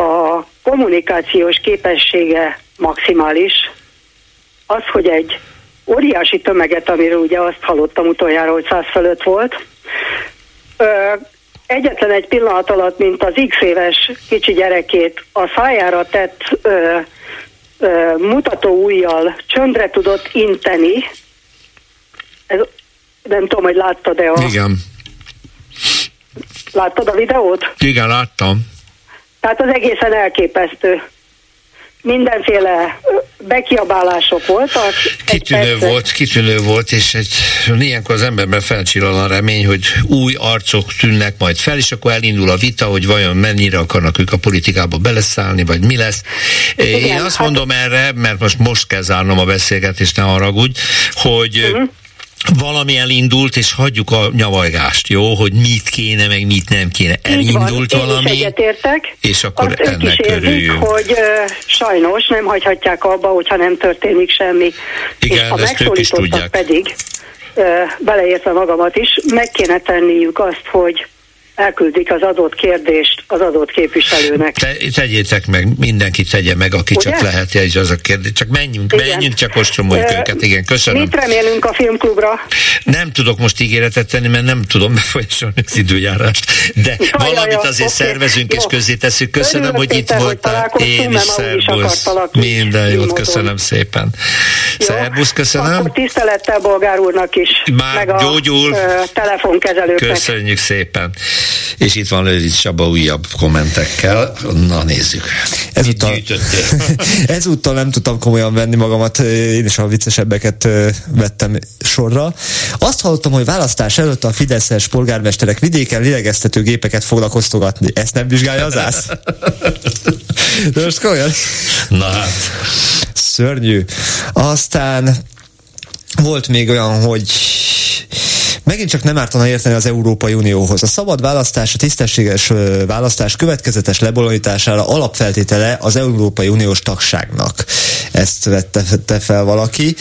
a kommunikációs képessége maximális. Az, hogy egy óriási tömeget, amiről ugye azt hallottam utoljára, hogy száz fölött volt, ö, egyetlen egy pillanat alatt, mint az x éves kicsi gyerekét a szájára tett ö, ö, mutató ujjal csöndre tudott inteni. Ez, nem tudom, hogy láttad-e a... Igen. Láttad a videót? Igen, láttam. Tehát az egészen elképesztő mindenféle bekiabálások voltak. Kitűnő volt, kitűnő volt, és egy, ilyenkor az emberben felcsillan a remény, hogy új arcok tűnnek majd fel, és akkor elindul a vita, hogy vajon mennyire akarnak ők a politikába beleszállni, vagy mi lesz. Igen, Én azt hát... mondom erre, mert most most kell zárnom a beszélgetést, ne haragudj, hogy uh-huh valami elindult, és hagyjuk a nyavajgást, jó? Hogy mit kéne, meg mit nem kéne. Elindult van, valami, egyetértek. és akkor Azt ennek is érzik, hogy uh, sajnos nem hagyhatják abba, hogyha nem történik semmi. Igen, és ha ezt ők is tudják. pedig, uh, beleértve magamat is, meg kéne tenniük azt, hogy elküldik az adott kérdést az adott képviselőnek. Te, tegyétek meg, mindenki tegye meg, aki Ugye? csak lehet, ez az a kérdés. Csak menjünk, igen. menjünk, csak ostromoljuk uh, őket. Igen, köszönöm. Mit remélünk a filmklubra? Nem tudok most ígéretet tenni, mert nem tudom befolyásolni az időjárást, de ja, valamit ja, azért okay. szervezünk Jó. és közé tesszük. Köszönöm, Örülök, hogy itt voltál. Én is szervusz. Minden jót, köszönöm szépen. Szervusz, köszönöm. Akkor tisztelettel bolgár úrnak is. Már meg a gyógyul. telefonkezelőknek. Köszönjük szépen. És itt van Lőric Csaba újabb kommentekkel. Na nézzük. Ezúttal, [LAUGHS] ezúttal nem tudtam komolyan venni magamat, én is a viccesebbeket vettem sorra. Azt hallottam, hogy választás előtt a Fideszes polgármesterek vidéken lélegeztető gépeket fognak osztogatni. Ezt nem vizsgálja az ász? [LAUGHS] De most komolyan. Na hát. Szörnyű. Aztán volt még olyan, hogy Megint csak nem ártana érteni az Európai Unióhoz. A szabad választás, a tisztességes választás következetes lebonyolítására alapfeltétele az Európai Uniós tagságnak. Ezt vette fel valaki.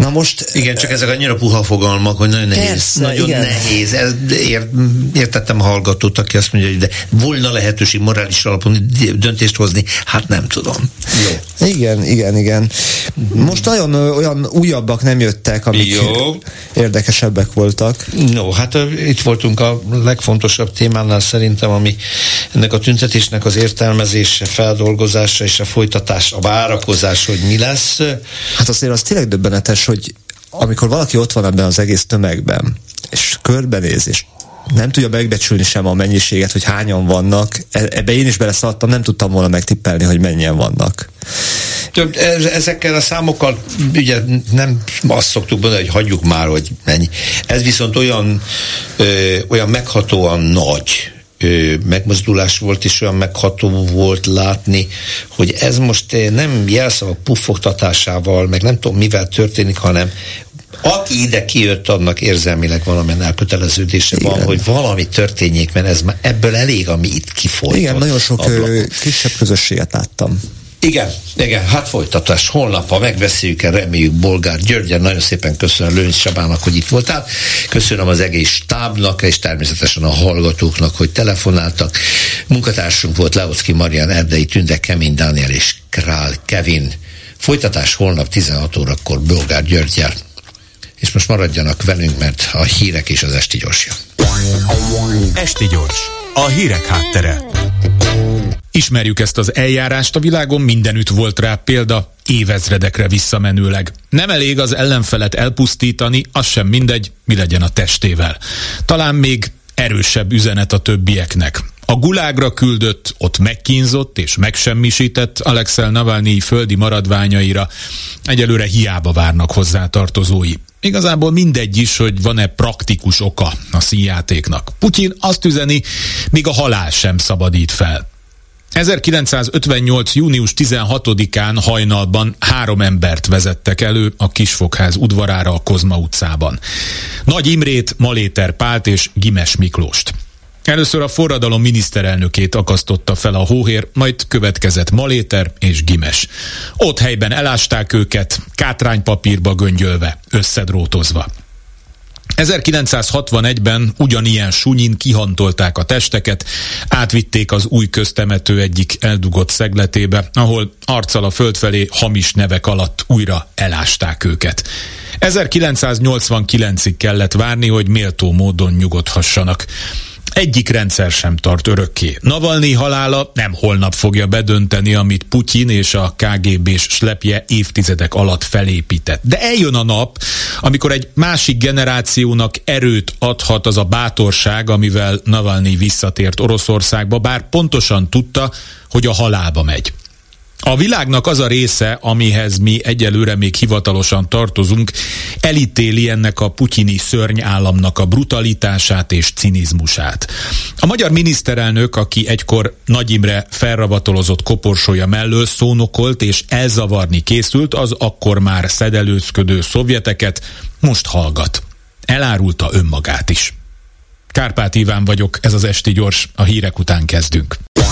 Na most... Igen, csak ezek annyira puha fogalmak, hogy nagyon nehéz. Persze, nagyon igen. nehéz. Ez, ért, értettem a hallgatót, aki azt mondja, hogy de volna lehetőség morális alapon döntést hozni. Hát nem tudom. Jó. Igen, igen, igen. Most nagyon olyan újabbak nem jöttek, amik Jó. érdekesebbek voltak. No, hát itt voltunk a legfontosabb témánál szerintem, ami ennek a tüntetésnek az értelmezése, feldolgozása és a folytatás, a várakozás, hogy mi lesz. Hát azért az tényleg döbbenetes, hogy amikor valaki ott van ebben az egész tömegben, és körbenéz, és nem tudja megbecsülni sem a mennyiséget, hogy hányan vannak. E, ebbe én is beleszaladtam, nem tudtam volna megtippelni, hogy mennyien vannak. Több, ezekkel a számokkal ugye nem azt szoktuk mondani, hogy hagyjuk már, hogy mennyi. Ez viszont olyan, ö, olyan meghatóan nagy, megmozdulás volt, és olyan megható volt látni, hogy ez most nem jelszavak puffogtatásával, meg nem tudom mivel történik, hanem aki ide kijött, annak érzelmileg valamilyen elköteleződése Igen. van, hogy valami történjék, mert ez már ebből elég, ami itt kifolyt. Igen, nagyon sok ablakon. kisebb közösséget láttam. Igen, igen, hát folytatás. Holnap, ha megbeszéljük reméljük Bolgár Györgyen. Nagyon szépen köszönöm Lőnc Sabának, hogy itt voltál. Köszönöm az egész stábnak, és természetesen a hallgatóknak, hogy telefonáltak. Munkatársunk volt Leocki Marian, Erdei Tünde, Kemény Dániel és Král Kevin. Folytatás holnap 16 órakor Bolgár Györgyel. És most maradjanak velünk, mert a hírek és az Esti Gyors Esti Gyors, a hírek háttere. Ismerjük ezt az eljárást, a világon mindenütt volt rá példa, évezredekre visszamenőleg. Nem elég az ellenfelet elpusztítani, az sem mindegy, mi legyen a testével. Talán még erősebb üzenet a többieknek. A gulágra küldött, ott megkínzott és megsemmisített Alexel Navalnyi földi maradványaira egyelőre hiába várnak hozzá tartozói. Igazából mindegy is, hogy van-e praktikus oka a színjátéknak. Putyin azt üzeni, míg a halál sem szabadít fel. 1958. június 16-án hajnalban három embert vezettek elő a Kisfogház udvarára a Kozma utcában. Nagy Imrét, Maléter Pált és Gimes Miklóst. Először a forradalom miniszterelnökét akasztotta fel a hóhér, majd következett Maléter és Gimes. Ott helyben elásták őket, kátránypapírba göngyölve, összedrótozva. 1961-ben ugyanilyen sunyin kihantolták a testeket, átvitték az új köztemető egyik eldugott szegletébe, ahol arccal a föld felé hamis nevek alatt újra elásták őket. 1989-ig kellett várni, hogy méltó módon nyugodhassanak. Egyik rendszer sem tart örökké. Navalnyi halála nem holnap fogja bedönteni, amit Putyin és a KGB-s slepje évtizedek alatt felépített. De eljön a nap, amikor egy másik generációnak erőt adhat az a bátorság, amivel Navalnyi visszatért Oroszországba, bár pontosan tudta, hogy a halálba megy. A világnak az a része, amihez mi egyelőre még hivatalosan tartozunk, elítéli ennek a putyini szörnyállamnak a brutalitását és cinizmusát. A magyar miniszterelnök, aki egykor Nagy Imre felravatolozott koporsója mellől szónokolt és elzavarni készült, az akkor már szedelőzködő szovjeteket most hallgat. Elárulta önmagát is. Kárpát Iván vagyok, ez az Esti Gyors, a hírek után kezdünk.